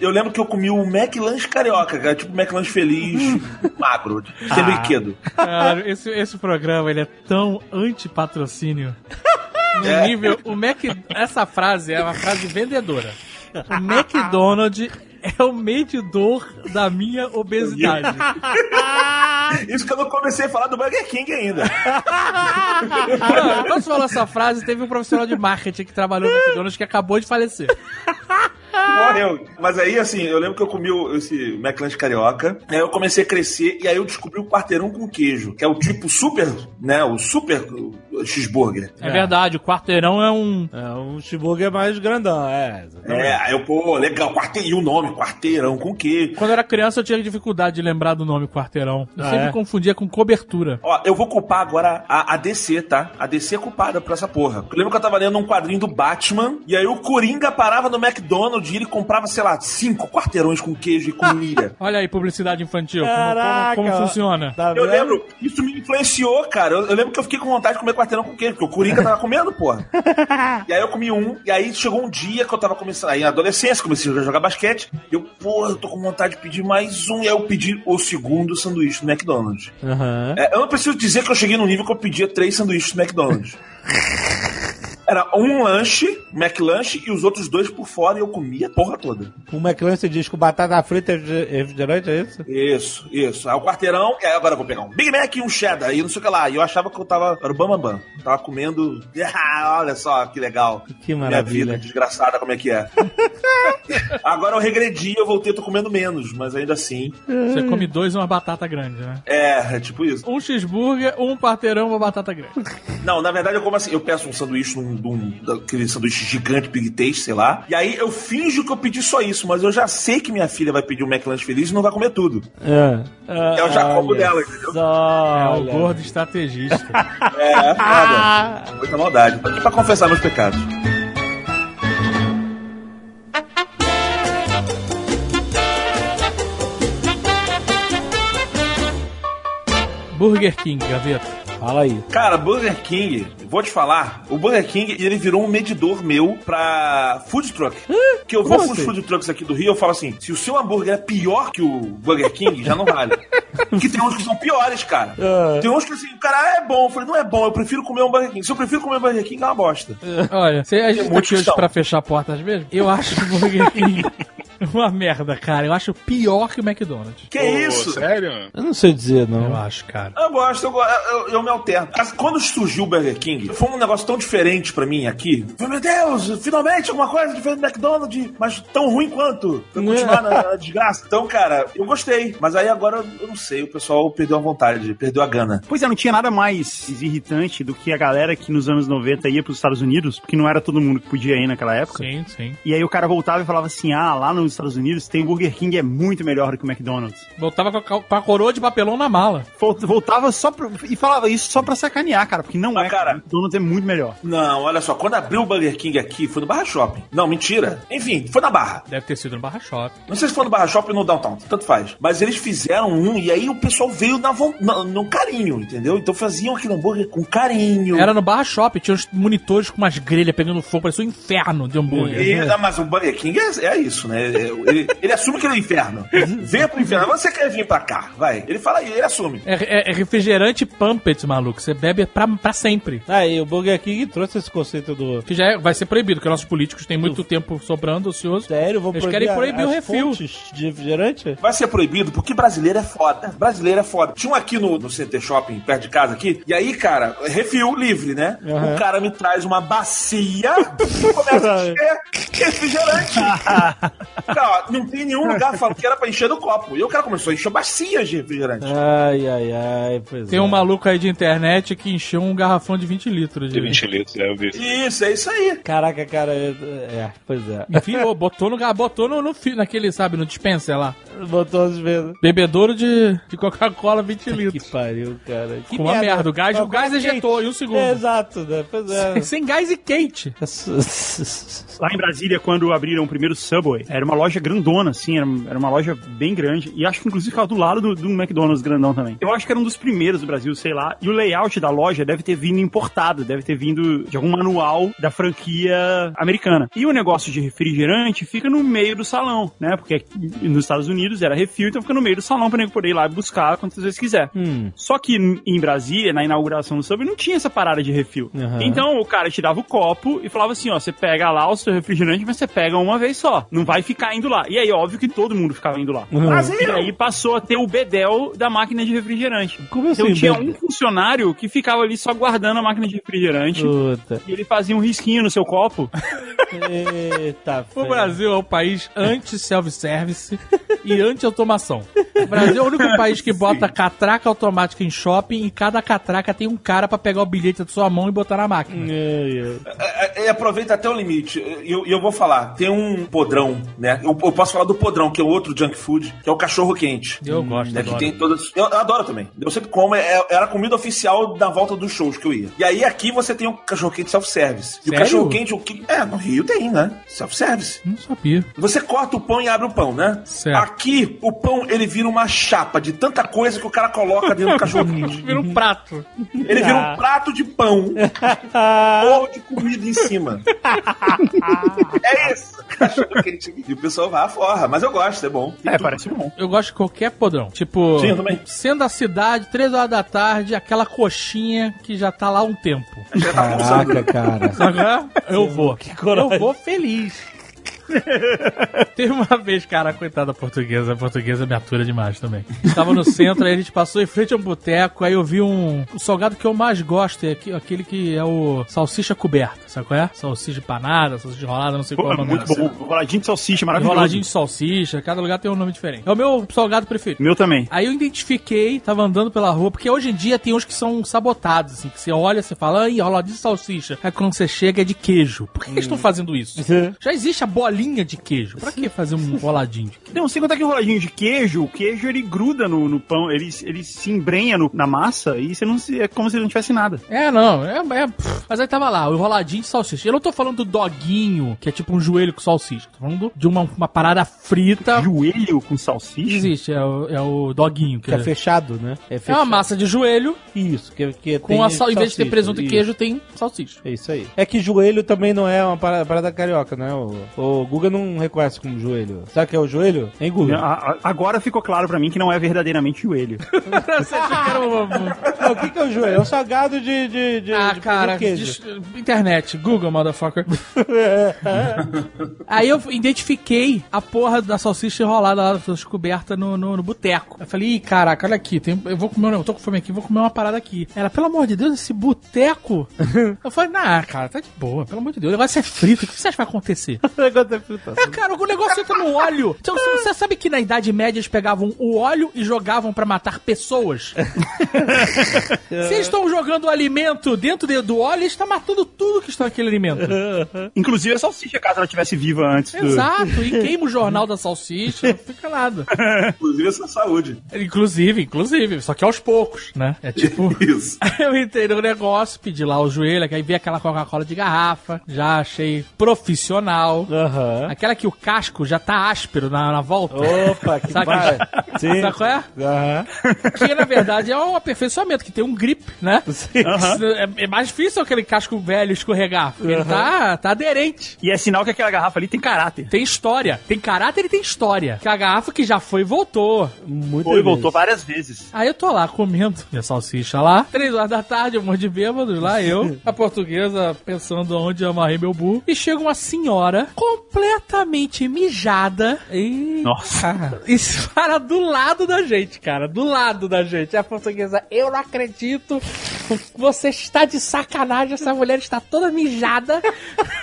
Eu lembro que eu comi o McLanche carioca, que era tipo McLanche feliz, magro, sem brinquedo. Cara, esse, esse programa, ele é tão anti-patrocínio. No É. nível, o Mac, essa frase é uma frase vendedora. O McDonald's é o medidor da minha obesidade. Isso que eu não comecei a falar do Burger King ainda. Não, quando você falou essa frase, teve um profissional de marketing que trabalhou no McDonald's que acabou de falecer. Morreu. Mas aí, assim, eu lembro que eu comi esse McLanche carioca, aí eu comecei a crescer, e aí eu descobri o quarteirão com queijo, que é o tipo super, né, o super cheeseburger. É, verdade, o quarteirão é um. É um cheeseburger mais grandão, é. exatamente. É, aí eu, pô, legal, quarteirão, e o nome, quarteirão, com queijo. Quando eu era criança, eu tinha dificuldade de lembrar do nome quarteirão. Eu Ah, sempre é? confundia com cobertura. Ó, eu vou culpar agora a, a DC, tá? A DC é culpada por essa porra. Eu lembro que eu tava lendo um quadrinho do Batman, e aí o Coringa parava no McDonald's e ele comprava, sei lá, cinco quarteirões com queijo e comia. Olha aí, publicidade infantil. como- Caraca, como, como ó. funciona? Tá Eu lembro, isso me influenciou, cara. Eu, eu lembro que eu fiquei com vontade de comer quarteirão com queijo, porque o Coringa tava comendo, porra. e aí eu comi um, e aí chegou um dia que eu tava começando, aí na adolescência, comecei a jogar basquete, e eu, porra, eu tô com vontade de pedir mais um, e aí eu pedi o segundo sanduíche do McDonald's. Aham. É, eu não preciso dizer que eu cheguei num nível que eu pedia três sanduíches do McDonald's. Era um lanche, McLanche, e os outros dois por fora, e eu comia a porra toda. O McLaren você diz com batata frita e refrigerante, é isso? Isso, isso. Aí o quarteirão, e aí agora eu vou pegar um Big Mac e um cheddar, e não sei o que lá. E eu achava que eu tava. Era o Bambambam. Tava comendo. Ah, olha só que legal. Que Minha maravilha. vida desgraçada, como é que é. agora eu regredi, eu voltei, tô comendo menos, mas ainda assim. Você come dois e uma batata grande, né? É, é tipo isso. Um cheeseburger, um quarteirão e uma batata grande. Não, na verdade eu como assim, eu peço um sanduíche num, num daquele sanduíche gigante, big taste, sei lá. E aí eu finjo que eu pedi só isso, mas eu já sei que minha filha vai pedir um McLanche feliz e não vai comer tudo. É. Eu já como Olha dela, entendeu? Só, É o gordo estrategista. É, é foda. Muita maldade. Tô aqui pra confessar meus pecados. Burger King, gaveta. Fala aí. Cara, Burger King, vou te falar, o Burger King, ele virou um medidor meu pra food truck. Que eu vou Como pros assim? food trucks aqui do Rio, eu falo assim, se o seu hambúrguer é pior que o Burger King, já não vale. Porque tem uns que são piores, cara. Ah. Tem uns que assim, o cara é bom. Eu falei, não é bom, eu prefiro comer um Burger King. Se eu prefiro comer um Burger King, é uma bosta. Olha, você, a gente tá muita aqui hoje pra fechar portas mesmo. Eu acho o Burger King uma merda, cara. Eu acho pior que o McDonald's. Que Pô, isso? Sério? Eu não sei dizer, não. Eu acho, cara. Eu gosto, eu, eu, eu me alterno. Quando surgiu o Burger King, foi um negócio tão diferente pra mim aqui. Meu Deus, finalmente alguma coisa diferente do McDonald's, mas tão ruim quanto. Pra continuar na, na desgraça. Então, cara, eu gostei. Mas aí agora, eu não sei, o pessoal perdeu a vontade, perdeu a gana. Pois é, não tinha nada mais irritante do que a galera que nos anos 90 ia pros Estados Unidos, porque não era todo mundo que podia ir naquela época. Sim, sim. E aí o cara voltava e falava assim: ah, lá nos Estados Unidos tem o Burger King é muito melhor do que o McDonald's. Voltava com a, com a coroa de papelão na mala. Vol- Voltava só pra, e falava isso só pra sacanear, cara, porque não Mas, é. cara- o McDonald's é muito melhor. Não, olha só, quando abriu o Burger King aqui, foi no Barra Shopping. Não, mentira. Enfim, foi na Barra. Deve ter sido no Barra Shop. Não sei se foi no Barra Shopping ou no Downtown, tanto faz. Mas eles fizeram um e aí o pessoal veio na, na- no carinho, entendeu? Então faziam aquele hambúrguer com carinho. Era no Barra Shop, tinha uns monitores com umas grelhas pegando fogo, parecia um inferno de hambúrguer. E, ah, mas o Burger King é, é isso, né? Ele, ele assume que ele é o inferno. Venha pro inferno. Você quer vir pra cá? Vai. Ele fala aí, ele assume. É, é- é refrigerante Pumpet, maluco. Você bebe pra, pra sempre. Aí, o Burger King trouxe esse conceito do. Que já é- vai ser proibido, porque nossos políticos têm muito tempo sobrando, ocioso. Sério, vou Eles querem proibir as o refil. fontes de refrigerante? Vai ser proibido porque brasileiro é foda. Brasileiro é foda. Tinha um aqui no, no CT Shopping, perto de casa aqui. E aí, cara, refil livre, né? Uhum. O cara me traz uma bacia e começa a encher refrigerante. Ó, não tem nenhum lugar falando que era pra encher do copo. E o cara começou a encher bacias de refrigerante. Ai, ai, ai, pois Tem é. um maluco aí de internet que encheu um garrafão de 20 litros. De De... 20 litros, é, eu vi. Isso, é isso aí. Caraca, cara, é, é, pois é. Enfiou, botou no, gar- botou no, no, naquele, sabe, no dispenser lá. Botou as vezes. Bebedouro de, de Coca-Cola 20 Que litros. pariu, cara. Que Ficou uma merda. O gás, o gás ejetou em um segundo. É, exato, né? Pois é. Sem gás e quente. Lá em Brasília, quando abriram o primeiro Subway, era uma loja grandona, assim, era, era uma loja bem grande. E acho que inclusive ficava do lado do, do McDonald's grandão também. Eu acho que era um dos primeiros do Brasil, sei lá. E o layout da loja deve ter vindo importado, deve ter vindo de algum manual da franquia americana. E o negócio de refrigerante fica no meio do salão, né? Porque aqui nos Estados Unidos era refil, então fica no meio do salão pra nego poder ir lá e buscar quantas vezes quiser. Hum. Só que em Brasília, na inauguração do Subway, não tinha essa parada de refil. Aham. Então o cara te dava o copo e falava assim, ó, você pega lá o seu refrigerante, mas você pega uma vez só. Não vai ficar indo lá. E aí, óbvio que todo mundo ficava indo lá. E aí passou a ter o bedel da máquina de refrigerante. Como assim, Então tinha bedel? um funcionário que ficava ali só guardando a máquina de refrigerante. Puta. E ele fazia um risquinho no seu copo. Eita, O. Brasil é um país anti-self-service e anti-automação. O Brasil é o único país que bota catraca automática em shopping e cada catraca tem um cara pra pegar o bilhete da sua mão e botar na máquina. É, É, é, e aproveita até o limite. E eu, e eu vou falar, tem um podrão, né? Eu, eu posso falar do podrão, que é o outro junk food, que é o cachorro quente. Eu gosto, Né, que tem todas. Eu, eu adoro também. Eu sempre como, é- era a comida oficial da volta dos shows que eu ia. E aí aqui você tem o cachorro quente self-service. E o cachorro quente, o que. É, no Rio tem, né? Self-service. Não sabia. Você corta o pão e abre o pão, né? Certo. Aqui, o pão, ele vira uma chapa de tanta coisa que o cara coloca dentro do cachorro quente. Vira um prato. Ele vira um prato de pão ou de comida em cima. é isso. Cachorro quente. Pessoal vai à forra, mas eu gosto, é bom. É, parece bom. Eu gosto de qualquer podrão. Tipo, Sim, eu também. sendo a cidade, três horas da tarde, aquela coxinha que já tá lá há um tempo. Já tá. Caraca, cara. Eu vou. Eu vou feliz. Teve uma vez, cara, coitada da portuguesa, a portuguesa me atura demais também. Tava no centro, aí a gente passou em frente a um boteco, aí eu vi um o salgado que eu mais gosto, é aquele que é o salsicha coberta, sabe qual é? Salsicha empanada, salsicha enrolada, não sei Pô, qual é o nome. muito bom. Roladinho de salsicha, maravilhoso. Enroladinho de salsicha, cada lugar tem um nome diferente. É o meu salgado preferido. Meu também. Aí eu identifiquei, tava andando pela rua, porque hoje em dia tem uns que são sabotados, assim, que você olha, você fala, ai, enroladinho de salsicha. Aí quando você chega é de queijo. Por que eles estão fazendo isso? Já existe a bolinha de queijo. Pra que fazer um enroladinho de queijo? Não, sem contar que o roladinho de queijo, o queijo ele gruda no, no pão, ele, ele se embrenha no- na massa e você não se, é como se não tivesse nada. É, não, é, é-. Mas aí tava lá, o enroladinho de salsicha. Eu não tô falando do doguinho, que é tipo um joelho com salsicha. Tô falando de uma, uma parada frita. Joelho com salsicha? Existe, é o, é o doguinho. Que Que é fechado, né? é fechado. uma massa de joelho Isso, que, que com tem a sal, em vez de ter presunto e isso. queijo, tem salsicha. É isso aí. É que joelho também não é uma parada, parada carioca, né? O, o Guga não reconhece como joelho. Sabe o que é o joelho? Hein, Guga? A- a- Agora ficou claro pra mim que não é verdadeiramente joelho. Você achou que era um- Não, o que, que é o joelho? É o salgado de, de, de, Ah, de cara, queijo. des- internet, Google, motherfucker. Aí eu identifiquei a porra da salsicha enrolada lá, descoberta no, no, no boteco. Eu falei, Ih, caraca, olha aqui, tem- eu vou comer, eu tô com fome aqui, vou comer uma parada aqui. Ela, pelo amor de Deus, esse boteco. eu falei, nah, cara, tá de boa, pelo amor de Deus, o negócio é frito, o que você acha que vai acontecer? O negócio é cara, o negócio entra no óleo. Então, você sabe que na Idade Média eles pegavam o óleo e jogavam pra matar pessoas? Se eles estão jogando o alimento dentro de- do óleo, eles estão matando tudo que está naquele alimento. Inclusive a salsicha, caso ela estivesse viva antes do... Exato, e queima o jornal da salsicha, não fica nada. Inclusive essa saúde. Inclusive, inclusive, só que aos poucos, né? É tipo. Isso. Aí eu entrei no negócio, pedi lá o joelho, aí vi aquela Coca-Cola de garrafa, já achei profissional. Aham. Aquela que o casco já tá áspero na, na volta. Opa, que Sabe- vai. Sim. Sabe qual é? Aham. Que na verdade é um aperfeiçoamento, que tem um grip, né? Sim. É, é mais difícil aquele casco velho escorregar. Porque ele tá, tá aderente. E é sinal que aquela garrafa ali tem caráter. Tem história. Tem caráter e tem história. Que a garrafa que já foi e voltou. Muito Foi, voltou várias vezes. Aí eu tô lá comendo minha salsicha lá. Três horas da tarde, um monte de bêbados lá, eu, a portuguesa, pensando onde eu amarrei meu burro. E chega uma senhora completamente mijada. E. Nossa. Isso para do lado da gente, cara. Do lado da gente. A portuguesa, eu não acredito. Você está de sacanagem. Essa mulher está toda mijada.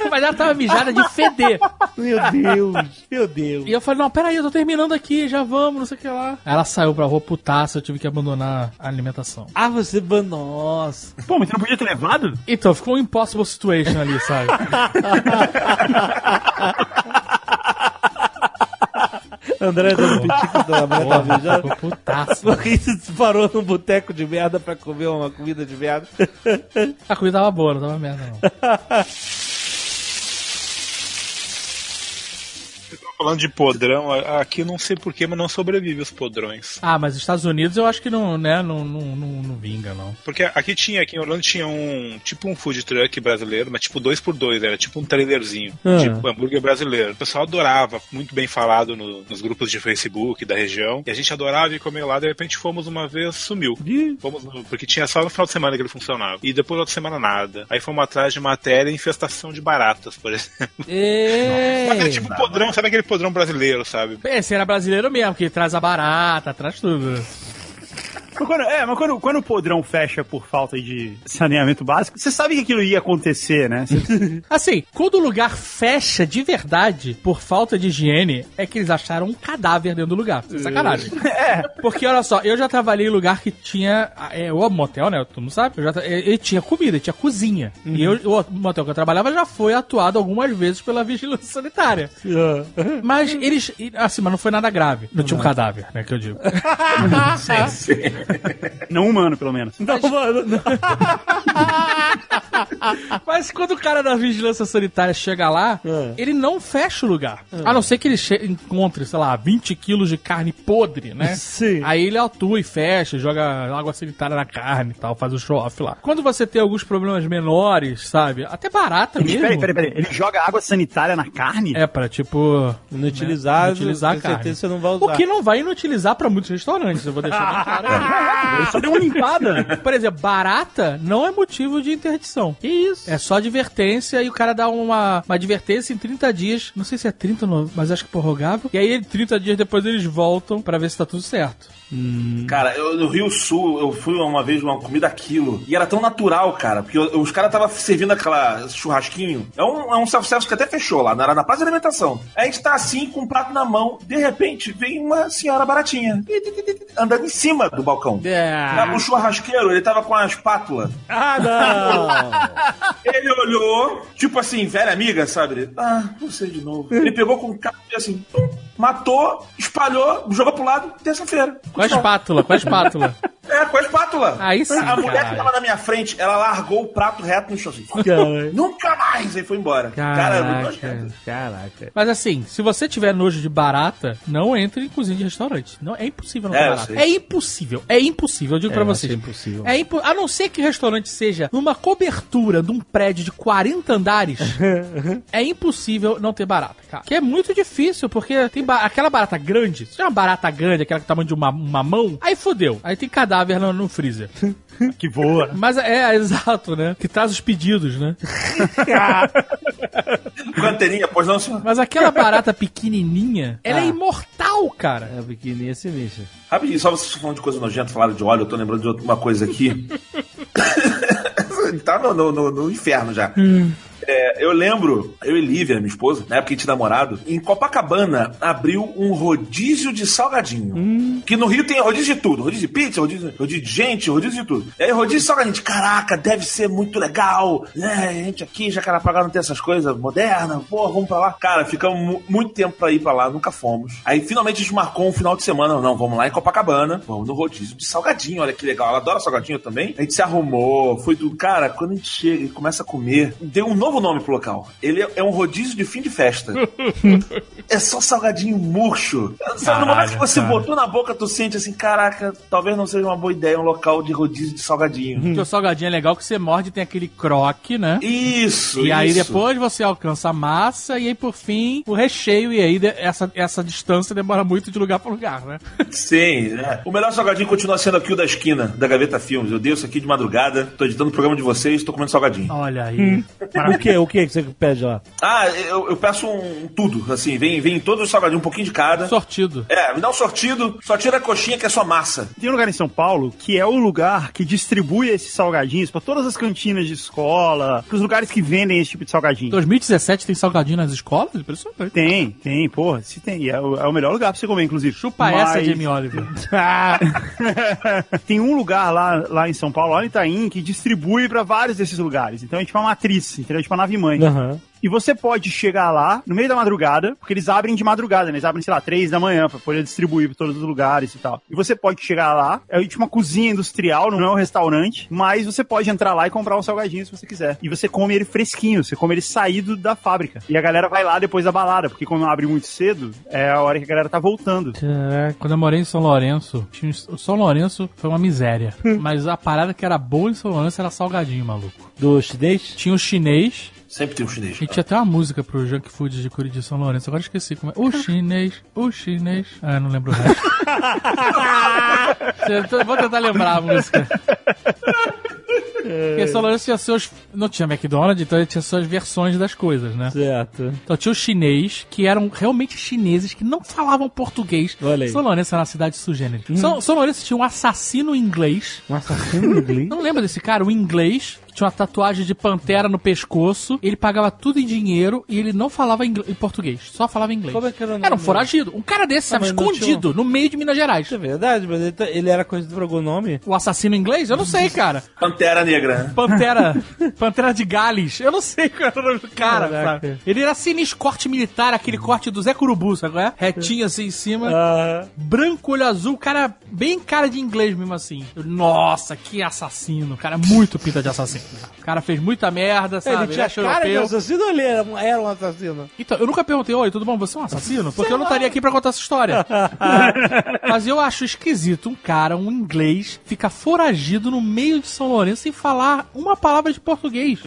Mas ela tava mijada de feder. Meu Deus, meu Deus. E eu falei, não, peraí, eu tô terminando aqui, já vamos, não sei o que lá. Ela saiu pra rua putaça, eu tive que abandonar a alimentação. Ah, você... Nossa. Pô, mas você não podia ter levado? Então, ficou um impossible situation ali, sabe? André dando pitico da mulher mijando. Ficou putaça. Porque você parou num boteco de merda pra comer uma comida de merda. A comida tava boa, não tava merda, não. Falando de podrão, aqui eu não sei porquê, mas não sobrevive os podrões. Ah, mas os Estados Unidos eu acho que não, né, não, não, não, não vinga, não. Porque aqui tinha, aqui em Orlando tinha um, tipo um food truck brasileiro, mas tipo dois por dois, era tipo um trailerzinho, Ah. tipo hambúrguer brasileiro. O pessoal adorava, muito bem falado no- nos grupos de Facebook da região, e a gente adorava ir comer lá, de repente fomos uma vez, sumiu. Fomos no- porque tinha só no final de semana que ele funcionava. E depois outra semana nada. Aí fomos atrás de matéria infestação de baratas, por exemplo. Mas é Ei! tipo podrão, sabe aquele podrão brasileiro, sabe? Esse era brasileiro mesmo, que traz a barata, traz tudo. Mas quando, é, mas quando, quando o podrão fecha por falta de saneamento básico, você sabe que aquilo ia acontecer, né? Você- Assim, quando o lugar fecha de verdade por falta de higiene, é que eles acharam um cadáver dentro do lugar. Sem sacanagem. É. Porque, olha só, eu já trabalhei em lugar que tinha. É, o motel, né? Tu não sabe? Eu já ele tinha comida, tinha cozinha. E eu, o motel que eu trabalhava já foi atuado algumas vezes pela vigilância sanitária. Mas eles. Assim, mas não foi nada grave. Não tinha um cadáver, né? Que eu digo. Não humano, pelo menos. Mas quando o cara da vigilância sanitária chega lá, ele não fecha o lugar. A não ser que ele encontre, sei lá, 20 quilos de carne podre, né? Sim. Aí ele atua e fecha, joga água sanitária na carne e tal, faz o show-off lá. Quando você tem alguns problemas menores, sabe? Até barata mesmo. Peraí, peraí, peraí. Ele joga água sanitária na carne? É pra, tipo... Inutilizar, Inutilizar a com carne. certeza você não vai usar. O que não vai inutilizar pra muitos restaurantes, eu vou deixar bem claro Ele só deu uma limpada. Por exemplo, barata não é motivo de interdição. Que isso? É só advertência e o cara dá uma, uma advertência em 30 dias. Não sei se é 30, ou não, mas acho que prorrogável. E aí, 30 dias depois, eles voltam pra ver se tá tudo certo. Cara, eu, no Rio Sul, eu fui uma vez uma comida aquilo. E era tão natural, cara. Porque eu- os caras estavam servindo aquela churrasquinho. É um, é um self-service que até fechou lá, era na praça de alimentação. Aí a gente tá assim, com um prato na mão. De repente, vem uma senhora baratinha. Andando em cima do balcão. É. O churrasqueiro, ele tava com a espátula. Ah, não! Ele olhou, tipo assim, velha amiga, sabe? Ah, você de novo. Ele pegou com o carro e assim, pum, matou, espalhou, jogou pro lado, terça-feira. Com a espátula, com a espátula. É, com a espátula. Aí sim, A mulher caralho. que tava na minha frente, ela largou o prato reto no chão assim. Nunca mais! Aí foi embora. Cara, é muito nojento. Caraca. Mas assim, se você tiver nojo de barata, não entre em cozinha de restaurante. Não, é impossível não É, barata. É impossível. É impossível, eu digo pra eu vocês. acho impossível. É impo- A não ser que o restaurante seja numa cobertura de um prédio de 40 andares, é impossível não ter barata, cara. Que é muito difícil, porque tem ba- aquela barata grande, se é uma barata grande, aquela que tamanho de uma, uma mão, aí fodeu. Aí tem cadáver no, no freezer. Que voa. Mas é, é exato, né? Que traz os pedidos, né? Com anteninha, pois não, senhor? Mas aquela barata pequenininha, ela é imortal, cara. É pequenininha esse bicho. Rapidinho, só vocês falando de coisa nojenta, falaram de óleo, eu tô lembrando de outra- uma coisa aqui. tá no, no- no- no inferno já. É, eu lembro, eu e Lívia, minha esposa, na época que a gente namorado, em Copacabana abriu um rodízio de salgadinho. Que no Rio tem rodízio de tudo: rodízio de pizza, rodízio, rodízio de gente, rodízio de tudo. E aí, rodízio de salgadinho, gente, caraca, deve ser muito legal, né? A gente aqui, Jacarapagá, não tem essas coisas modernas, pô, vamos pra lá. Cara, ficamos mu- muito tempo pra ir pra lá, nunca fomos. Aí finalmente a gente marcou um final de semana, não, vamos lá em Copacabana, vamos no rodízio de salgadinho, olha que legal. Ela adora salgadinho também. A gente se arrumou, foi tudo. Cara, quando a gente chega e começa a comer, deu um novo nome pro local. Ele é um rodízio de fim de festa. é só salgadinho murcho. Sabe, no momento que você botou na boca, tu sente assim, caraca, talvez não seja uma boa ideia um local de rodízio de salgadinho. Porque o salgadinho é legal que você morde e tem aquele croque, né? Isso, E aí isso. depois você alcança a massa e aí por fim o recheio e aí essa, essa distância demora muito de lugar pra lugar, né? Sim, né? O melhor salgadinho continua sendo aqui o da esquina, da Gaveta Filmes. Eu dei isso aqui de madrugada, tô editando o programa de vocês, tô comendo salgadinho. Olha aí. O que, o que você pede lá? Ah, eu, eu peço um, tudo, assim, vem, vem todos os salgadinhos, um pouquinho de cada. Sortido. É, me dá um sortido, só tira a coxinha que é só massa. Tem um lugar em São Paulo que é o lugar que distribui esses salgadinhos pra todas as cantinas de escola, pros lugares que vendem esse tipo de salgadinho. 2017 tem salgadinho nas escolas? Impressionante. Tem, tem, porra, se tem. É o, é o melhor lugar pra você comer, inclusive. Chupa Mas- essa, Jamie Oliver. tem um lugar lá, lá em São Paulo, lá em Itaim, que distribui pra vários desses lugares. Então é tipo uma matriz, entendeu? Uma nave mãe. Aham. E você pode chegar lá no meio da madrugada, porque eles abrem de madrugada, né? Eles abrem, sei lá, três da manhã pra poder distribuir pra todos os lugares e tal. E você pode chegar lá, é tipo uma cozinha industrial, não é um restaurante, mas você pode entrar lá e comprar um salgadinho se você quiser. E você come ele fresquinho, você come ele saído da fábrica. E a galera vai lá depois da balada, porque como abre muito cedo, é a hora que a galera tá voltando. Caraca, quando eu morei em São Lourenço, tinha um- o São Lourenço foi uma miséria. Mas a parada que era boa em São Lourenço era salgadinho, maluco. Do chinês? Tinha o chinês, Sempre tem um chinês. e tinha até uma música pro Junk Food de Curitiba de São Lourenço. Agora eu esqueci como é. O chinês, o chinês. Ah, eu não lembro o resto. Vou tentar lembrar a música. Porque São Lourenço tinha seus. Não tinha McDonald's, então ele tinha suas versões das coisas, né? Certo. Então tinha os chinês, que eram realmente chineses, que não falavam português. Olha aí. São Lourenço era uma cidade sugênere. São, São Lourenço tinha um assassino inglês. Um assassino inglês? Não lembra desse cara? Um inglês tinha uma tatuagem de pantera no pescoço. Ele pagava tudo em dinheiro e ele não falava ingl- em português, só falava inglês. Como é que era o nome Era um foragido. Um cara desse, sabe, mas não escondido, no meio de Minas Gerais. Isso é verdade, mas ele, tá- ele era conhecido por algum nome? O assassino inglês? Eu não sei, cara. Pantera Negra. né? Pantera. Pantera de Gales. Eu não sei qual era o nome do cara, Caraca. sabe? Ele era sinistro corte militar, aquele corte do Zé Curubu, sabe qual é? Retinho assim em cima. Ah, Branco, olho azul, cara, bem cara de inglês mesmo assim. Nossa, que assassino. Cara, muito pinta de assassino. O cara fez muita merda, sabe? ele tinha acha cara de assassino ou ele era, um- era um assassino? Então, eu nunca perguntei, oi, tudo bom? Você é um assassino? Porque eu não estaria aqui pra contar essa história. Mas eu acho esquisito um cara, um inglês, ficar foragido no meio de São Lourenço sem falar uma palavra de português.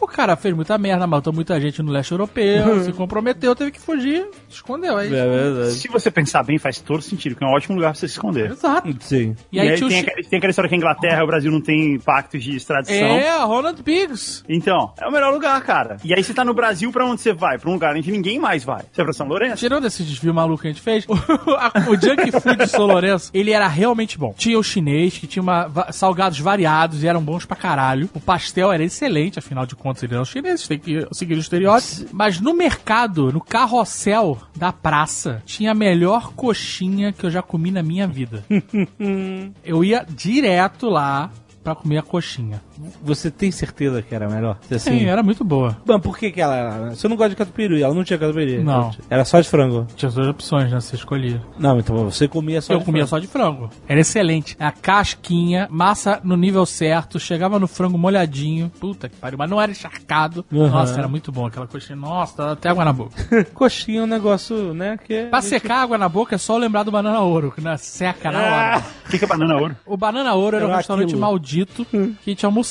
O cara fez muita merda, matou muita gente no leste europeu, se comprometeu, teve que fugir, se escondeu. É É verdade. Se você pensar bem, faz todo sentido, que é um ótimo lugar pra você se esconder. Exato. Sim. E aí, tinha o tem, chi- aquela, tem aquela história que a Inglaterra e o Brasil não tem pactos de extradição. É, Ronald Biggs. Então, é o melhor lugar, cara. E aí você tá no Brasil, pra onde você vai? Pra um lugar onde ninguém mais vai. Você vai pra São Lourenço? Tirando esse desvio maluco que a gente fez, o, a- o Junk Food de São Lourenço, ele era realmente bom. Tinha o chinês, que tinha uma, salgados variados e eram bons pra caralho. O pastel era excelente, afinal de contas, eles eram chineses, tem que seguir o estereótipo. Mas no mercado, no carrossel da praça, tinha a melhor coxinha que eu já comi na minha vida. eu ia direto lá pra comer a coxinha. Você tem certeza que era melhor? Sim, Assim, era muito boa. Mas por que que ela era? Você não gosta de catupiry? Ela não tinha catupiry? Não. Era só de frango? Tinha duas opções, né? Você escolhia. Não, então você comia só eu de comia frango. só de frango. Era excelente. A casquinha, massa no nível certo, chegava no frango molhadinho. Puta que pariu, mas não era encharcado. Uhum. Nossa, era muito bom aquela coxinha. Nossa, dá até água na boca. Coxinha é um negócio, né, que... pra secar água na boca é só lembrar do banana ouro, que né, seca na hora. O que, que é banana ouro? O Banana Ouro era um Era restaurante aquilo. maldito que a gente almoçava.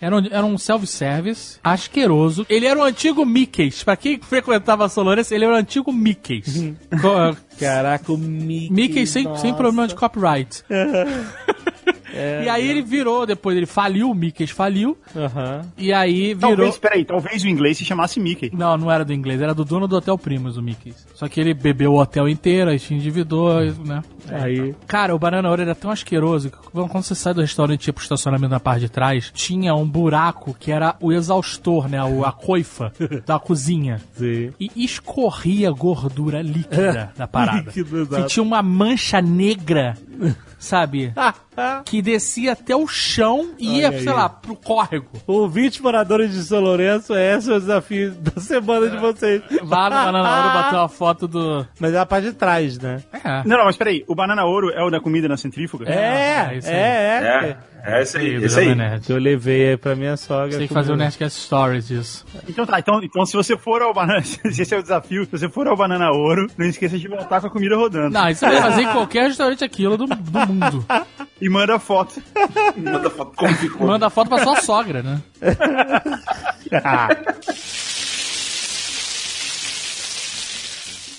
Era um, era um self-service, asqueroso. Ele era o antigo Mickey's. Pra quem frequentava a ele era o antigo Mickey's. Co- Caraca, o Mickey... Mickey sem, sem problema de copyright. e aí ele virou, depois ele faliu, o Mickey faliu, Aham. e aí virou... Talvez, peraí, talvez o inglês se chamasse Mickey. Não, não era do inglês, era do dono do Hotel Primos, o Mickey. Só que ele bebeu o hotel inteiro, aí se endividou, né? Aí... Cara, o Banana Ouro era tão asqueroso que quando você sai do restaurante e ia pro estacionamento na parte de trás, tinha um buraco que era o exaustor, né? O, a coifa da cozinha. Sim. E escorria gordura líquida da parada. Líquido, exato. que tinha uma mancha negra, sabe? que descia até o chão e ia, sei lá, pro córrego. Ouvintes moradores de São Lourenço, esse é o desafio da semana de vocês. Vá no Banana Ouro bater uma foto do. Mas é a parte de trás, né? É. Não, não, mas peraí, o banana ouro é o da comida na centrífuga? É, é é, isso aí. É. Esse aí, esse aí. Jovem Nerd. Eu levei aí pra minha sogra. Tem que fazer o Nerdcast Stories disso. Então tá, então, então se você for ao banana, se esse é o desafio, se você for ao banana ouro, não esqueça de voltar com a comida rodando. Não, isso vai fazer em qualquer restaurante aquilo do, do mundo. E manda foto. Manda foto como ficou. Manda foto pra sua sogra, né?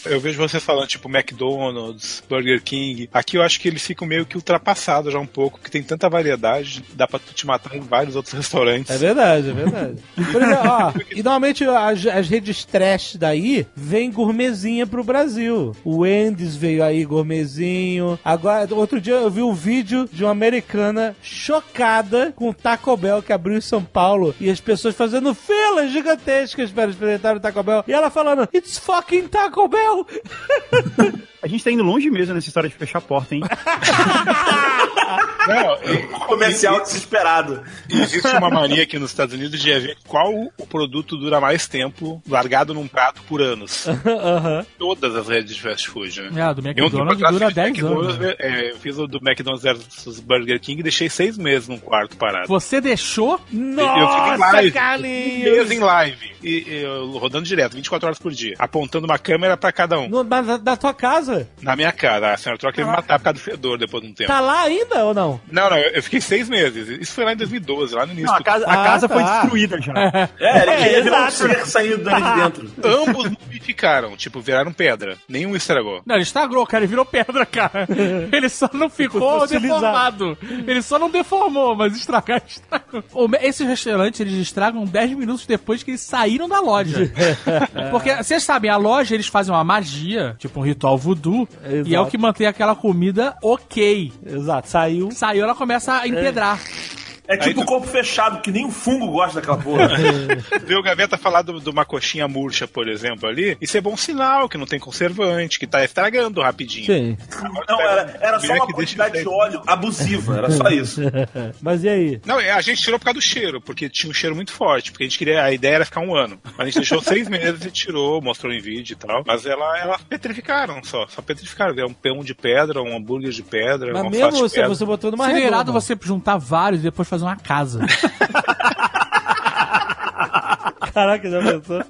Eu vejo vocês falando, tipo, McDonald's, Burger King. Aqui eu acho que eles ficam meio que ultrapassados já um pouco, porque tem tanta variedade, dá pra te matar em vários outros restaurantes. É verdade, é verdade. Por exemplo, ó, e normalmente as, as redes trash daí vem gourmetzinha pro Brasil. O Wendy's veio aí gourmetzinho. Agora, outro dia eu vi um vídeo de uma americana chocada com o Taco Bell que abriu em São Paulo e as pessoas fazendo filas gigantescas para experimentar o Taco Bell. E ela falando, it's fucking Taco Bell! A gente tá indo longe mesmo nessa história de fechar a porta, hein? Não, Comercial desesperado. existe uma mania aqui nos Estados Unidos de ver qual o produto dura mais tempo largado num prato por anos. Aham. Todas as redes de fast food, né? É, a do um McDonald's dura fiz 10 McDonald's, anos. né? é, eu fiz o do McDonald's versus Burger King e deixei seis meses num quarto parado. Você deixou? eu fiquei em Nossa, live, Carlinhos! Mês em live. E, e eu rodando direto, 24 horas por dia. Apontando uma câmera pra cada um. No, na, na tua casa? Na minha casa. A senhora Troca teve que matar por causa do fedor depois de um tempo. Tá lá ainda ou não? Não, não, eu fiquei seis meses. Isso foi lá em 2012, lá no início. Não, a casa, a Ah, casa foi tá. destruída já. É, ele queria virar um ser saindo dali de dentro. Ambos mumificaram, tipo, viraram pedra. Nenhum estragou. Não, ele estragou, cara. Ele virou pedra, cara. Ele só não ficou fossilizado. deformado. Ele só não deformou, mas estragar, estragou. Esses restaurantes, eles estragam 10 minutos depois que eles saíram da loja. Porque, vocês sabem, a loja, eles fazem uma magia, tipo um ritual voodoo, e é o Exato. que mantém aquela comida ok. Exato, saiu. Saiu, ela começa a empedrar. É tipo Aí tu- corpo fechado, que nem um fungo gosta daquela porra. Ver o Gaveta falar de uma coxinha murcha, por exemplo, ali, isso é bom sinal, que não tem conservante, que tá estragando rapidinho. Sim. Não, era, era só uma quantidade de óleo abusiva, era só isso. Mas e aí? Não, é, a gente tirou por causa do cheiro, porque tinha um cheiro muito forte, porque a gente queria, a ideia era ficar um ano. Mas a gente deixou seis meses e tirou, mostrou em vídeo e tal. Mas ela, elas petrificaram só, só petrificaram. É um pão de pedra, um hambúrguer de pedra, Mas um mesmo você, pedra. você botou numa Seria redoma. irado você juntar vários e depois fazer uma casa. Caraca, já pensou?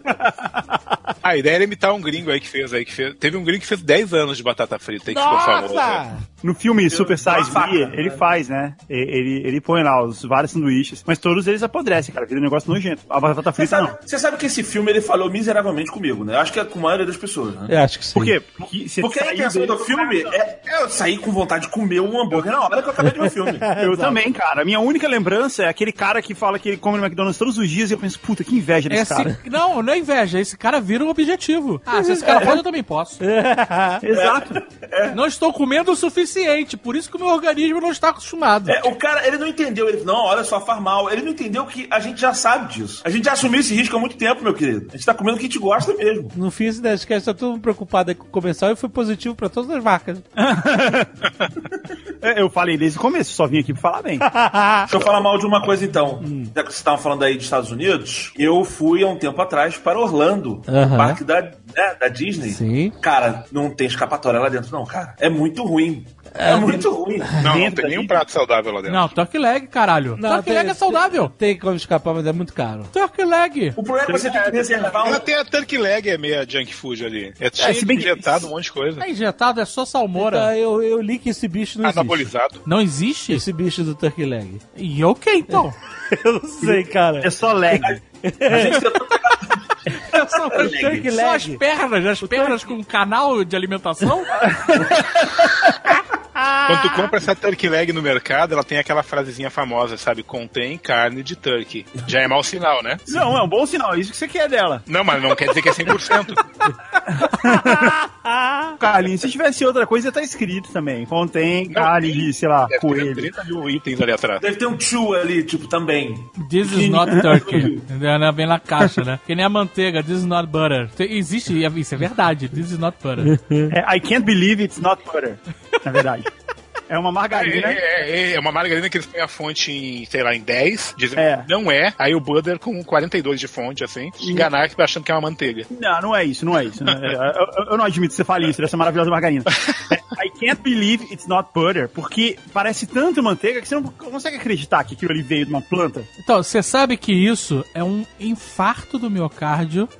A ideia era imitar um gringo aí que fez aí, que fez. Teve um gringo que fez 10 anos de batata frita aí que ficou famoso. né? No filme Super Size Me, né? ele faz, né? Ele, ele põe lá os vários sanduíches, mas todos eles apodrecem, cara. Vira um negócio nojento. A batata frita não. sabe, você sabe que esse filme ele falou miseravelmente comigo, né? Acho que é com a maioria das pessoas, né? Eu acho que sim. Por quê? Porque, você Porque a intenção dele- do filme é, é eu sair com vontade de comer um hambúrguer na hora que eu acabei de ver o filme. Eu também, cara. A minha única lembrança é aquele cara que fala que ele come no McDonald's todos os dias e eu penso, puta, que inveja desse Esse, cara. não, não é inveja. Esse cara vira um objetivo. Ah, se esse cara pode, eu também posso. Exato. Não estou comendo o suficiente, por isso que o meu organismo não está acostumado. É, o cara, ele não entendeu. Ele não, olha só, faz mal. Ele não entendeu que a gente já sabe disso. A gente já assumiu esse risco há muito tempo, meu querido. A gente tá comendo o que a gente gosta mesmo. No fim, esse Nerdcast tá todo mundo preocupado com o comercial e foi positivo pra todas as marcas. É, Eu falei desde o começo, só vim aqui pra falar bem. Deixa eu falar mal de uma coisa então. Já que vocês estavam falando aí dos Estados Unidos, eu fui há um tempo atrás para Orlando, Aham. no parque da, né, da Disney. Sim. Cara, não tem escapatória lá dentro, não, cara. É muito ruim. É, muito ruim. Não, não tem nenhum prato saudável lá dentro. Não, turkey leg, caralho. Não, turkey leg é saudável. Tem como escapar, mas é muito caro. Turkey leg. O problema é que você tem que reservar um. Até a turkey leg é meia junk food ali. É cheio de bem que- injetado, um monte de coisa. É injetado, é só salmoura. Então, eu, eu li que esse bicho não existe. Anabolizado. Não existe? Esse bicho do turkey leg. E ok, então. Eu não sei, cara. É só leg. A gente tentou pegar São, Turkey só as leg. pernas, as pernas com canal de alimentação. Quando tu compra essa turkey leg no mercado, ela tem aquela frasezinha famosa, sabe? Contém carne de turkey. Já é mau sinal, né? Não, é um bom sinal, é isso que você quer dela. Não, mas não quer dizer que é 100%. Carlinhos, se tivesse outra coisa, tá escrito também. Contém carne de, sei lá, Deve ter coelho. 30 mil itens ali atrás. Deve ter um tio ali, tipo, também. This is not turkey. Entendeu? Bem na caixa, né? Que nem a manteiga, this is not butter. Existe, isso é verdade, this is not butter. É, I can't believe it's not butter. Na verdade. É uma É, margarina. é, é uma margarina que eles põem a fonte em, sei lá, em 10, dizem É. que não é, aí o butter com 42 de fonte, assim, enganar achando que é uma manteiga. Não, não é isso, não é isso. É, Eu, eu- eu não admito que você fale isso dessa maravilhosa margarina. É, I can't believe it's not butter, porque parece tanto manteiga que você não consegue acreditar que aquilo ali veio de uma planta. Então, você sabe que isso é um infarto do miocárdio.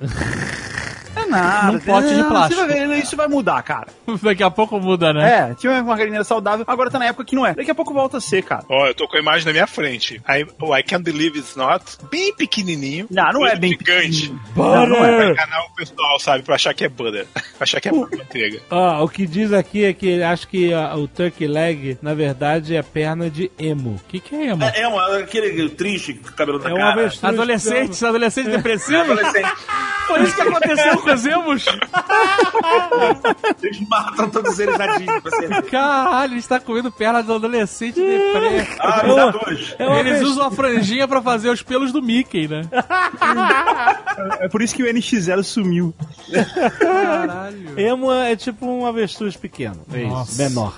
É nada. Num pote de Não, plástico. Você vai ver, isso vai mudar, cara. Daqui a pouco muda, né? É, tinha uma margarina saudável, agora tá na época que não é. Daqui a pouco volta a ser, cara. Ó, eu tô com a imagem na minha frente. I, oh, I can't believe it's not. Bem pequenininho. Não, não é bem gigante. Não, não é. Pra enganar o pessoal, sabe? Pra achar que é butter. Pra achar que é manteiga. Ó, o que diz aqui é que acho que ó, o turkey leg, na verdade, é perna de emo. O que, que é, mano? É, é um, aquele triste cabelo na É um cara. avestruz. Adolescentes, adolescentes depressivos? Adolescente. Foi isso que aconteceu com os emos? Eles matam todos eles na Disney, pra ser. Caralho, ele está comendo perna de adolescente deprê. Ah, me dá dois. É uma Eles usam a franjinha pra fazer os pelos do Mickey, né? É por isso que o NX0 sumiu. Caralho. Emo é tipo um avestruz pequeno. É isso, Nossa. menor.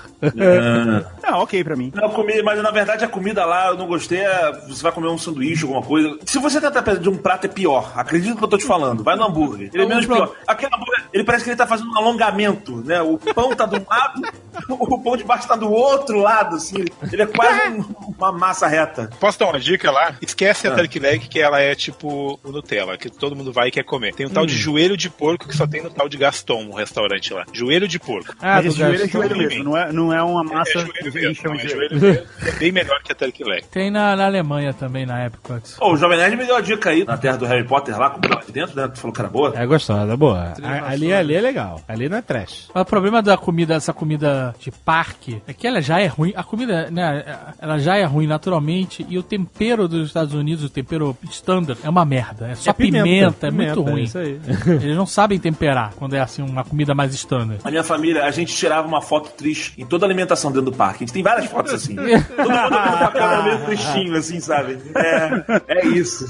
Não, ok pra mim. Não, comi, mas na verdade a comida lá eu não gostei. é, Você vai comer um sanduíche, alguma coisa. Se você tentar pedir um prato é pior. Acredita no que eu tô te falando. Vai no hambúrguer. Ele é menos não. Aquele hambúrguer, ele parece que ele tá fazendo um alongamento, né? O pão tá de um lado, o pão de baixo tá do outro lado, assim. Ele é quase um, uma massa reta. Posso dar uma dica lá? Esquece a turkey leg, que ela é tipo o Nutella, que todo mundo vai e quer comer. Tem um tal de joelho de porco que só tem no tal de Gaston, um restaurante lá. Joelho de porco. Ah, Mas joelho é joelho mesmo, não é, não é uma É massa joelho a gente mesmo, não, de é joelho. joelho mesmo. É bem melhor que a turkey leg. Tem na, na Alemanha também, na época. Ô, o Jovem Nerd me deu a dica aí na terra do Harry Potter lá, com lá de dentro, né? Tu falou que era boa. É gostosa, boa. A- ali, ali é legal. Ali não é trash. Mas o problema da comida, essa comida de parque, é que ela já é ruim. A comida, né, ela já é ruim naturalmente e o tempero dos Estados Unidos, o tempero standard, é uma merda. É só pimenta, é muito ruim. isso aí. Eles não sabem temperar quando é assim uma comida mais standard. A minha família, a gente tirava uma foto triste em toda a alimentação dentro do parque. A gente tem várias fotos assim. Todo mundo com a cara meio tristinho, assim, sabe? É, é isso.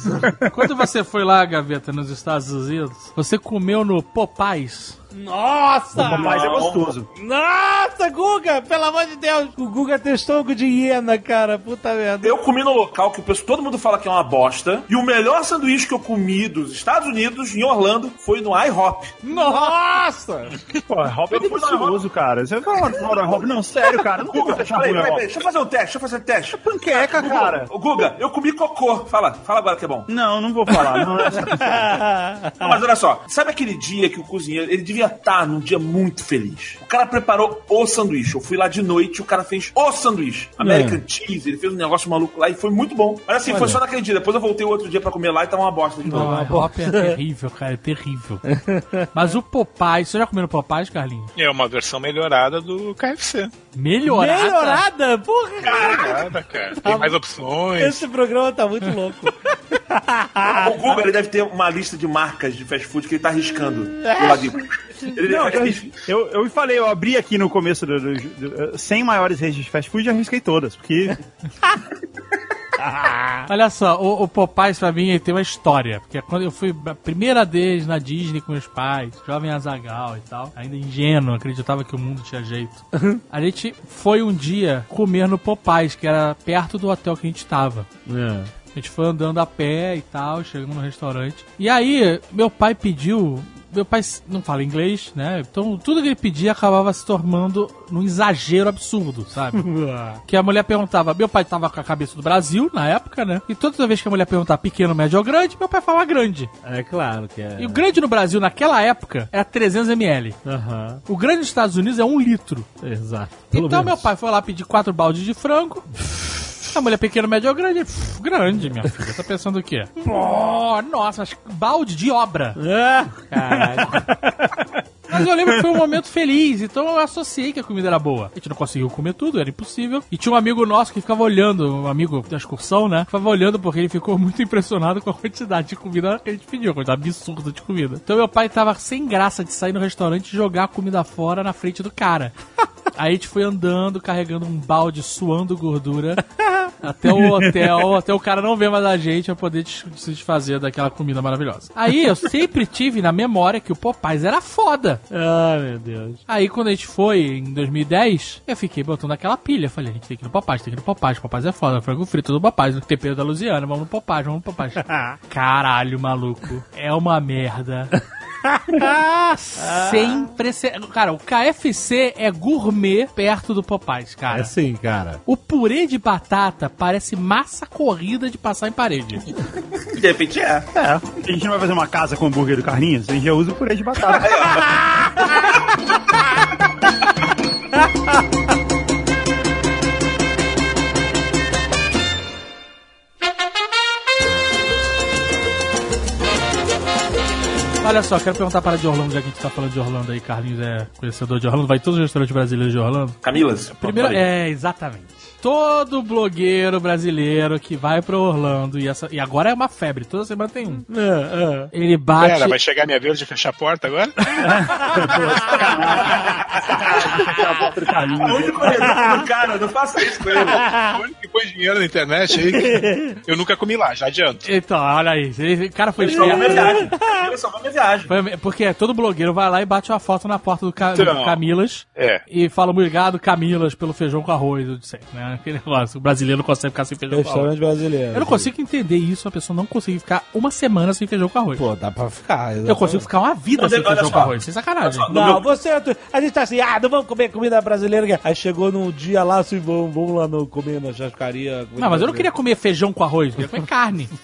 Quando você foi lá, Gaveta, nos Estados Unidos, você comeu no Popeyes. Nossa! Mas é Não. gostoso. Nossa, Guga! Pelo amor de Deus! O Guga tem estômago de hiena, cara. Puta merda. Eu comi no local que o pessoal, todo mundo fala que é uma bosta. E o melhor sanduíche que eu comi dos Estados Unidos, em Orlando, foi no IHOP. Nossa! Pô, Hop é delicioso, cara. Você fala, fala, Hop, não, sério, cara. Não Guga, peraí, peraí, deixa eu fazer um teste, deixa eu fazer um teste. Panqueca, cara. Ô, Guga, eu comi cocô. Fala, fala agora que é bom. Não, não vou falar. Não, é Não, mas olha só, sabe aquele dia que o cozinheiro, ele devia estar num dia muito feliz. O cara preparou o sanduíche. Eu fui lá de noite e o cara fez o sanduíche. American cheese, ele fez um negócio maluco lá e foi muito bom. Mas assim, foi só naquele dia. Depois eu voltei o outro dia pra comer lá e tava uma bosta de novo. Não, a Hop é terrível, cara, é terrível. Mas o Popeyes, você já comeu no Popeyes, Carlinhos? É uma versão melhorada do KFC. Melhorada? Melhorada? Porra! Melhorada, cara. Tem mais opções. Esse programa tá muito louco. O ele deve ter uma lista de marcas de fast food que ele tá arriscando. Ele, Não, eu, eu falei, eu abri aqui no começo do, do, do- 100 maiores redes de fast food e arrisquei todas, porque Olha só, o, o Popeyes pra mim tem uma história. Porque quando eu fui a primeira vez na Disney com meus pais, jovem Azagal e tal, ainda ingênuo, acreditava que o mundo tinha jeito. A gente foi um dia comer no Popeyes, que era perto do hotel que a gente tava. É. A gente foi andando a pé e tal, chegamos no restaurante. E aí, meu pai pediu. Meu pai não fala inglês, né? Então tudo que ele pedia acabava se tornando num exagero absurdo, sabe? que a mulher perguntava. Meu pai tava com a cabeça do Brasil na época, né? E toda vez que a mulher perguntava pequeno, médio ou grande, meu pai falava grande. É claro que é. E o grande no Brasil naquela época era 300 ml. Aham. O grande nos Estados Unidos é um litro. Exato. Pelo Então menos. meu pai foi lá pedir quatro baldes de frango. A mulher pequena, média ou grande? Pff, grande, minha filha. Tá pensando o quê? Pô, nossa, balde de obra. Ah, Caralho. Mas eu lembro que foi um momento feliz, então eu associei que a comida era boa. A gente não conseguiu comer tudo, era impossível. E tinha um amigo nosso que ficava olhando, um amigo da excursão, né? Ficava olhando porque ele ficou muito impressionado com a quantidade de comida que a gente pediu, a quantidade absurda de comida. Então meu pai tava sem graça de sair no restaurante e jogar a comida fora na frente do cara. Aí a gente foi andando, carregando um balde, suando gordura, até o hotel, até o cara não ver mais a gente pra poder se desfazer daquela comida maravilhosa. Aí eu sempre tive na memória que o Popeyes era foda. Ai, meu Deus. Aí quando a gente foi em 2010, eu fiquei botando aquela pilha. Falei, a gente tem que ir no Popeyes, tem que ir no Popeyes, Popeyes é foda, frango frito do Popeyes, o tempero da Luziana, vamos no Popeyes, vamos no Popeyes. Caralho, maluco, é uma merda. Sem precedente. Cara, o KFC é gourmet perto do Popeyes, É cara. assim, cara. O purê de batata parece massa corrida de passar em parede. De repente é. é, a gente não vai fazer uma casa com hambúrguer do Carlinhos, a gente já usa o purê de batata. Olha só, quero perguntar para a de Orlando, já que a gente tá falando de Orlando aí, Carlinhos é conhecedor de Orlando, vai todos os restaurantes brasileiros de Orlando. Camilas. Primeiro, é, exatamente. Todo blogueiro brasileiro que vai pra Orlando, e, essa, e agora é uma febre, toda semana tem um. É, Ele bate. Pera, vai chegar minha vez de fechar a porta agora? A única coisa do cara, não faça isso com ele. O único que põe dinheiro na internet aí. Eu nunca comi lá, já adianto. Então, olha aí, esse cara foi esperto. Camila salvou minha viagem. Foi- Porque todo blogueiro vai lá e bate uma foto na porta do, Ca- do Então. Camilas É. e fala obrigado, Camilas, pelo feijão com arroz, eu disse, né? Aquele negócio, o brasileiro não consegue ficar sem feijão com arroz. Restaurante brasileiro. Eu não consigo entender isso, a pessoa não conseguir ficar uma semana sem feijão com arroz. Pô, dá pra ficar. eu consigo ficar uma vida Mas, sem olha feijão só. com arroz, sem sacanagem. Olha só. Não, você. A gente tá assim, ah, não vamos comer comida brasileira. Aí chegou num dia lá, assim, vamos, vamos lá no, comer na churrascaria. comida Não, mas eu não queria comer feijão com arroz, eu queria comer carne.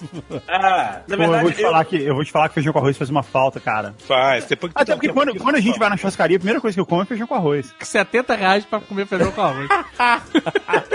Ah, na Pô, eu, vou verdade, te falar que, eu vou te falar que feijão com arroz faz uma falta, cara. Faz. Depois que Até porque quando, quando a gente vai na churrascaria, a primeira coisa que eu como é feijão com arroz. 70 reais pra comer feijão com arroz.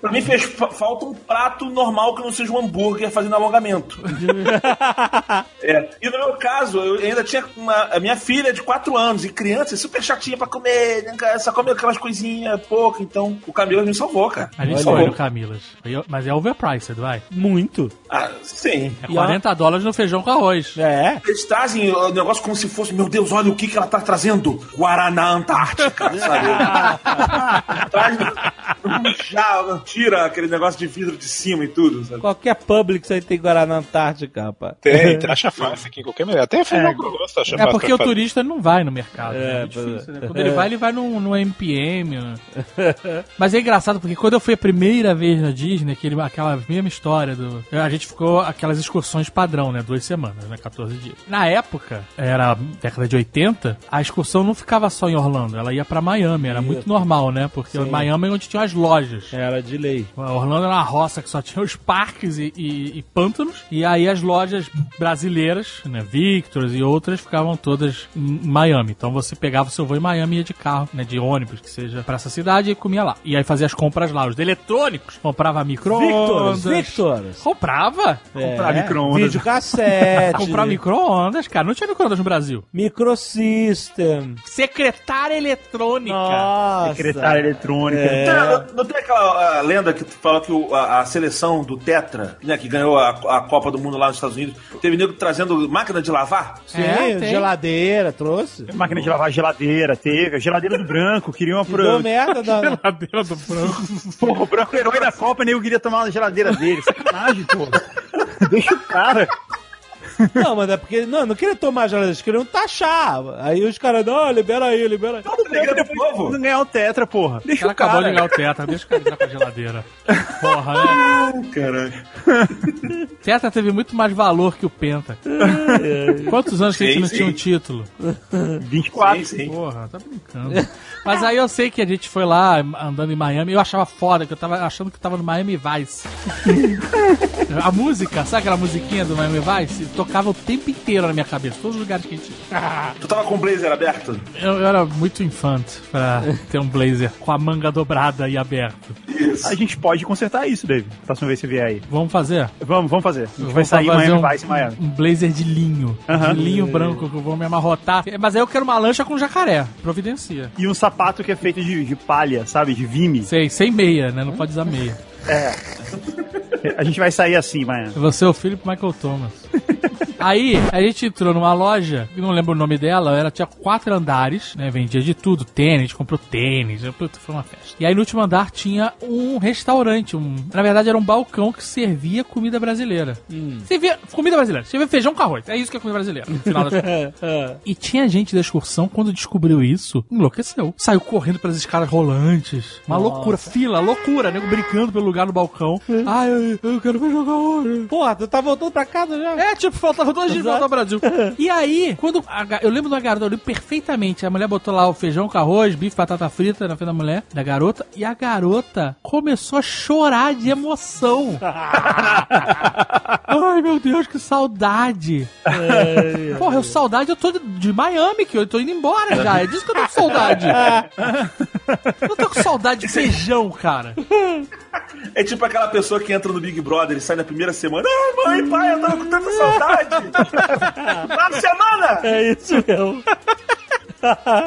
pra mim fez fa- falta um prato normal que não seja um hambúrguer fazendo alongamento. É. E no meu caso, eu ainda tinha uma, a minha filha de 4 anos e criança é super chatinha pra comer, né, só come aquelas coisinhas pouco, então o Camilo me salvou, cara. A gente Olha aí. no Camilas. Mas é overpriced, vai. Muito. Ah, sim. É 40 dólares no feijão com arroz. É. Eles trazem o negócio como se fosse, meu Deus, olha o que, que ela tá trazendo. Guaraná Antártica, sabe? Traz já tira aquele negócio de vidro de cima e tudo, sabe? Qualquer Publix aí tem Guaraná Antártica, rapaz. Tem, tem, acha fácil aqui em qualquer lugar. Até feijão arroz, tá achando É porque o turista não vai no mercado. É, né? É, muito pois difícil, é. né? Quando ele vai, ele vai no, no MPM. né? Mas é engraçado, porque quando eu fui a primeira vez na Disney, aquele, aquela mesma história do. A gente ficou aquelas excursões padrão, né? Duas semanas, né? 14 dias. Na época, era década de 80, a excursão não ficava só em Orlando, ela ia pra Miami, era muito normal, né? Porque Miami é onde tinha as lojas. Era de lei. Orlando era uma roça que só tinha os parques e, e- e pântanos. E aí as lojas brasileiras, né, Victor's e outras, ficavam todas em Miami. Então você pegava o seu voo em Miami e ia de carro, né, de ônibus, que seja pra essa cidade, e comia lá. E aí fazia as compras lá. Os de eletrônicos, comprava micro-ondas. Victor. Comprava. Comprar micro-ondas. Vídeo cassete. Comprar micro-ondas, cara. Não tinha micro-ondas no Brasil. Microsystem. Secretária eletrônica. Nossa. Secretária eletrônica. É. Não, não tem aquela ah, lenda que fala que o- a, a seleção do Tetra, né, que ganhou a, a Copa do Mundo lá nos Estados Unidos, teve nego trazendo máquina de lavar? Sim, É, tem. geladeira, trouxe. Máquina de lavar geladeira, teve. A geladeira do branco, queriam uma Que pro... merda da... Geladeira do branco. Porra, o branco é herói da Copa, nem eu queria tomar uma geladeira dele. Sacanagem, pô. Deixa o cara. Não, mas é porque não, não queria tomar geladeira, eles queriam taxar. Aí os caras, não, libera aí, libera aí. Alegria do povo. Não ganhar o tetra, porra. Deixa cara o cara. acabou de ligar o tetra, deixa o cara entrar pra geladeira. Porra, né? Caralho. Tetra teve muito mais valor que o Penta. Quantos anos que a gente não tinha um título? 24. Sim, sim. Porra, tá brincando. Mas aí eu sei que a gente foi lá andando em Miami, eu achava foda, que eu tava achando que tava no Miami Vice. a música, sabe aquela musiquinha do Miami Vice? Tocava o tempo inteiro na minha cabeça, todos os lugares que a gente. Tu tava com o blazer aberto? Eu, eu era muito infante pra ter um blazer com a manga dobrada e aberto. Isso. A gente pode consertar isso, David. Próxima vez que você vier aí. Vamos fazer? Vamos, vamos fazer. A gente Eu vai sair Miami um, Vice Miami. um blazer de linho. Aham. De linho branco que eu vou me amarrotar. Mas aí eu quero uma lancha com jacaré. Providencia. E um sapato que é feito de, de palha, sabe? De vime. Sei, sem meia, né? Não pode usar meia. A gente vai sair assim, Miami. Você é o Philip Michael Thomas. Aí, a gente entrou numa loja, não lembro o nome dela, ela tinha quatro andares, né? Vendia de tudo, tênis, a gente comprou tênis, foi uma festa. E aí no último andar tinha um restaurante, um, na verdade era um balcão que servia comida brasileira. Servia comida brasileira, servia feijão com arroz, é isso que é comida brasileira, no final das contas. E tinha gente da excursão, quando descobriu isso, enlouqueceu. Saiu correndo pelas escadas rolantes. Uma loucura, fila, loucura, nego brincando pelo lugar no balcão. Ai, eu, eu quero feijão com arroz. Porra, tu tá voltando pra casa já? É, tipo, faltava voltar ao Brasil. E aí, quando. a eu lembro da garota, eu lembro perfeitamente. A mulher botou lá o feijão com arroz, bife, batata frita na frente da mulher, da garota. E a garota começou a chorar de emoção. Ai, meu Deus, que saudade. Porra, eu saudade, eu tô de, de Miami, que eu tô indo embora já. É disso que eu tô com saudade. Eu tô com saudade de feijão, cara. É tipo aquela pessoa que entra no Big Brother e sai na primeira semana. Ah, mãe, pai, eu tava com tanta saudade. Na semana! É isso mesmo.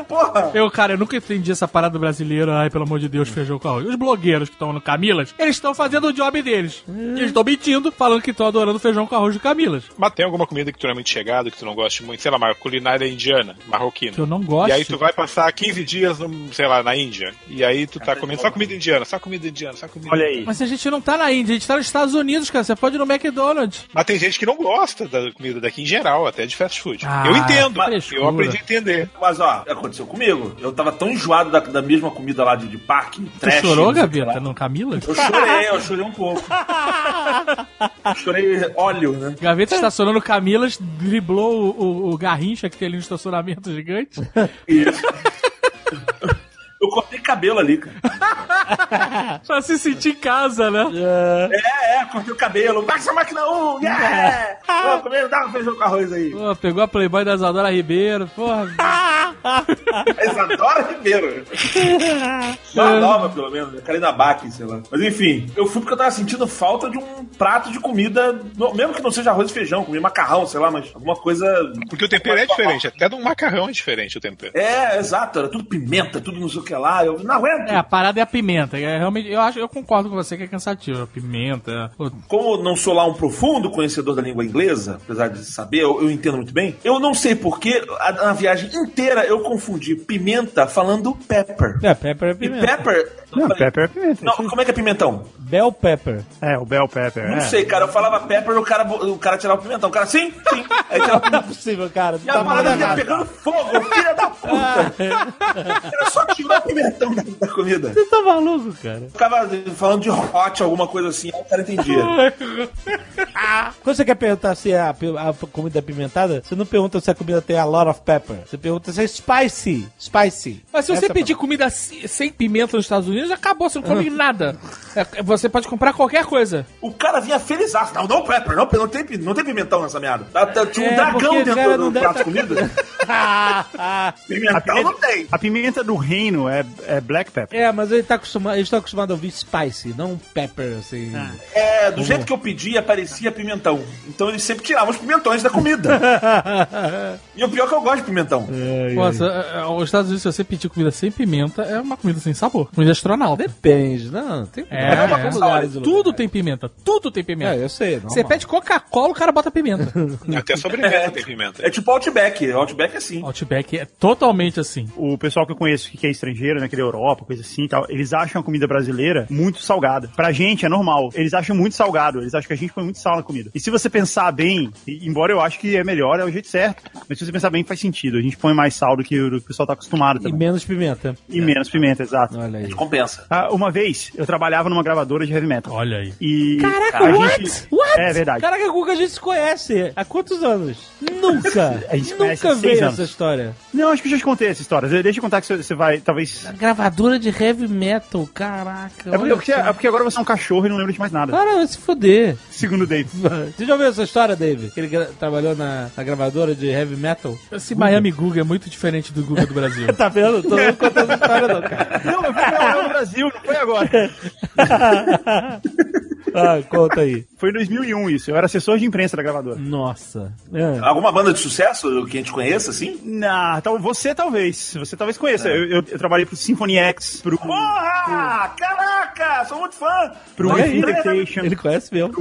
Porra! Eu, cara, eu nunca entendi essa parada brasileira. Ai, pelo amor de Deus, feijão com arroz. Os blogueiros que estão no Camilas, eles estão fazendo o job deles. Eles estão mentindo, falando que estão adorando feijão com arroz de Camilas. Mas tem alguma comida que tu não é muito chegado, que tu não gosta muito, sei lá, uma culinária indiana, marroquina. Que eu não gosto. E aí tu vai passar 15 dias, no, sei lá, na Índia. E aí tu tá comendo só comida indiana, só comida indiana, só comida Olha aí. Mas a gente não tá na Índia, a gente tá nos Estados Unidos, cara. Você pode ir no McDonald's. Mas tem gente que não gosta da comida daqui em geral, até de fast food. Ah, eu entendo, frescura. eu aprendi a entender. Mas ó, aconteceu comigo. Eu tava tão enjoado da, da mesma comida lá de, de parque. Tu trash, chorou, Gaveta, lá. no Camilas? Eu chorei, eu chorei um pouco. Eu chorei óleo, né? Gaveta estacionando Camilas, driblou o, o, o garrincha que tem ali no estacionamento gigante. Isso. Cabelo ali, cara. pra se sentir em casa, né? É, é, cortei o cabelo. Baixa essa máquina 1, yeah! Pô, comendo, dá um feijão com arroz aí. Pô, pegou a Playboy da Isadora Ribeiro, porra. Isadora Ribeiro. Uma nova, pelo menos. né? Karina Bach, sei lá. Mas enfim, eu fui porque eu tava sentindo falta de um prato de comida, mesmo que não seja arroz e feijão, comer macarrão, sei lá, mas alguma coisa. Porque o tempero é diferente, até do macarrão é diferente o tempero. É, exato, era tudo pimenta, tudo não sei o que lá. Eu não aguento. É, a parada é a pimenta. É, realmente, eu, acho, eu concordo com você que é cansativo. A pimenta. pô, Como eu não sou lá um profundo conhecedor da língua inglesa, apesar de saber, eu, eu entendo muito bem, eu não sei porquê, a, na viagem inteira eu confundi pimenta falando pepper. É, pepper é E pimenta. pepper. Não, pepper é pimenta. Não, como é que é pimentão? Bell pepper. É, o bell pepper. Não é. sei, cara. Eu falava pepper o cara, o cara tirava o pimentão. O cara, sim, sim. Aí tirava Não é possível, cara. E a parada vinha pegando fogo, filha da puta. Era só tirar o pimentão da, da comida. Você tá maluco, cara? Ficava falando de hot, alguma coisa assim, aí o cara entendia. Quando você quer perguntar se a, pi- a comida é pimentada, você não pergunta se a comida tem a lot of pepper. Você pergunta se é spicy. Spicy. Mas se você Essa é a pedir comida se- sem pimenta nos Estados Unidos, acabou, você não come nada. É, Você pode comprar qualquer coisa. O cara vinha felizaço. Não, não pepper, não, não, tem, não tem pimentão nessa merda. Tá- tá- Tinha um É, dragão dentro do, prato de comida. Ah, Pimentão não tem. A pimenta do reino é, é black pepper. É, mas ele tá acostumado, eles estão acostumados a ouvir spicy, não pepper, assim. É, do jeito que eu pedi, aparecia pimentão. Então eles sempre tiravam os pimentões da comida. e o pior é que eu gosto de pimentão. Nossa, é, é, os Estados Unidos, se você pedir comida sem pimenta, é uma comida sem sabor. Comida astronauta. Depende, não. Tem É, tem é. lugares e lugares. Tudo tem pimenta. Tudo tem pimenta. É, eu sei. Você pede Coca-Cola, o cara bota pimenta. Até sobremesa tem pimenta. É tipo Outback. Outback é assim. Outback é totalmente assim. O pessoal que eu conheço que é estrangeiro, né, que é da Europa, coisa assim e tal, eles acham a comida brasileira muito salgada. Pra gente é normal. Eles acham muito salgado. Eles acham que a gente põe muito sal na comida. E se você pensar bem, embora eu acho que é melhor, é o jeito certo, mas se você pensar bem, faz sentido. A gente põe mais sal do que o, do que o pessoal tá acostumado E também. menos pimenta. E, menos pimenta, exato. Olha aí. Compensa. Ah, uma vez, eu trabalhava numa gravadora de heavy metal. Olha aí. E Caraca, a what? gente- What? É verdade. Caraca, Guga, a gente se conhece. Há quantos anos? Nunca. A gente Nunca veio anos. essa história. Não, acho que eu já te contei essa história. Deixa eu contar que você- vai, talvez... A gravadora de heavy metal, caraca. É porque, é porque- é porque agora você é um cachorro e não lembra de mais nada. Cara, vai se fuder. Segundo o Dave. Você já ouviu essa história, Dave? Que ele gra- trabalhou na, na gravadora de heavy metal? Esse Miami Google é muito diferente do Google do Brasil. Tá vendo? Tô não contando essa história não, cara. Não, eu fui no Brasil, não foi agora. Ah, conta aí. Foi em 2001 isso. Eu era assessor de imprensa da gravadora. Nossa. É. Alguma banda de sucesso que a gente conheça, assim? Não, tal, você talvez. Você talvez conheça. Eu, eu- eu trabalhei pro Symphony X, pro, Porra! Caraca! Sou muito fã! pro aí. Temptation. Ele conhece mesmo.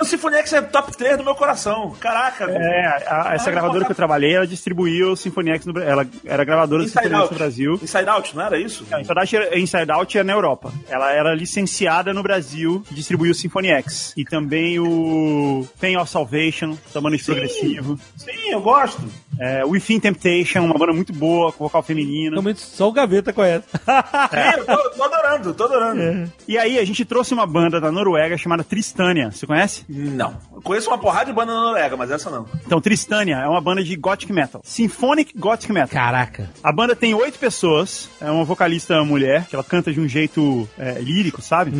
O Symphony X é top 3 do meu coração. Caraca! É, a- essa gravadora que eu trabalhei, ela distribuía o Symphony X no Brasil. Ela era gravadora do Symphony X no Brasil. Inside Out, não era isso? Não, Inside Out, era- Inside Out é na Europa. Ela era licenciada no Brasil e distribuiu o Symphony X. E também o Pain of Salvation, de progressivo. Sim, eu gosto. É, Within Temptation, uma banda muito boa, com vocal feminino. Realmente só o Gaveta conhece. Sim, eu tô, tô adorando, tô adorando. E aí a gente trouxe uma banda da Noruega chamada Tristânia. Você conhece? Não. Eu conheço uma porrada de banda na Noruega, mas essa não. Então, Tristânia é uma banda de gothic metal. Symphonic gothic metal. Caraca. A banda tem oito pessoas. É uma vocalista mulher, que ela canta de um jeito é, lírico, sabe?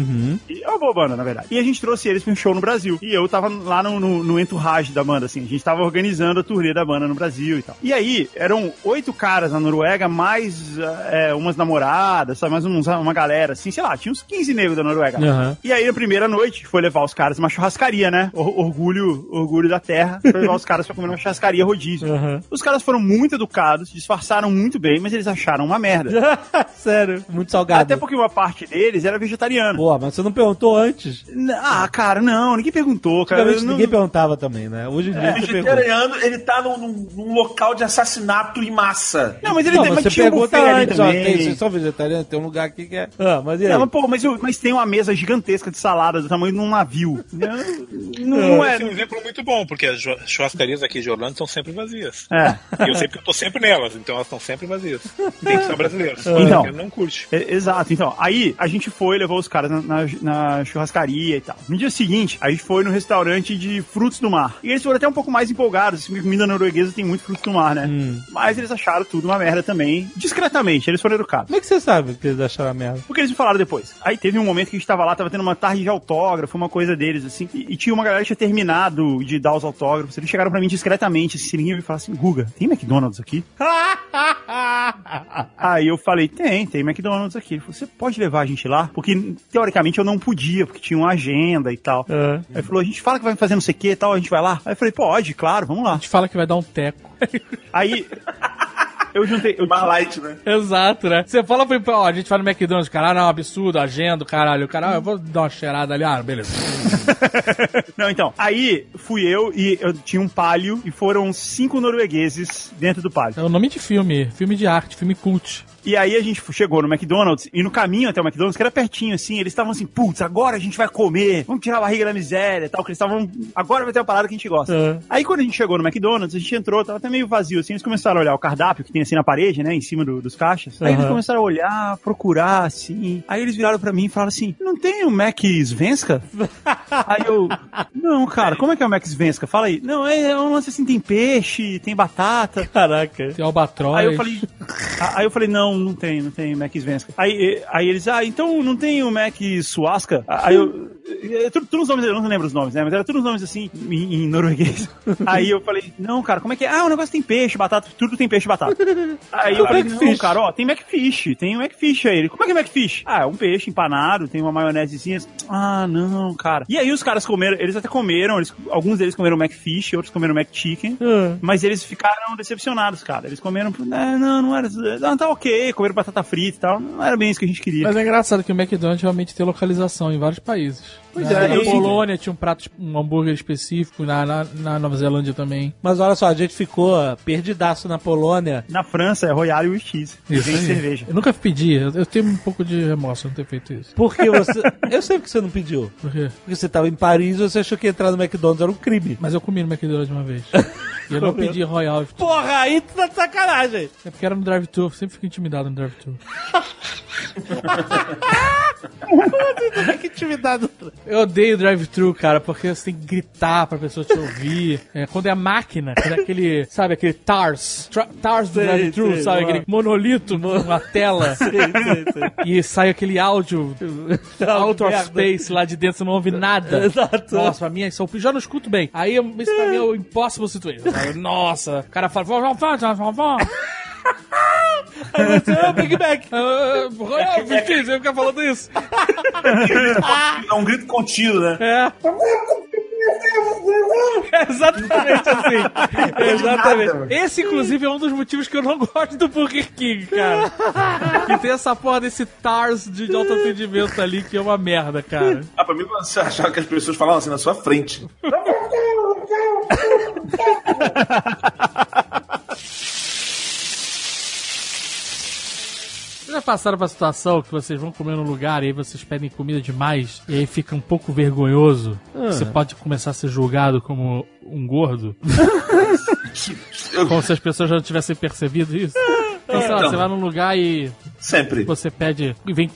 E é uma boa banda, na verdade. E a gente trouxe eles pra um show no Brasil. E eu tava lá no, no, no entourage da banda, assim. A gente tava organizando a turnê da banda no Brasil. Viu e tal. E aí, eram oito caras na Noruega, mais é, umas namoradas, sabe, mais uns, uma galera, assim, sei lá, tinha uns 15 negros da Noruega. Aham. E aí, na primeira noite, foi levar os caras numa churrascaria, né? Or- Orgulho, orgulho da terra, foi levar os caras pra comer numa churrascaria rodízio. Aham. Os caras foram muito educados, disfarçaram muito bem, mas eles acharam uma merda. Sério, muito salgado. Até porque uma parte deles era vegetariana. Pô, mas você não perguntou antes. Ah, cara, não, ninguém perguntou, cara. Não- ninguém perguntava também, né? Hoje em dia pergunta. Vegetariano, ele tá num, num- num local de assassinato em massa. Não, mas ele Não, tem, mas mas você um pergunta antes, ó, também. tem, vocês são vegetarianos? Tem um lugar aqui que é... Ah, mas? Não, mas, pô, mas, eu- mas tem uma mesa gigantesca de salada do tamanho de um navio. Não, não é. Esse é um exemplo muito bom, porque as chu- churrascarias aqui de Orlando são sempre vazias. É. E eu sei porque eu tô sempre nelas, então elas estão sempre vazias. Tem que ser brasileiros. Então. Não curte. É, Exato, então, aí a gente foi, levou os caras na, na- na churrascaria e tal. No dia seguinte, a gente foi no restaurante de frutos do mar. E eles foram até um pouco mais empolgados, assim, comida norueguesa tem muito frutos do mar, né? Mas eles acharam tudo uma merda também, discretamente, eles foram educados. Como é que você sabe que eles acharam a merda? Porque eles me falaram depois. Aí teve um momento que a gente tava lá, tava tendo uma tarde de autógrafo, uma coisa deles, assim, e, e tinha uma galera que tinha terminado de dar os autógrafos. Eles chegaram pra mim discretamente, assim, ninguém me falaram assim, Guga, tem McDonald's aqui? Aí eu falei, tem, tem McDonald's aqui. Ele falou, você pode levar a gente lá? Porque, teoricamente, eu não podia, porque tinha uma agenda e tal. É. Aí falou, a gente fala que vai fazer não sei o que e tal, a gente vai lá? Aí eu falei, pode, claro, vamos lá. A gente fala que vai dar um teco. Aí... Eu juntei. Eu, Mais light, né? Exato, né? Você fala pra ó, a gente vai no McDonald's, cara, ah, não, absurdo, agenda, caralho. O cara, eu vou dar uma cheirada ali, ah, beleza. Não, então, aí fui eu e eu tinha um palio e foram cinco noruegueses dentro do palio. É o nome de filme, filme de arte, filme cult. E aí a gente chegou no McDonald's e no caminho até o McDonald's, que era pertinho assim, eles estavam assim, putz, agora a gente vai comer, vamos tirar a barriga da miséria e tal, que eles estavam, agora vai ter uma parada que a gente gosta. É. Aí quando a gente chegou no McDonald's, a gente entrou, tava até meio vazio assim, eles começaram a olhar o cardápio que tem assim na parede, né, em cima do- dos caixas. Aí eles começaram a olhar, procurar assim. Aí eles viraram pra mim e falaram assim: "Não tem o Mac Svenska?" Aí eu, não, cara, como é que é o Mac Svenska? Fala aí. Não, é, é um lance assim, tem peixe, tem batata. Caraca. Tem Albatroz. Aí eu falei, aí eu falei, não, não tem, não tem Mac Svenska. Aí, eh, aí eles, ah, então não tem o Mac Suasca? Aí eu, tudo, tudo os nomes, eu não lembro os nomes, né? Mas era todos os nomes assim, em, em norueguês. Aí eu falei, não, cara, como é que é? Ah, o negócio tem peixe, batata, tudo tem peixe e batata. Aí eu falei, não, cara, ó, tem Macfish, tem o Macfish aí. Ele, como é que é Macfish? Ah, é um peixe empanado, tem uma maionesezinha. Ah, não, cara. E aí os caras comeram, eles até comeram, eles- alguns deles comeram Macfish, outros comeram Macchicken. Ah. Mas eles ficaram decepcionados, cara. Eles comeram. "Ah, não, não era. Não, tá ok, comeram batata frita e tal. Não era bem isso que a gente queria. Mas é engraçado que o McDonald's realmente tem localização em vários países. Pois na, é, na eu- Polônia tinha um prato, um hambúrguer específico, na, na, na Nova Zelândia também. Mas olha só, a gente ficou perdidaço na Polônia. Na França é Cheese. E vem aí. cerveja. Eu nunca pedi, eu, eu tenho um pouco de remorso de não ter feito isso. Porque você. eu sei que você não pediu. Por quê? Porque você tava em Paris e você achou que entrar no McDonald's era um crime. Mas eu comi no McDonald's uma vez. E eu não pedi Royal. Porra, aí tu tá de sacanagem. É porque era no drive-thru, eu sempre fico intimidado no drive-thru. que intimidado. Eu odeio drive-thru, cara, porque você tem que gritar pra pessoa te ouvir. É, quando é a máquina, quando é aquele, sabe, aquele TARS, TARS do drive-thru, sabe, mano. aquele monolito numa tela. E sai aquele áudio out of space lá de dentro, você não ouve nada. Exato. Nossa, pra mim isso eu já não escuto bem. Aí isso pra mim é o impossible situation. Nossa, o cara fala. Aí você é o Big Mac. Ah, Royal, você fica falando isso. É um grito contínuo, né? É. É exatamente assim. Exatamente. mano. Esse, inclusive, é um dos motivos que eu não gosto do Burger King, cara. que tem essa porra desse TARS de alto atendimento ali, que é uma merda, cara. Ah, pra mim, você achava que as pessoas falavam assim na sua frente. Vocês já passaram pra situação que vocês vão comer num lugar e aí vocês pedem comida demais e aí fica um pouco vergonhoso? Você pode começar a ser julgado como um gordo? como se as pessoas já não tivessem percebido isso? Então, sei lá, Então. você vai num lugar e Sempre. você pede e vem,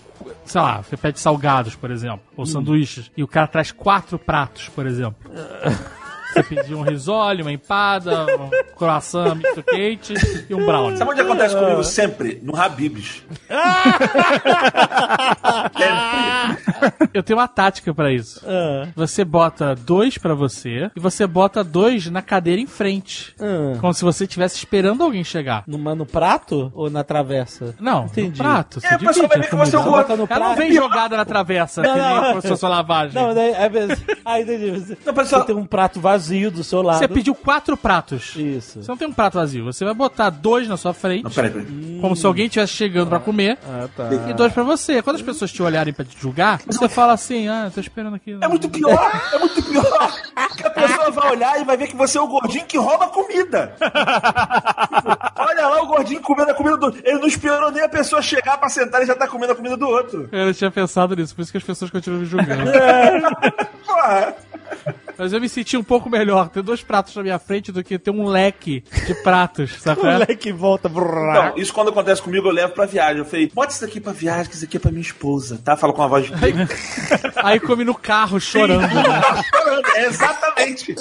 sei lá, você pede salgados, por exemplo, ou sanduíches, e o cara traz quatro pratos, por exemplo. Você pediu um risole, uma empada, um croissant misto quente e um brownie. Sabe onde acontece comigo sempre? No Habibs. sempre. Eu tenho uma tática pra isso. Ah, Você bota dois pra você e você bota dois na cadeira em frente. ah. Como se você estivesse esperando alguém chegar. Numa, no prato ou na travessa? Não, Entendi. no prato. Você É, divide vai a ver que você é um comida. Bota no Ela não prato. vem jogada na travessa, Não, que nem não. uma lavagem. Não, daí, é mesmo. Ah, entendi. Você, Não, pessoal- você tem um prato vazio do seu lado. Você pediu quatro pratos. Isso. Você não tem um prato vazio. Você vai botar dois na sua frente, Não, peraí, peraí. como se alguém estivesse chegando pra comer, Ah, tá. e dois pra você. Quando as pessoas te olharem pra te julgar, você fala assim: ah, tô esperando aqui. É muito pior, é muito pior. Porque a pessoa vai olhar e vai ver que você é o gordinho que rouba comida. Tipo, Olha lá o gordinho comendo a comida do. Ele não esperou nem a pessoa chegar pra sentar e já tá comendo a comida do outro. Eu não tinha pensado nisso, por isso que as pessoas continuam me julgando. Porra. Mas eu me senti um pouco melhor ter dois pratos na minha frente do que ter um leque de pratos, sabe? O moleque volta. brrr. Não, isso quando acontece comigo, eu levo pra viagem. Eu falei, bota isso aqui pra viagem, que isso aqui é pra minha esposa, tá? Fala com a voz de. Aí come no carro chorando, né? É, exatamente.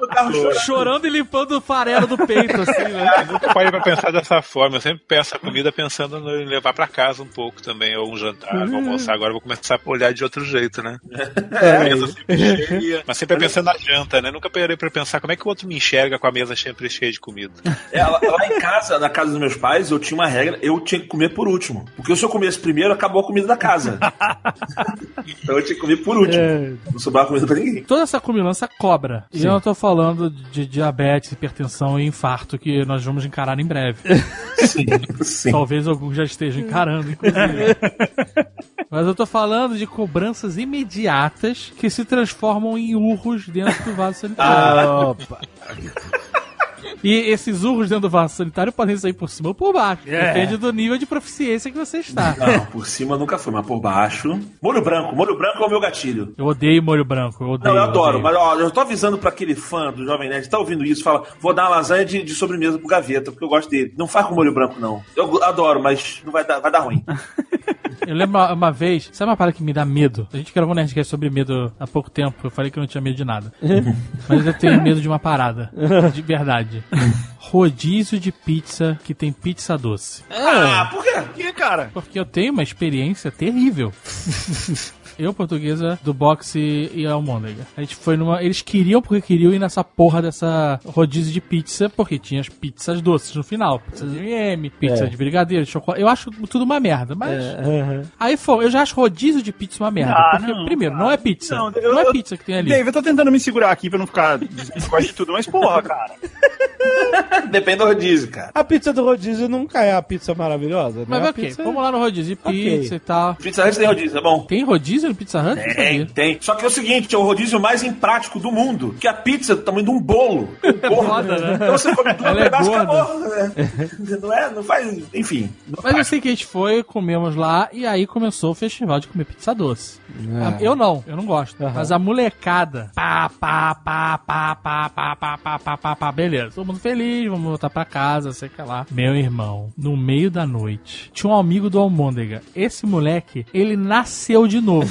No carro chorando. Chorando e limpando o farelo do peito, assim, né? Eu nunca parei pra pensar dessa forma. Eu sempre peço a comida pensando em levar pra casa um pouco também, ou um jantar, vou almoçar. Agora eu vou começar a olhar de outro jeito, né? Sempre mas sempre pensando na janta, né? Nunca parei pra pensar como é que o outro me enxerga com a mesa sempre cheia de comida. É, lá, lá em casa, na casa dos meus pais, eu tinha uma regra, eu tinha que comer por último. Porque se eu comesse primeiro, acabou a comida da casa. então eu tinha que comer por último. É. Não sobrava comida pra ninguém. Toda essa comilança cobra. E eu não tô falando de diabetes, hipertensão e infarto que nós vamos encarar em breve. Sim, sim. Talvez alguns já estejam encarando, inclusive. Mas eu tô falando de cobranças imediatas que se transformam em urros dentro do vaso sanitário. Ah, opa. E esses urros dentro do vaso sanitário podem sair por cima ou por baixo. É. Depende do nível de proficiência que você está. Não, por cima nunca foi, mas por baixo. Molho branco, molho branco é o meu gatilho. Eu odeio molho branco, eu odeio. Não, eu adoro, odeio. mas ó, eu tô avisando pra aquele fã do Jovem Nerd, tá ouvindo isso, fala, vou dar uma lasanha de, de sobremesa pro gaveta, porque eu gosto dele. Não faz com molho branco, não. Eu adoro, mas não vai dar, vai dar ruim. Eu lembro uma, uma vez, sabe uma parada que me dá medo? A gente gravou um Nerdcast sobre medo há pouco tempo, eu falei que eu não tinha medo de nada. Mas eu tenho medo de uma parada, de verdade. Rodízio de pizza que tem pizza doce. Ah, por quê? E, cara? Porque eu tenho uma experiência terrível. Eu, portuguesa, do boxe e a almôndega. A gente foi numa. Eles queriam, porque queriam ir nessa porra dessa rodízio de pizza, porque tinha as pizzas doces no final. Pizza de M, pizza É. de brigadeiro, de chocolate. Eu acho tudo uma merda, mas. É, aham. Aí foi, eu já acho rodízio de pizza uma merda. Ah, porque, não, primeiro, cara. não é pizza. Não, Não, eu- é eu- pizza que tem ali. Dave, eu tô tentando me segurar aqui pra não ficar desgosto de tudo, mas porra, cara. Depende do rodízio, cara. A pizza do rodízio nunca é a pizza maravilhosa, Mas né? A ok, pizza- vamos lá no rodízio pizza e tal. Pizza Hut tem rodízio, é bom. Tem rodízio no Pizza Hut? Tem, sabia. tem. Só que é o seguinte, é o rodízio mais imprático do mundo. Que a pizza é do tamanho de um bolo. Um bolo. foda, né? Então você come duas Ela é acabou. né? Não é? Não faz... Enfim. Não Mas eu faz. sei que a gente foi, comemos lá e aí começou o festival de comer pizza doce. A- Eu não, eu não gosto. Aham. Mas a molecada, pá, pá, pá, pá, pá, pá, pá, pá, pá, pá, pá, beleza. Todo mundo feliz, vamos voltar pra casa, sei que lá. Meu irmão, no meio da noite, tinha um amigo do Almôndega. Esse moleque, ele nasceu de novo.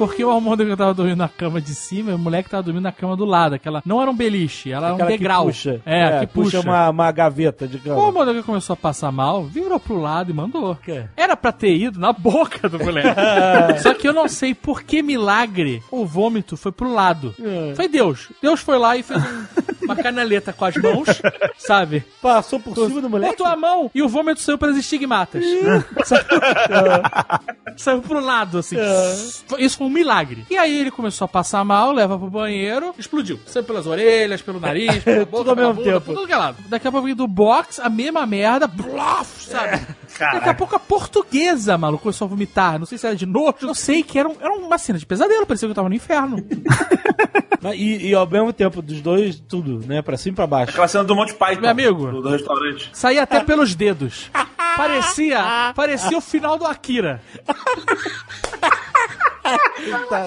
Porque o Almôndega tava dormindo na cama de cima e o moleque tava dormindo na cama do lado. Aquela, não era um beliche, ela era um Aquela que degrau. puxa. É, que puxa. uma, uma gaveta, O digamos. Almôndega começou a passar mal, virou pro lado e mandou. quê? Era pra ter ido na boca do moleque. Só que eu não sei por que milagre o vômito foi pro lado. É. Foi Deus. Deus foi lá e fez um- uma canaleta com as mãos, sabe? Passou por cima do moleque? Botou a mão e o vômito saiu pelas estigmatas. saiu, saiu pro lado, assim. Isso foi um milagre. E aí ele começou a passar mal, leva pro banheiro, explodiu. Saiu pelas orelhas, pelo nariz, pela boca, Tudo ao mesmo bunda, tempo. tudo que é lado. Daqui a pouco do box, a mesma merda, blof, sabe? Daqui a pouco a portuguesa, maluco, começou a vomitar. Não sei se era de nojo, não sei, que era, um- era uma cena de pesadelo, parecia que eu tava no inferno. Mas- E, e ao mesmo tempo, dos dois, tudo, né? Pra cima e pra baixo. Aquela cena do Monty Python. Meu amigo. Do, do restaurante. Saía até pelos dedos. Parecia, parecia o final do Akira.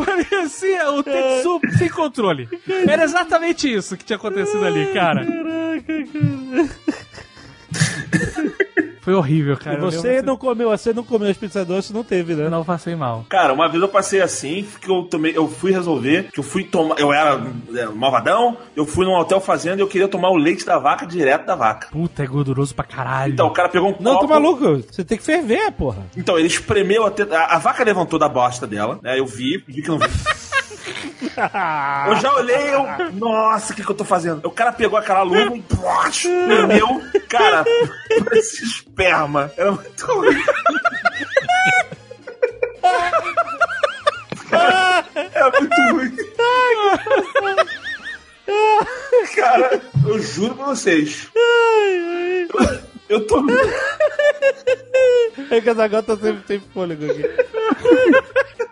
Parecia o Tetsu sem controle. Era exatamente isso que tinha acontecido ali, cara. Foi horrível, cara. E você não comeu, você não comeu as pizzas doces, não teve, né? Eu não passei mal. Cara, uma vez eu passei assim, que eu também, eu fui resolver, que eu fui tomar, eu era é, malvadão, eu fui num hotel fazenda e eu queria tomar o leite da vaca direto da vaca. Puta, é gorduroso pra caralho. Então o cara pegou um Não, copo. tá maluco? Você tem que ferver, porra. Então ele espremeu até a, a vaca levantou da bosta dela, né? Eu vi, vi que não vi. Eu já olhei, eu. Nossa, o que, que eu tô fazendo? O cara pegou aquela luva e espremeu. Cara, parecia esperma. Era muito ruim. É muito ruim. Cara, eu juro pra vocês. Eu, eu tô. É que essa gota sempre tem fôlego aqui.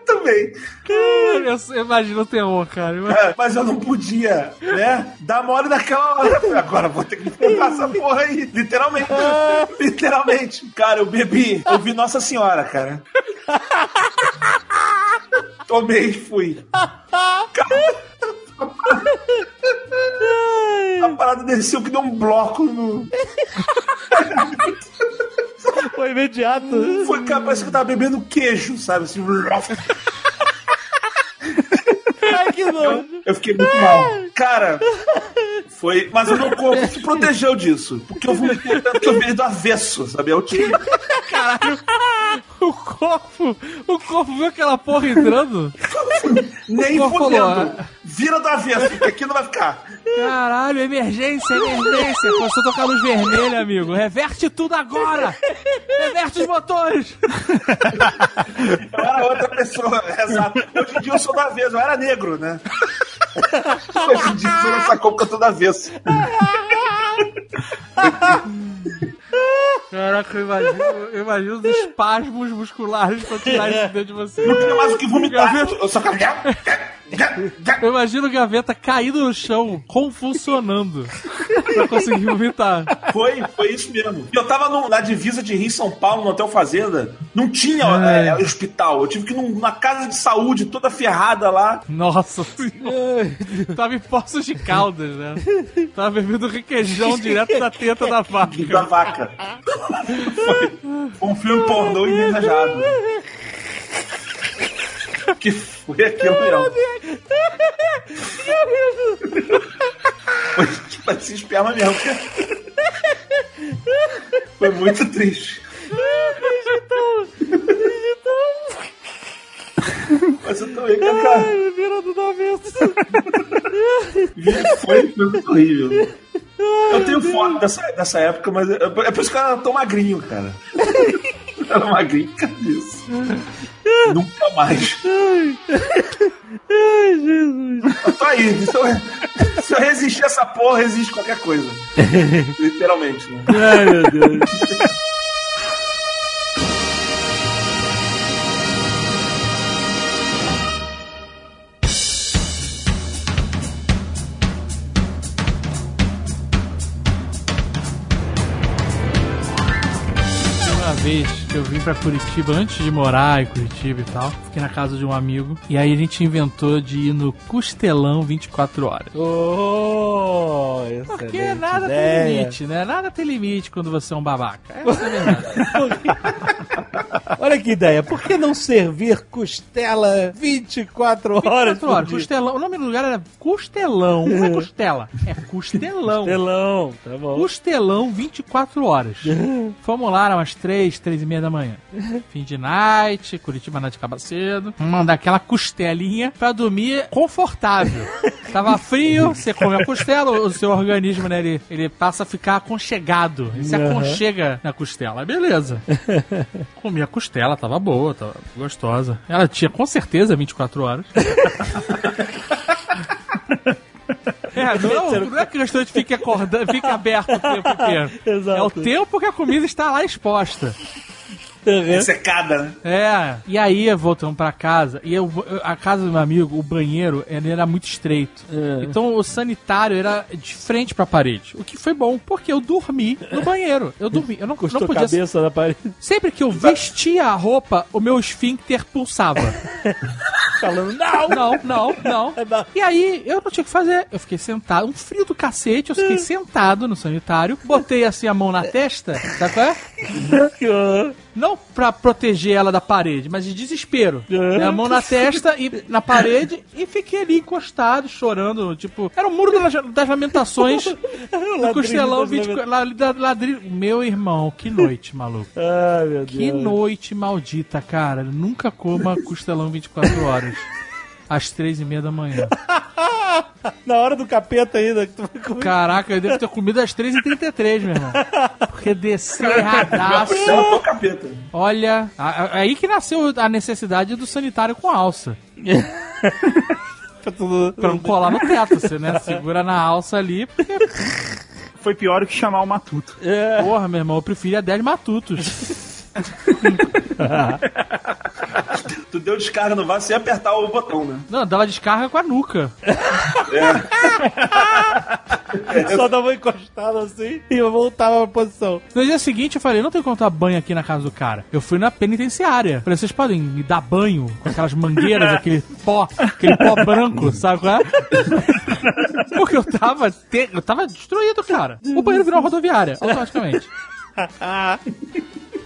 também. Eu, eu imagino o terror, cara. Eu- É, mas eu não podia, né? Dar mole naquela hora. Agora vou ter que pegar essa porra aí. Literalmente. Literalmente. Cara, eu bebi. Eu vi Nossa Senhora, cara. Tomei e fui. Cara, a parada desceu que deu um bloco no. Foi imediato. Foi, cara, parece que eu tava bebendo queijo, sabe? Assim, Ai, que nojo. Eu fiquei muito mal. Cara, foi. Mas o meu corpo se protegeu disso. Porque eu vomitei tanto que eu virei do avesso, sabe? Eu tinha. Caralho. O corpo. O corpo viu aquela porra entrando. Nem fudendo. Vira do avesso, porque aqui não vai ficar. Caralho, emergência, emergência. Começou a tocar luz vermelha, amigo. Reverte tudo agora. Reverte os motores. Eu era outra pessoa, exato. Hoje em dia eu sou do avesso, eu era negro, né? Hoje em dia você não sacou porque eu tô do avesso. Caraca, eu imagino, eu imagino os espasmos musculares pra tirar isso dentro de você. Não tinha mais o que vomitar. Eu só ficava. Eu imagino o gaveta caído no chão, convulsionando. pra conseguir vomitar. Foi, foi isso mesmo. Eu tava no- na divisa de Rio São Paulo, no Hotel Fazenda. Não tinha Ai. é, hospital. Eu tive que ir num- numa casa de saúde toda ferrada lá. Nossa senhora. Tava em Poços de Caldas, né? Tava bebendo requeijão direto da teta da Da vaca. vaca. Foi um filme pornô invejado. Que foi aquilo mesmo. Foi que parecia esperma mesmo. Foi muito triste. Mas eu também, cara. Virando do avesso. Foi, foi muito horrível. Eu tenho foto dessa, dessa época, mas é, é por isso que eu era tão magrinho, cara. Eu era magrinho por causa disso. Nunca mais. Ai, Jesus. Eu tô aí. Se eu, se eu resistir a essa porra, resiste qualquer coisa. Literalmente, né? Ai, meu Deus. Vez que eu vim pra Curitiba, antes de morar em Curitiba e tal, fiquei na casa de um amigo. E aí a gente inventou de ir no Costelão 24 horas. Oh, Porque nada tem ideia. limite, né? Nada tem limite quando você é um babaca. Essa é a verdade. Olha que ideia. Por que não servir costela 24 horas 24 por horas. Costelão. O nome do lugar era Costelão. Não é costela. É Costelão. Costelão, tá bom. Costelão 24 horas. Fomos lá, umas 3, 3 e meia da manhã. Fim de night, Curitiba Night acaba cedo. Mandar aquela costelinha pra dormir confortável. Tava frio, você come a costela, o seu organismo, né, ele, ele passa a ficar aconchegado. Ele se aconchega na costela. Beleza. Comi a costela, tava boa, tava gostosa. Ela tinha com certeza 24 horas. É, não, não é que o restaurante fique acordando, fique aberto o tempo inteiro. Exato. É o tempo que a comida está lá exposta. Secada, né? É, e aí voltamos pra casa, e eu, a casa do meu amigo, o banheiro, ele era muito estreito. É. Então o sanitário era de frente pra parede, o que foi bom, porque eu dormi no banheiro. Eu dormi, eu não, Custou não podia... cabeça na parede. Sempre que eu vestia a roupa, o meu esfíncter pulsava. Falando, não! Não, não, não. Não. E aí, eu não tinha o que fazer. Eu fiquei sentado, um frio do cacete, eu fiquei sentado no sanitário, botei assim a mão na testa, sabe qual é? Não pra proteger ela da parede, mas de desespero. Né, A mão na testa e na parede e fiquei ali encostado, chorando. Tipo, era o muro das, das lamentações do costelão 24 la- la- ladrilho. Meu irmão, que noite, maluco. Ai, meu Que noite maldita, cara. Nunca coma costelão 24 horas. Às três e meia da manhã. Na hora do capeta ainda. Que tu vai comer. Caraca, eu devo ter comido às 3h33, meu irmão. Porque desceu erradaço. Olha, a- aí que nasceu a necessidade do sanitário com alça. Pra tudo- Pra não colar no teto, você, né? Segura na alça ali, porque, Foi pior que chamar o Matuto. porra, meu irmão, eu preferia 10 matutos. Tu deu descarga no vaso sem apertar o botão, né? Não, dava descarga com a nuca. Só dava uma encostada assim e eu voltava pra posição. No dia seguinte eu falei, não tem como tomar banho aqui na casa do cara. Eu fui na penitenciária. Falei, vocês podem me dar banho com aquelas mangueiras, aquele pó, aquele pó branco, sabe qual é? Porque eu tava, te- eu tava destruído, cara. O banheiro virou uma rodoviária, automaticamente.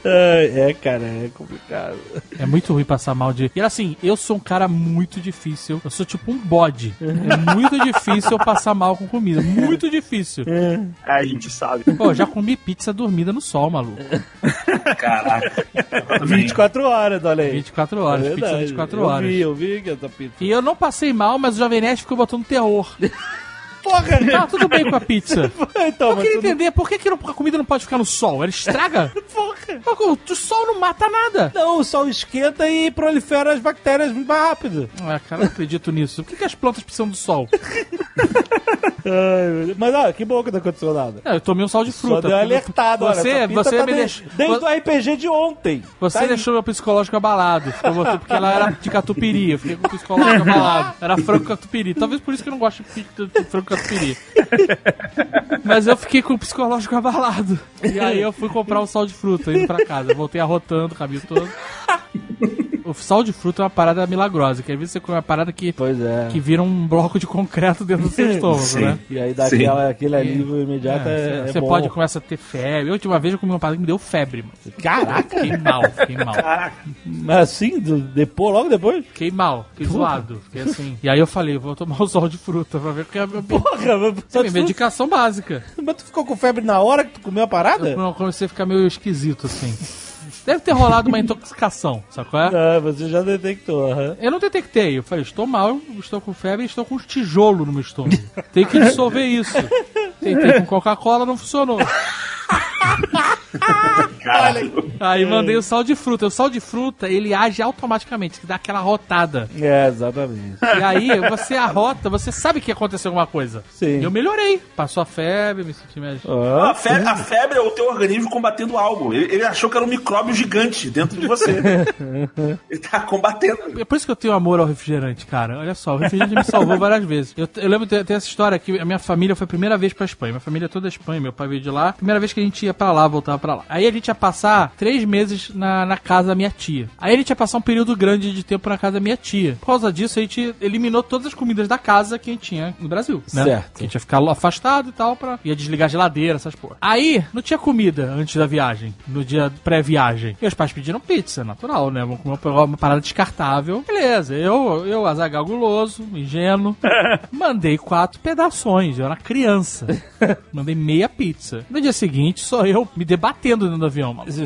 É, cara, é complicado. É muito ruim passar mal de. E assim, eu sou um cara muito difícil. Eu sou tipo um bode. É muito difícil eu passar mal com comida. Muito difícil. É, a gente sabe. Pô, já comi pizza dormida no sol, maluco. Caraca. 24 horas, olha aí. 24 horas, É pizza verdade. 24 eu horas. vi, eu vi que essa pizza. E eu não passei mal, mas o Jovem Nerd ficou botando terror. Porra, Tá tudo bem com a pizza. então, Eu queria tu não- entender por que, que a comida não pode ficar no sol? Ela estraga? Porra. Pô, O sol não mata nada. Não, o sol esquenta e prolifera as bactérias muito mais rápido. Ah, cara, não acredito nisso. Por que, que as plantas precisam do sol? Ai. Mas, ó, que bom que não aconteceu nada. É, eu tomei um sal de Só fruta. deu alertado, olha. Você, pizza você tá me de- deixou. Desde o RPG de ontem. Você Tá aí. deixou meu psicológico abalado. Porque ela era de catupiry. Eu fiquei com o psicológico abalado. Era frango catupiry. Talvez por isso que eu não gosto de frango catupiry. Mas eu fiquei com o psicológico abalado. E aí eu fui comprar um sal de fruta indo pra casa. Voltei arrotando o caminho todo. O sal de fruta é uma parada milagrosa. Que às vezes você come uma parada que, Pois é. que vira um bloco de concreto dentro do seu estômago, Sim. né? E aí dá aquela, aquele alívio imediato é, É, é você bom. pode começar a ter febre. A última vez eu comi uma parada que me deu febre, mano. Caraca! Fiquei mal, fiquei mal. Mas assim, do- depois, logo depois? Fiquei mal, fiquei zoado. Fiquei assim. E aí eu falei, vou tomar o sol de fruta pra ver porque é a minha, Porra, mas, é minha tu, medicação básica. mas tu ficou com febre na hora que tu comeu a parada? Eu comecei a ficar meio esquisito, assim. Deve ter rolado uma intoxicação, sabe qual é? Ah, você já detectou, aham. Eu não detectei. Eu falei, estou mal, estou com febre e estou com um tijolo no meu estômago. Tem que dissolver isso. Tentei com Coca-Cola, não funcionou. Caralho. Aí mandei o sal de fruta. O sal de fruta, ele age automaticamente, que dá aquela rotada. É, exatamente. E aí, você arrota, você sabe que aconteceu alguma coisa. Sim. E eu melhorei. Passou a febre, me senti mais... Ó, A febre, a febre é o teu organismo combatendo algo. Ele, ele achou que era um micróbio gigante dentro de você. ele tá combatendo. É por isso que eu tenho amor ao refrigerante, cara. Olha só, o refrigerante me salvou várias vezes. Eu, eu lembro de ter essa história que a minha família foi a primeira vez pra Espanha. Minha família é toda da Espanha, meu pai veio de lá. Primeira vez que a gente ia pra lá, voltava pra lá. Aí a gente ia passar três meses na, na casa da minha tia. Aí a gente ia passar um período grande de tempo na casa da minha tia. Por causa disso, a gente eliminou todas as comidas da casa que a gente tinha no Brasil. Né? Certo. Que a gente ia ficar afastado e tal, pra... ia desligar a geladeira, essas porra. Aí, não tinha comida antes da viagem, no dia pré-viagem. E os pais pediram pizza, natural, né? Vamos comer uma, parada descartável. Beleza, eu, eu azagal guloso, ingênuo, mandei quatro pedações, eu era criança. Mandei meia pizza. No dia seguinte, sou eu me debatendo dentro do avião, mano.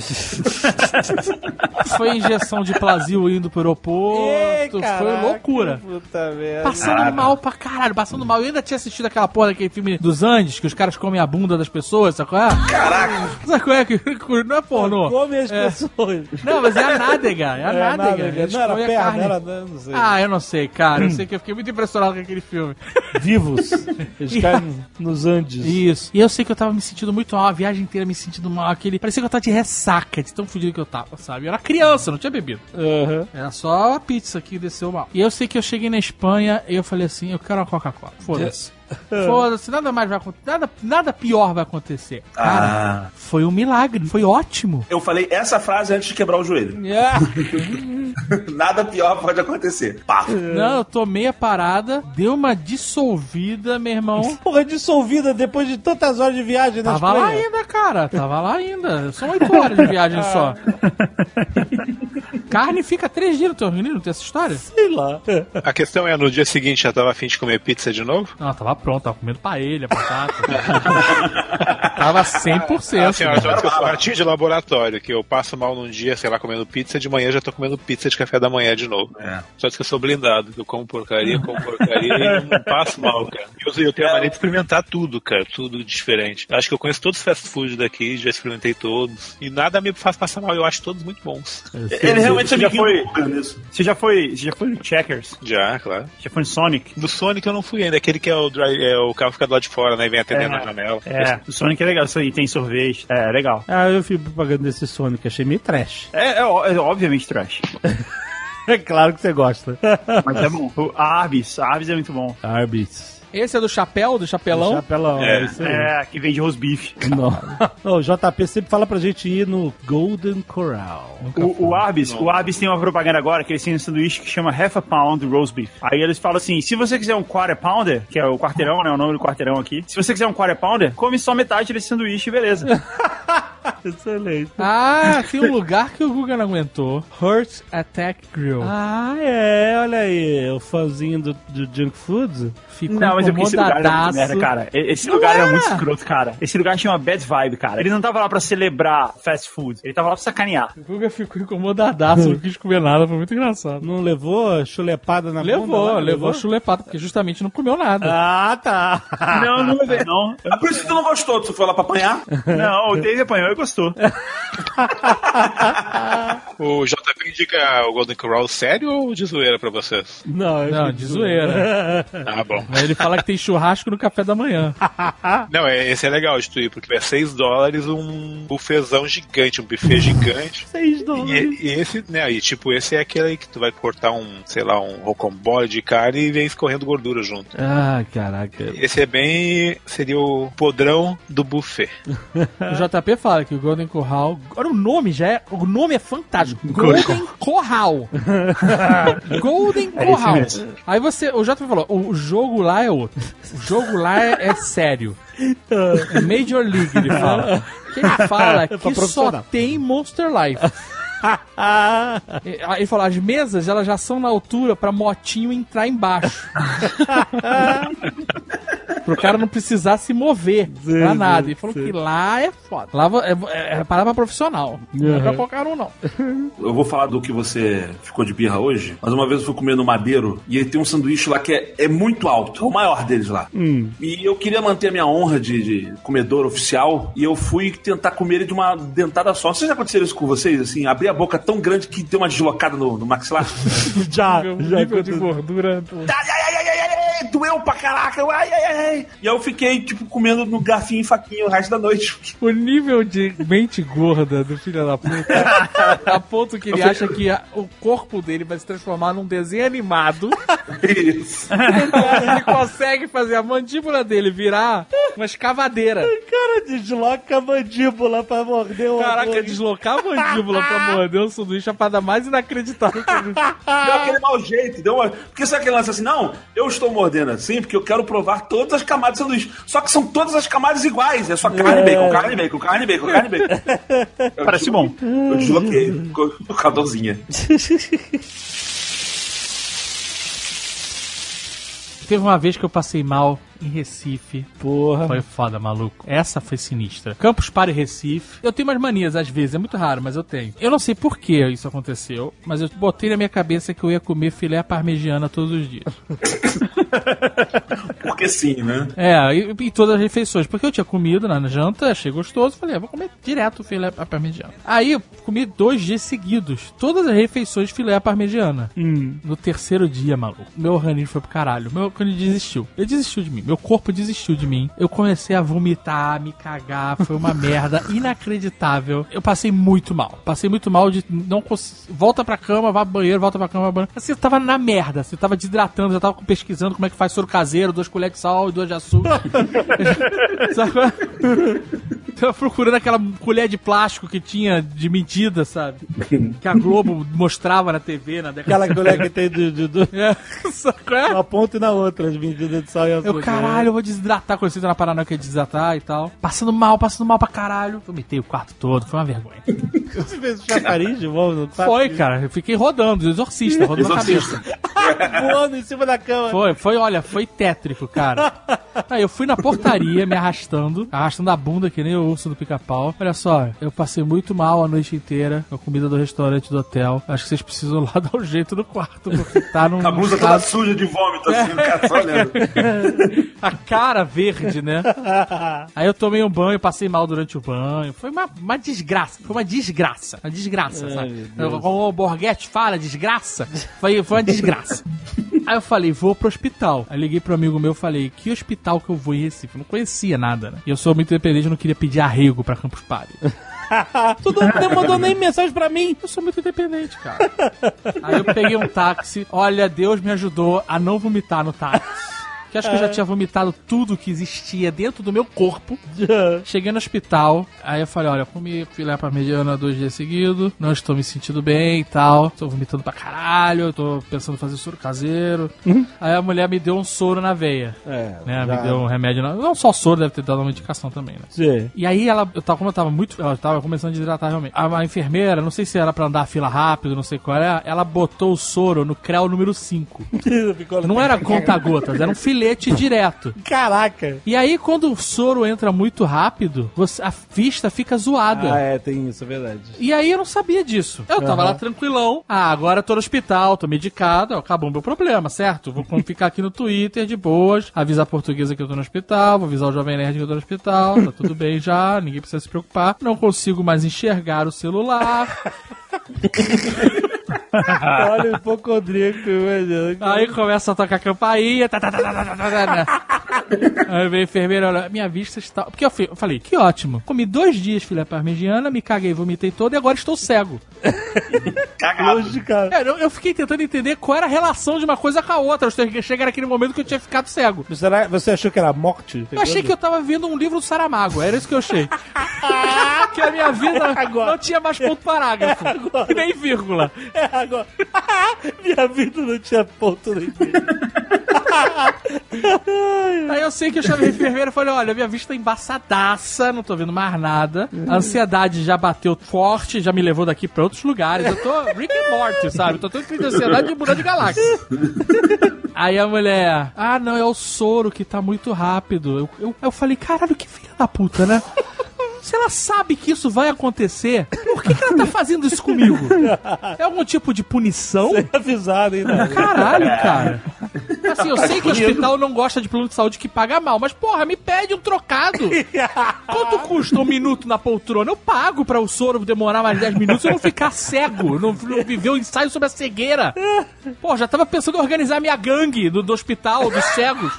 Foi injeção de plasio indo pro aeroporto, foi loucura. Puta merda. Passando mal pra caralho, passando mal. Eu ainda tinha assistido aquela porra daquele filme dos Andes, que os caras comem a bunda das pessoas, sabe qual é? Caraca. Sabe qual é? Que, não é pornô. Come as É. pessoas. Não, mas é a nádega, é a É, nádega. nada, Eles não era perna, carne. era, não sei. Ah, eu não sei, cara. Eu sei que eu fiquei muito impressionado com aquele filme. Vivos. Eles caem nos Andes. Isso. E eu sei que eu tava me sentindo muito mal, a viagem inteira me sentindo mal. Aquele... Parecia que eu tava de ressaca, de tão fudido que eu tava, sabe? Eu era criança, não tinha bebido. Aham. Era só a pizza que desceu mal. E eu sei que eu cheguei na Espanha e eu falei assim, eu quero uma Coca-Cola. Foda-se. Foda-se, nada mais vai acontecer. Nada, nada pior vai acontecer. Cara, Ah. foi um milagre. Foi ótimo. Eu falei essa frase antes de quebrar o joelho. É. Nada pior pode acontecer. Pá. Não, eu tomei a parada, deu uma dissolvida, meu irmão. Porra, dissolvida depois de tantas horas de viagem na Tava lá ainda, cara. Tava lá ainda. São oito horas de viagem só. Carne fica três dias no teu não tem essa história? Sei lá. A questão é, no dia seguinte já tava afim de comer pizza de novo? Não, tava pronto, tava comendo paella, batata. tava 100%. Ah, senhora, né? que eu sou ratinho de laboratório, que eu passo mal num dia, sei lá, comendo pizza, de manhã já tô comendo pizza de café da manhã de novo. É. Só que eu sou blindado, que eu como porcaria, como porcaria e não passo mal, cara. Eu, eu tenho a mania de experimentar tudo, cara, tudo diferente. Acho que eu conheço todos os fast food daqui, já experimentei todos. E nada me faz passar mal, eu acho todos muito bons. Ele realmente é já foi-. Você já foi. Você já foi no Checkers? Já, claro. Já foi no Sonic? Do Sonic eu não fui ainda, aquele que é o, dry, é o carro fica do lado de fora, né, e vem atendendo É. na janela. É, o Sonic é legal, isso aí tem sorvete. É, legal. Ah, eu fui propaganda desse Sonic, achei meio trash. É, é, é obviamente trash. É claro que você gosta. Mas é bom. O Arby's, Arby's é muito bom. Arby's. Esse é do chapéu, do chapelão? Chapelão, é, É, isso aí. É, que vende roast beef. Não. Não, o JP sempre fala pra gente ir no Golden Corral. O, o Arby's, o Arby's tem uma propaganda agora que eles têm um sanduíche que chama Half a Pound Roast Beef. Aí eles falam assim: se você quiser um quarter pounder, que é o quarteirão, né? O nome do quarteirão aqui. Se você quiser um quarter pounder, come só metade desse sanduíche, beleza. Excelente. Ah, tem um lugar que o Guga não aguentou. Hurt Attack Grill. Ah, é, olha aí, o fãzinho do, do Junk Food. Ficou Não, mas é porque esse lugar era muito incomodadaço. merda, cara. Esse Não lugar era era. muito escroto, cara. Esse lugar tinha uma bad vibe, cara. Ele não tava lá pra celebrar fast food. Ele tava lá pra sacanear. O Guga ficou incomodadaço, não quis comer nada, foi muito engraçado. Não levou chulepada na bunda Levou, lá? levou chulepado, porque justamente não comeu nada. Ah, tá. Não, não levei, não. Ah, por isso que tu não gostou, tu foi lá pra apanhar? Não, o Dave apanhou e gostou. O JP indica o Golden Corral sério ou de zoeira pra vocês? Não, eu Não, de zoeira. Ah, bom. Mas ele fala que tem churrasco no café da manhã. Não, é, esse é legal de tu ir, porque é 6 dólares um bufezão gigante, um buffet gigante. Seis dólares. E, e esse, né, e tipo, esse é aquele aí que tu vai cortar um, sei lá, um rocambole de carne e vem escorrendo gordura junto. Ah, caraca. Esse é bem. seria o podrão do buffet. O JP fala que o Golden Corral. Olha o nome já é. O nome é fantástico. Golden Corral. Golden Corral. mesmo. Aí você. O JP falou: o jogo lá é outro. O jogo lá é, é sério. É Major League, ele fala. Que ele fala que só tem Monster Life. E- Aí ele falou: as mesas elas já são na altura pra motinho entrar embaixo. Pro cara não precisar se mover pra nada. Ele falou que lá é foda. Lá é, é, é parada pra profissional. Não é pra qualquer um, não. Eu vou falar do que você ficou de birra hoje, mas uma vez eu fui comer no Madeiro e ele tem um sanduíche lá que é, é muito alto, é o maior deles lá. E eu queria manter a minha honra de, de comedor oficial e eu fui tentar comer ele de uma dentada só. Vocês já aconteceram isso com vocês? Assim, abrir a boca tão grande que deu uma deslocada no, no maxilar? Já, já nível de gordura. ai, ai, ai, ai, ai, ai, doeu pra caraca, ai, ai, ai, ai. E aí eu fiquei, tipo, comendo no garfinho e faquinha o resto da noite. O nível de mente gorda do filho da puta, a ponto que ele acha que a- o corpo dele vai se transformar num desenho animado. Isso. ele consegue fazer a mandíbula dele virar uma escavadeira. cara desloca a mandíbula pra morder o Caraca, deslocar a mandíbula pra morder o sanduíche é a parada mais inacreditável que eu vi. Deu aquele mau jeito, deu uma... Porque sabe aquele lance assim, não, eu estou mordendo assim porque eu quero provar todas as camadas do sanduíche. Só que são todas as camadas iguais, é só carne, bacon, carne, bacon, carne, bacon, carne, bacon. Eu Parece bom. Eu desloquei, com a dorzinha. Teve uma vez que eu passei mal em Recife. Porra. Foi foda, maluco. Essa foi sinistra. Campus Party Recife. Eu tenho umas manias às vezes, é muito raro, mas eu tenho. Eu não sei por que isso aconteceu, mas eu botei na minha cabeça que eu ia comer filé parmegiana todos os dias. Porque sim, né? É, e, e todas as refeições. Porque eu tinha comido na janta, achei gostoso, falei, ah, vou comer direto filé parmegiana. Aí eu comi dois dias seguidos, todas as refeições de filé parmegiana. No terceiro dia, maluco, meu organismo foi pro caralho. Meu organismo desistiu. Ele desistiu de mim. Meu corpo desistiu de mim. Eu comecei a vomitar, me cagar. Foi uma merda inacreditável. Eu passei muito mal. Passei muito mal de não conseguir. Volta pra cama, vá pro banheiro, volta pra cama, vá pro banheiro. Assim, eu tava na merda. Você tava desidratando, já tava pesquisando como é que faz soro caseiro, duas colheres de sal e duas de açúcar. Sabe? Tava procurando aquela colher de plástico que tinha de medida, sabe? Que a Globo mostrava na TV na década Aquela colher que tem do, do, do, É, é? uma ponta e na outra, as medidas de sal e açúcar. Eu, caralho, eu vou desidratar, quando você tá na Paraná que é desidratar e tal. Passando mal, passando mal pra caralho. Vomitei o quarto todo, foi uma vergonha. Você fez chafariz de volta? não sabe? Foi, cara, eu fiquei rodando, exorcista, rodando na cabeça. Voando em cima da cama. Foi, foi, olha, foi tétrico, cara. Aí eu fui na portaria, me arrastando, arrastando a bunda que nem o urso do pica-pau. Olha só, eu passei muito mal a noite inteira com a comida do restaurante do hotel. Acho que vocês precisam lá dar um jeito no quarto, porque tá num A blusa toda suja de vômito, assim, o cara só olhando. a cara verde, né? Aí eu tomei um banho, passei mal durante o banho. Foi uma, uma desgraça. Foi uma desgraça. Uma desgraça, sabe? Como o Borghetti fala, desgraça. Foi, foi uma desgraça. Aí eu falei, vou pro hospital. Aí liguei pro amigo meu e falei, que hospital que eu vou em Recife? Eu não conhecia nada, né? E eu sou muito independente, eu não queria pedir arrego pra Campus Party. Tu não não mandou nem mensagem pra mim. Eu sou muito independente, cara. Aí eu peguei um táxi. Olha, Deus me ajudou a não vomitar no táxi. Que acho que eu já tinha vomitado tudo que existia dentro do meu corpo. Cheguei no hospital, aí eu falei, olha, comi filé parmegiana dois dias seguidos, não estou me sentindo bem e tal, tô vomitando pra caralho, tô pensando em fazer soro caseiro. Aí a mulher me deu um soro na veia, É, né, já- me deu um remédio, na... não só soro, deve ter dado uma medicação também, né. Sim. E aí ela, eu tava, como eu tava muito, ela tava começando a desidratar realmente. A, a enfermeira, não sei se era pra andar a fila rápido, não sei qual era, ela botou o soro no creu número 5. Ficou- Não era conta-gotas, era um filete direto. Caraca. E aí, quando o soro entra muito rápido, você- a vista fica zoada. Ah, é, tem isso, é verdade. E aí eu não sabia disso. Eu tava lá tranquilão. Ah, agora eu tô no hospital, tô medicado, acabou o meu problema, certo? Vou ficar aqui no Twitter de boas, avisar a portuguesa que eu tô no hospital, vou avisar o Jovem Nerd que eu tô no hospital, tá tudo bem já, ninguém precisa se preocupar. Não consigo mais enxergar o celular. Olha o hipocondríaco, imagina. Aí começa a tocar campainha. Tá, tá, tá, tá, tá, tá, tá, tá. Aí vem a enfermeira, olha, minha vista está. Porque eu, eu falei, que ótimo. Comi dois dias filé parmegiana, me caguei, vomitei todo e agora estou cego. Cagado. Hoje, cara. É, eu, eu fiquei tentando entender qual era a relação de uma coisa com a outra. Eu cheguei- cheguei naquele momento que eu tinha ficado cego. Será, você achou que era morte? Eu achei que eu tava vendo um livro do Saramago, era isso que eu achei. que a minha vida Agora. não tinha mais ponto parágrafo. Nem vírgula. É, agora. Minha vida não tinha ponto nem vírgula. Aí eu sei que eu chamei a enfermeira e falei: olha, minha vista tá embaçadaça, não tô vendo mais nada. A ansiedade já bateu forte, já me levou daqui pra outros lugares. Eu tô Rick and Morty, sabe? Tô tendo crise de ansiedade de mudar de galáxia. Aí a mulher, ah, não, é o soro que tá muito rápido. Eu, eu, eu falei, caralho, que filha da puta, né? Se ela sabe que isso vai acontecer, por que, que ela tá fazendo isso comigo? É algum tipo de punição? Avisado ainda. Caralho, cara. Assim, eu sei que o hospital não gosta de plano de saúde que paga mal, mas porra, me pede um trocado. Quanto custa um minuto na poltrona? Eu pago pra o soro demorar mais 10 minutos e eu não ficar cego, não, não viver o ensaio sobre a cegueira. Pô, já tava pensando em organizar minha gangue do, do hospital, dos cegos.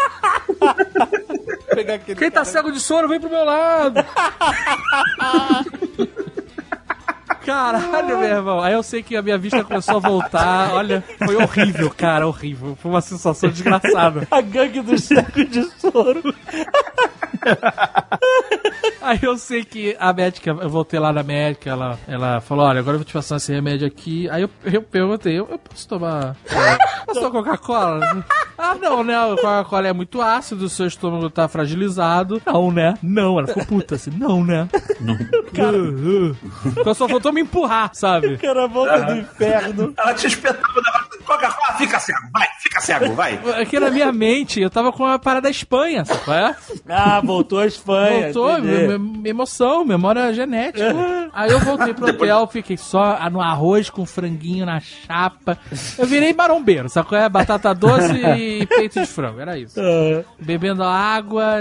Pegar aquele Quem tá cego de soro, vem pro meu lado. Caralho, meu irmão. Aí eu sei que a minha vista começou a voltar. Olha, foi horrível, cara, horrível. Foi uma sensação desgraçada. A gangue dos cegos de soro. Aí eu sei que a médica, eu voltei lá na médica, ela, ela falou, olha, agora eu vou te passar esse remédio aqui. Aí eu, eu perguntei, eu, eu posso tomar... é, posso tomar Coca-Cola? Ah, não, né? A Coca-Cola é muito ácido, o seu estômago tá fragilizado. Não, né? Não, ela ficou puta assim, não, né? Não. Cara, então só faltou me empurrar, sabe? Que era a volta do inferno. Ela te espetava o negócio. Coca-Cola, fica cego, vai, fica cego, vai. Aqui na minha mente, eu tava com a parada da Espanha, sabe é? Ah, voltou a Espanha. Voltou, me- me- emoção, memória genética. Aí eu voltei pro hotel, fiquei só no arroz com franguinho na chapa. Eu virei marombeiro, sabe qual é? Batata doce e peito de frango, era isso. Ah, Bebendo água,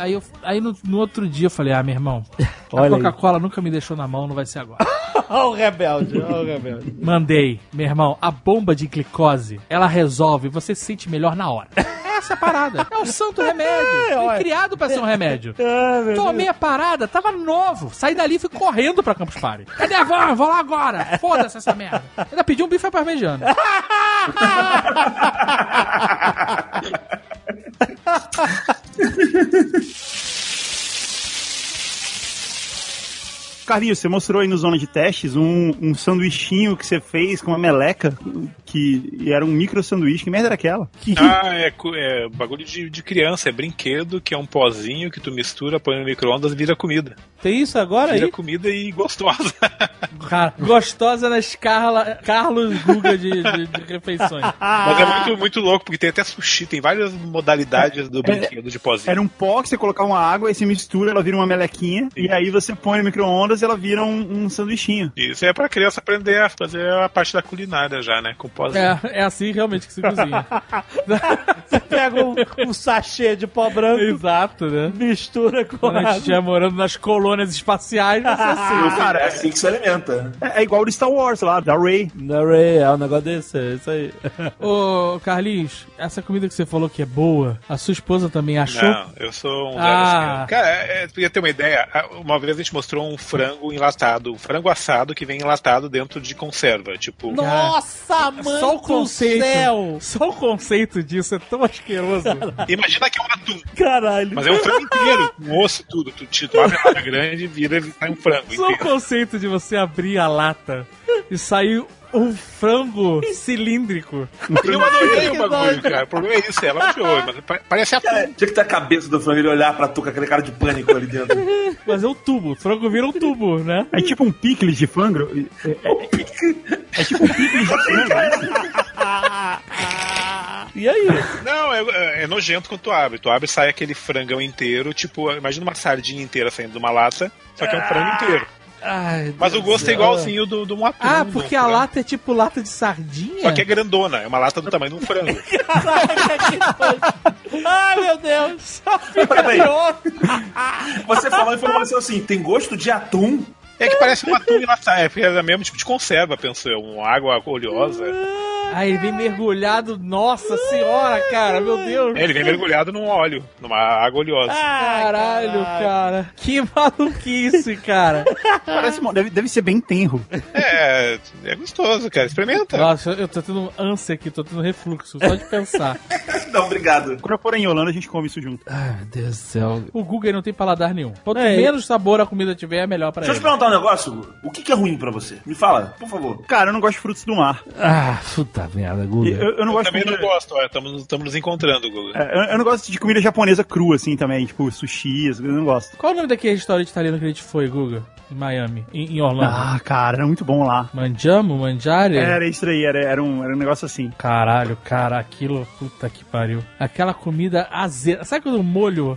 aí, eu, aí no, no outro dia eu falei, ah, meu irmão, a. Coca-Cola nunca me deixou na mão, não vai ser agora. Olha o rebelde, olha o rebelde. Mandei, meu irmão, a bomba de glicose, ela resolve, você se sente melhor na hora. É essa é a parada. É um santo remédio. Foi criado pra ser um remédio. Tomei a parada, tava novo. Saí dali e fui correndo pra Campus Party. Cadê a van? Vou lá agora. Foda-se essa merda. Ainda pedi um bife parmegiano. Carlinhos, você mostrou aí no Zona de Testes um, um sanduichinho que você fez com uma meleca, que era um micro sanduíche. Que merda era aquela? Ah, é, é bagulho de, de criança, é brinquedo, que é um pozinho que tu mistura, põe no micro-ondas e vira comida. Tem isso agora Vira aí? comida e gostosa. Cara, gostosa na escala Carlos Guga de, de- de refeições. Mas é muito, muito louco, porque tem até sushi, tem várias modalidades do brinquedo de pozinho. Era um pó que você colocava uma água, aí você mistura, ela vira uma melequinha, e aí você põe no micro-ondas e ela vira um, um sanduichinho. Isso é pra criança aprender a fazer a parte da culinária já, né? Com pozinho. É, é assim realmente que se cozinha. Você pega um, um sachê de pó branco, Exato, né? mistura com Quando a gente morando nas colônias espaciais, ser assim. Cara, é assim que se alimenta. É, é igual do Star Wars lá, da Rey. Não, Ray, é um negócio desse, é isso aí. Ô, Carlinhos, essa comida que você falou que é boa, a sua esposa também achou? Não, eu sou um Ah. velho Cara, é, é, pra ter uma ideia, uma vez a gente mostrou um frango enlatado, um frango assado que vem enlatado dentro de conserva. Tipo, Nossa, mãe Só o conceito, céu! só o conceito disso é tão asqueroso. imagina que é um atum, Caralho. mas é um frango inteiro, com osso e tudo. Tu, tu, tu abre a lata grande e vira e sai um frango Só o inteiro. conceito de você abrir a lata e sair um frango cilíndrico. Eu adorei o bagulho, cara. O problema é isso, ela pa- parece. Cara, tinha que ter a cabeça do frango ele olhar pra tu com aquele cara de pânico ali dentro. Mas é um tubo, o frango vira um tubo, né? É tipo um picles de frango. É, é- é tipo um picles de frango. E aí? Não, é, é nojento quando tu abre. Tu abre e sai aquele frangão inteiro, tipo, imagina uma sardinha inteira saindo de uma lata, só que é um frango inteiro. Ai, Mas o gosto é igualzinho do, do um atum. Ah, do porque a frango. lata é tipo lata de sardinha? Só que é grandona, é uma lata do tamanho de um frango. Ai, meu Deus! Peraí, você falou e falou assim: tem gosto de atum? É que parece um atum enlatado, é porque é o mesmo tipo de conserva, penso eu, uma água oleosa. Ah, ele vem mergulhado. Nossa senhora, cara, meu Deus. É, ele vem mergulhado num óleo, numa água oleosa. Caralho, cara. Que maluquice, cara. Parece, deve, deve ser bem tenro. É, é gostoso, cara. Experimenta. Nossa, eu tô tendo ânsia aqui, tô tendo refluxo, só de pensar. Não, obrigado. Quando eu for em Holanda, a gente come isso junto. Ai, meu Deus do céu. O Google não tem paladar nenhum. Quanto É, menos sabor a comida tiver, é melhor pra Deixa eu ele. te perguntar um negócio, Gu. O que, que é ruim pra você? Me fala, por favor. Cara, eu não gosto de frutos do mar. Ah, puta merda, Eu, Guga. eu não Eu gosto também de não gosto, estamos nos encontrando, Google. é, eu, eu não gosto de comida japonesa crua, assim, também. Tipo, sushi, eu não gosto. Qual o nome daquele restaurante italiano que a gente foi, Guga? Em Miami, em, em Orlando. Ah, cara, era muito bom lá. Manjamo, Manjari? Era isso aí, era, era, um, era um negócio assim. Caralho, cara, aquilo, puta que pariu. Aquela comida azeda. Sabe quando o molho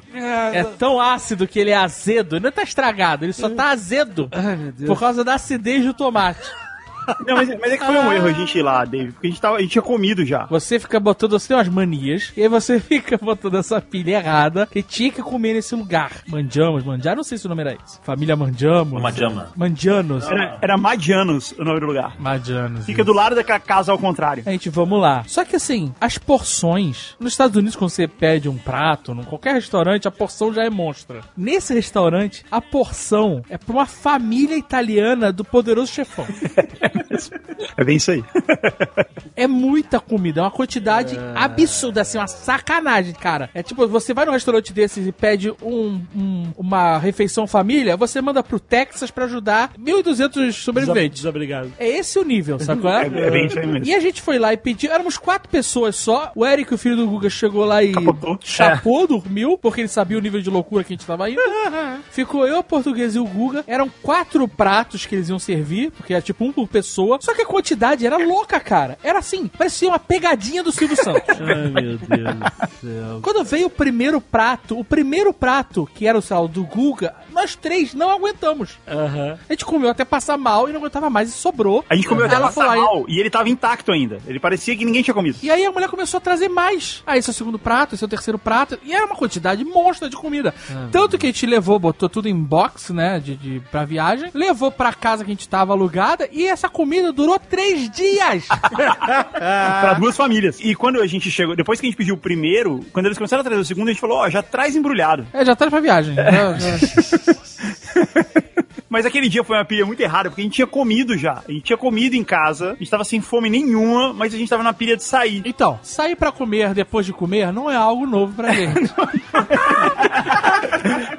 é tão ácido que ele é azedo? Ele não tá estragado, ele só tá azedo. Ai, meu Deus. Por causa da acidez do tomate. Não, mas, mas é que foi um erro a gente ir lá, David, porque a gente, tava, a gente tinha comido já. Você fica botando, você tem umas manias, e aí você fica botando essa pilha errada, que tinha que comer nesse lugar. Manjamos, Manjar, não sei se o nome era esse. Família Manjamos. Manjama. Mandianos. Era, era Madianos o nome do lugar. Madianos. Fica do lado daquela casa ao contrário. A gente, vamos lá. Só que assim, as porções. Nos Estados Unidos, quando você pede um prato, em qualquer restaurante, a porção já é monstra. Nesse restaurante, a porção é pra uma família italiana do poderoso chefão. É bem isso aí. É muita comida, é uma quantidade absurda, assim, uma sacanagem, cara. É tipo, você vai num restaurante desses e pede um, um- uma refeição família, você manda pro Texas pra ajudar 1.200 sobreviventes. Desobrigado. É esse o nível, sacou? É, é bem isso aí mesmo. E a gente foi lá e pediu. Éramos quatro pessoas só. O Eric, o filho do Guga, chegou lá e Capotou. chapou, dormiu, porque ele sabia o nível de loucura que a gente tava indo. Ficou eu, o português e o Guga. Eram quatro pratos que eles iam servir, porque era tipo um por pessoa. Só que a quantidade era louca, cara. Era assim, parecia uma pegadinha do Silvio Santos. Ai, meu Deus do céu. Quando veio o primeiro prato, o primeiro prato, que era o sal do Guga, nós três não aguentamos. Aham. A gente comeu até passar mal e não aguentava mais e sobrou. A gente comeu até passar falou, mal e ele tava intacto ainda. Ele parecia que ninguém tinha comido. E aí a mulher começou a trazer mais. Aí esse é o segundo prato, esse é o terceiro prato. E era uma quantidade monstra de comida. Tanto que a gente levou, botou tudo em box, né? De, de, pra viagem. Levou pra casa que a gente tava alugada. E essa comida durou três dias. Pra duas famílias. E quando a gente chegou, depois que a gente pediu o primeiro, quando eles começaram a trazer o segundo, a gente falou, ó, já traz embrulhado. é, já tá pra viagem. Já- já- Mas aquele dia foi uma pilha muito errada, porque a gente tinha comido já. A gente tinha comido em casa, a gente tava sem fome nenhuma, mas a gente tava na pilha de sair. Então, sair pra comer depois de comer não é algo novo pra gente.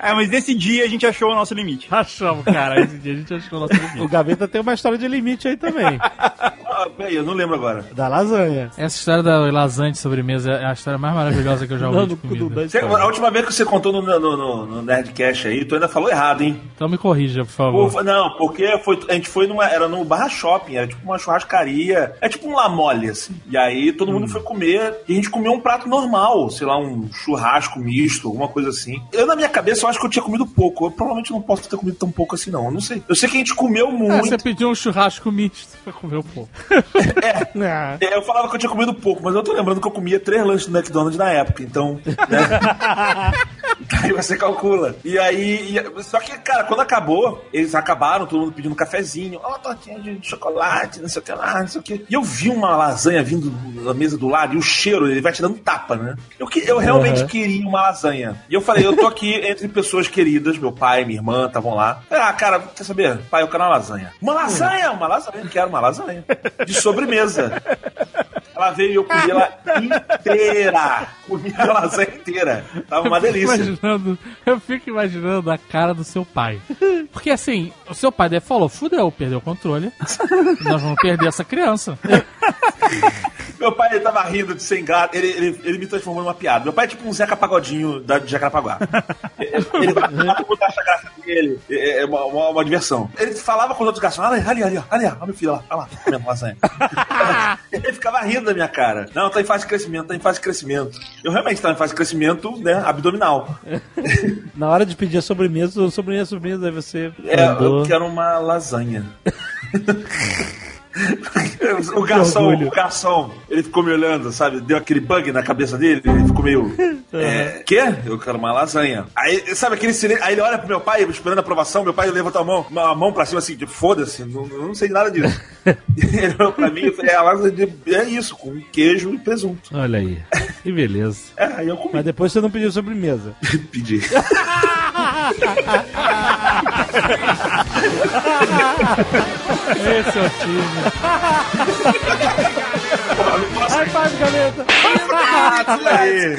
É, mas nesse dia a gente achou o nosso limite. Achamos, cara. Esse dia a gente achou o nosso limite. O Gaveta tem uma história de limite aí também. Ah, peraí, eu não lembro agora. da lasanha. Essa história da lasanha de sobremesa é a história mais maravilhosa que eu já ouvi. Você- a última vez que você contou no, no, no, no Nerdcast aí, tu ainda falou errado, hein? Então me corrija, por favor. Pô, não, porque foi, a gente foi numa. Era no Barra Shopping, era tipo uma churrascaria. É tipo um lamole, assim. E aí todo mundo foi comer. E a gente comeu um prato normal, sei lá, um churrasco misto, alguma coisa assim. Eu, na minha cabeça, eu acho que eu tinha comido pouco. Eu provavelmente não posso ter comido tão pouco assim, não. Eu não sei. Eu sei que a gente comeu muito. você pediu um churrasco misto pra comer um pouco. Ah, É, Eu falava que eu tinha comido pouco, mas eu tô lembrando que eu comia três lanches do McDonald's na época, então. Né? aí você calcula. E aí. e- só que, cara, quando acabou, eles acabaram, todo mundo pedindo um cafezinho, ó, tortinha de chocolate, não sei o que lá, não sei o que. E eu vi uma lasanha vindo da mesa do lado, e o cheiro, ele vai te dando tapa, né? Eu, que- eu realmente Uhum. queria uma lasanha. E eu falei, eu tô aqui entre pessoas queridas, meu pai, minha irmã, estavam lá. Ah, cara, quer saber? Pai, eu quero uma lasanha. Uma lasanha, uma lasanha, eu quero uma lasanha. De sobremesa. Ela veio e eu comi ela inteira. Comi a lasanha inteira. Tava uma Eu delícia. imaginando, eu fico imaginando a cara do seu pai. Porque assim, o seu pai deve falou, fudeu, perdeu o controle. Nós vamos perder essa criança. Meu pai ele tava rindo de sem gato. Ele, ele, ele me transformou numa piada. Meu pai é tipo um Zeca Pagodinho da, de Jacarapaguá. ele todo mundo acha graça dele. É é uma, uma, uma diversão. Ele falava com os outros garçons: olha ali, ali, ali, ali, olha meu filho lá, olha lá, comendo lasanha. ele ficava rindo da minha cara. Não, tá em fase de crescimento, tá em fase de crescimento. Eu realmente tava em fase de crescimento, né, abdominal. na hora de pedir a sobremesa, sobremesa, sobremesa, aí você É, mandou. eu quero uma lasanha. o garçom, o garçom, ele ficou me olhando, sabe? Deu aquele bug na cabeça dele, ele ficou meio. É, quê? Eu quero uma lasanha. Aí, sabe aquele silêncio? Aí ele olha pro meu pai, esperando a aprovação, meu pai levanta a mão, a mão pra cima assim, de foda-se, não, não sei nada disso. ele olhou pra mim e falou: é, a lasanha de, é isso, com queijo e presunto. Olha aí. Que beleza. É, aí eu comi. Mas depois você não pediu sobremesa. Pedi. Esse é o time. High five, Gaveta! Aí.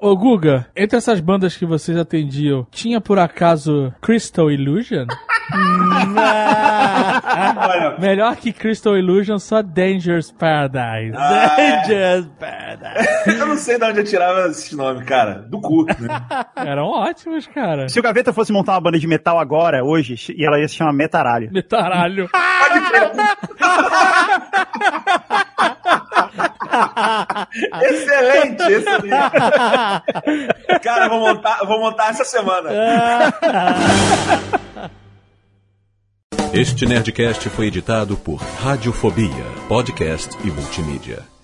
Ô Guga, entre essas bandas que vocês atendiam, tinha por acaso Crystal Illusion? Olha, Melhor que Crystal Illusion, só Dangerous Paradise. Dangerous Paradise. eu não sei de onde eu tirava esse nome, cara. Do cu, né? Eram ótimos, cara. Se o Gaveta fosse montar uma banda de metal agora, hoje, e ela ia se chamar Metaralho. Metaralho. Excelente. Cara, vou montar, vou montar essa semana. Este Nerdcast foi editado por Radiofobia, podcast e multimídia.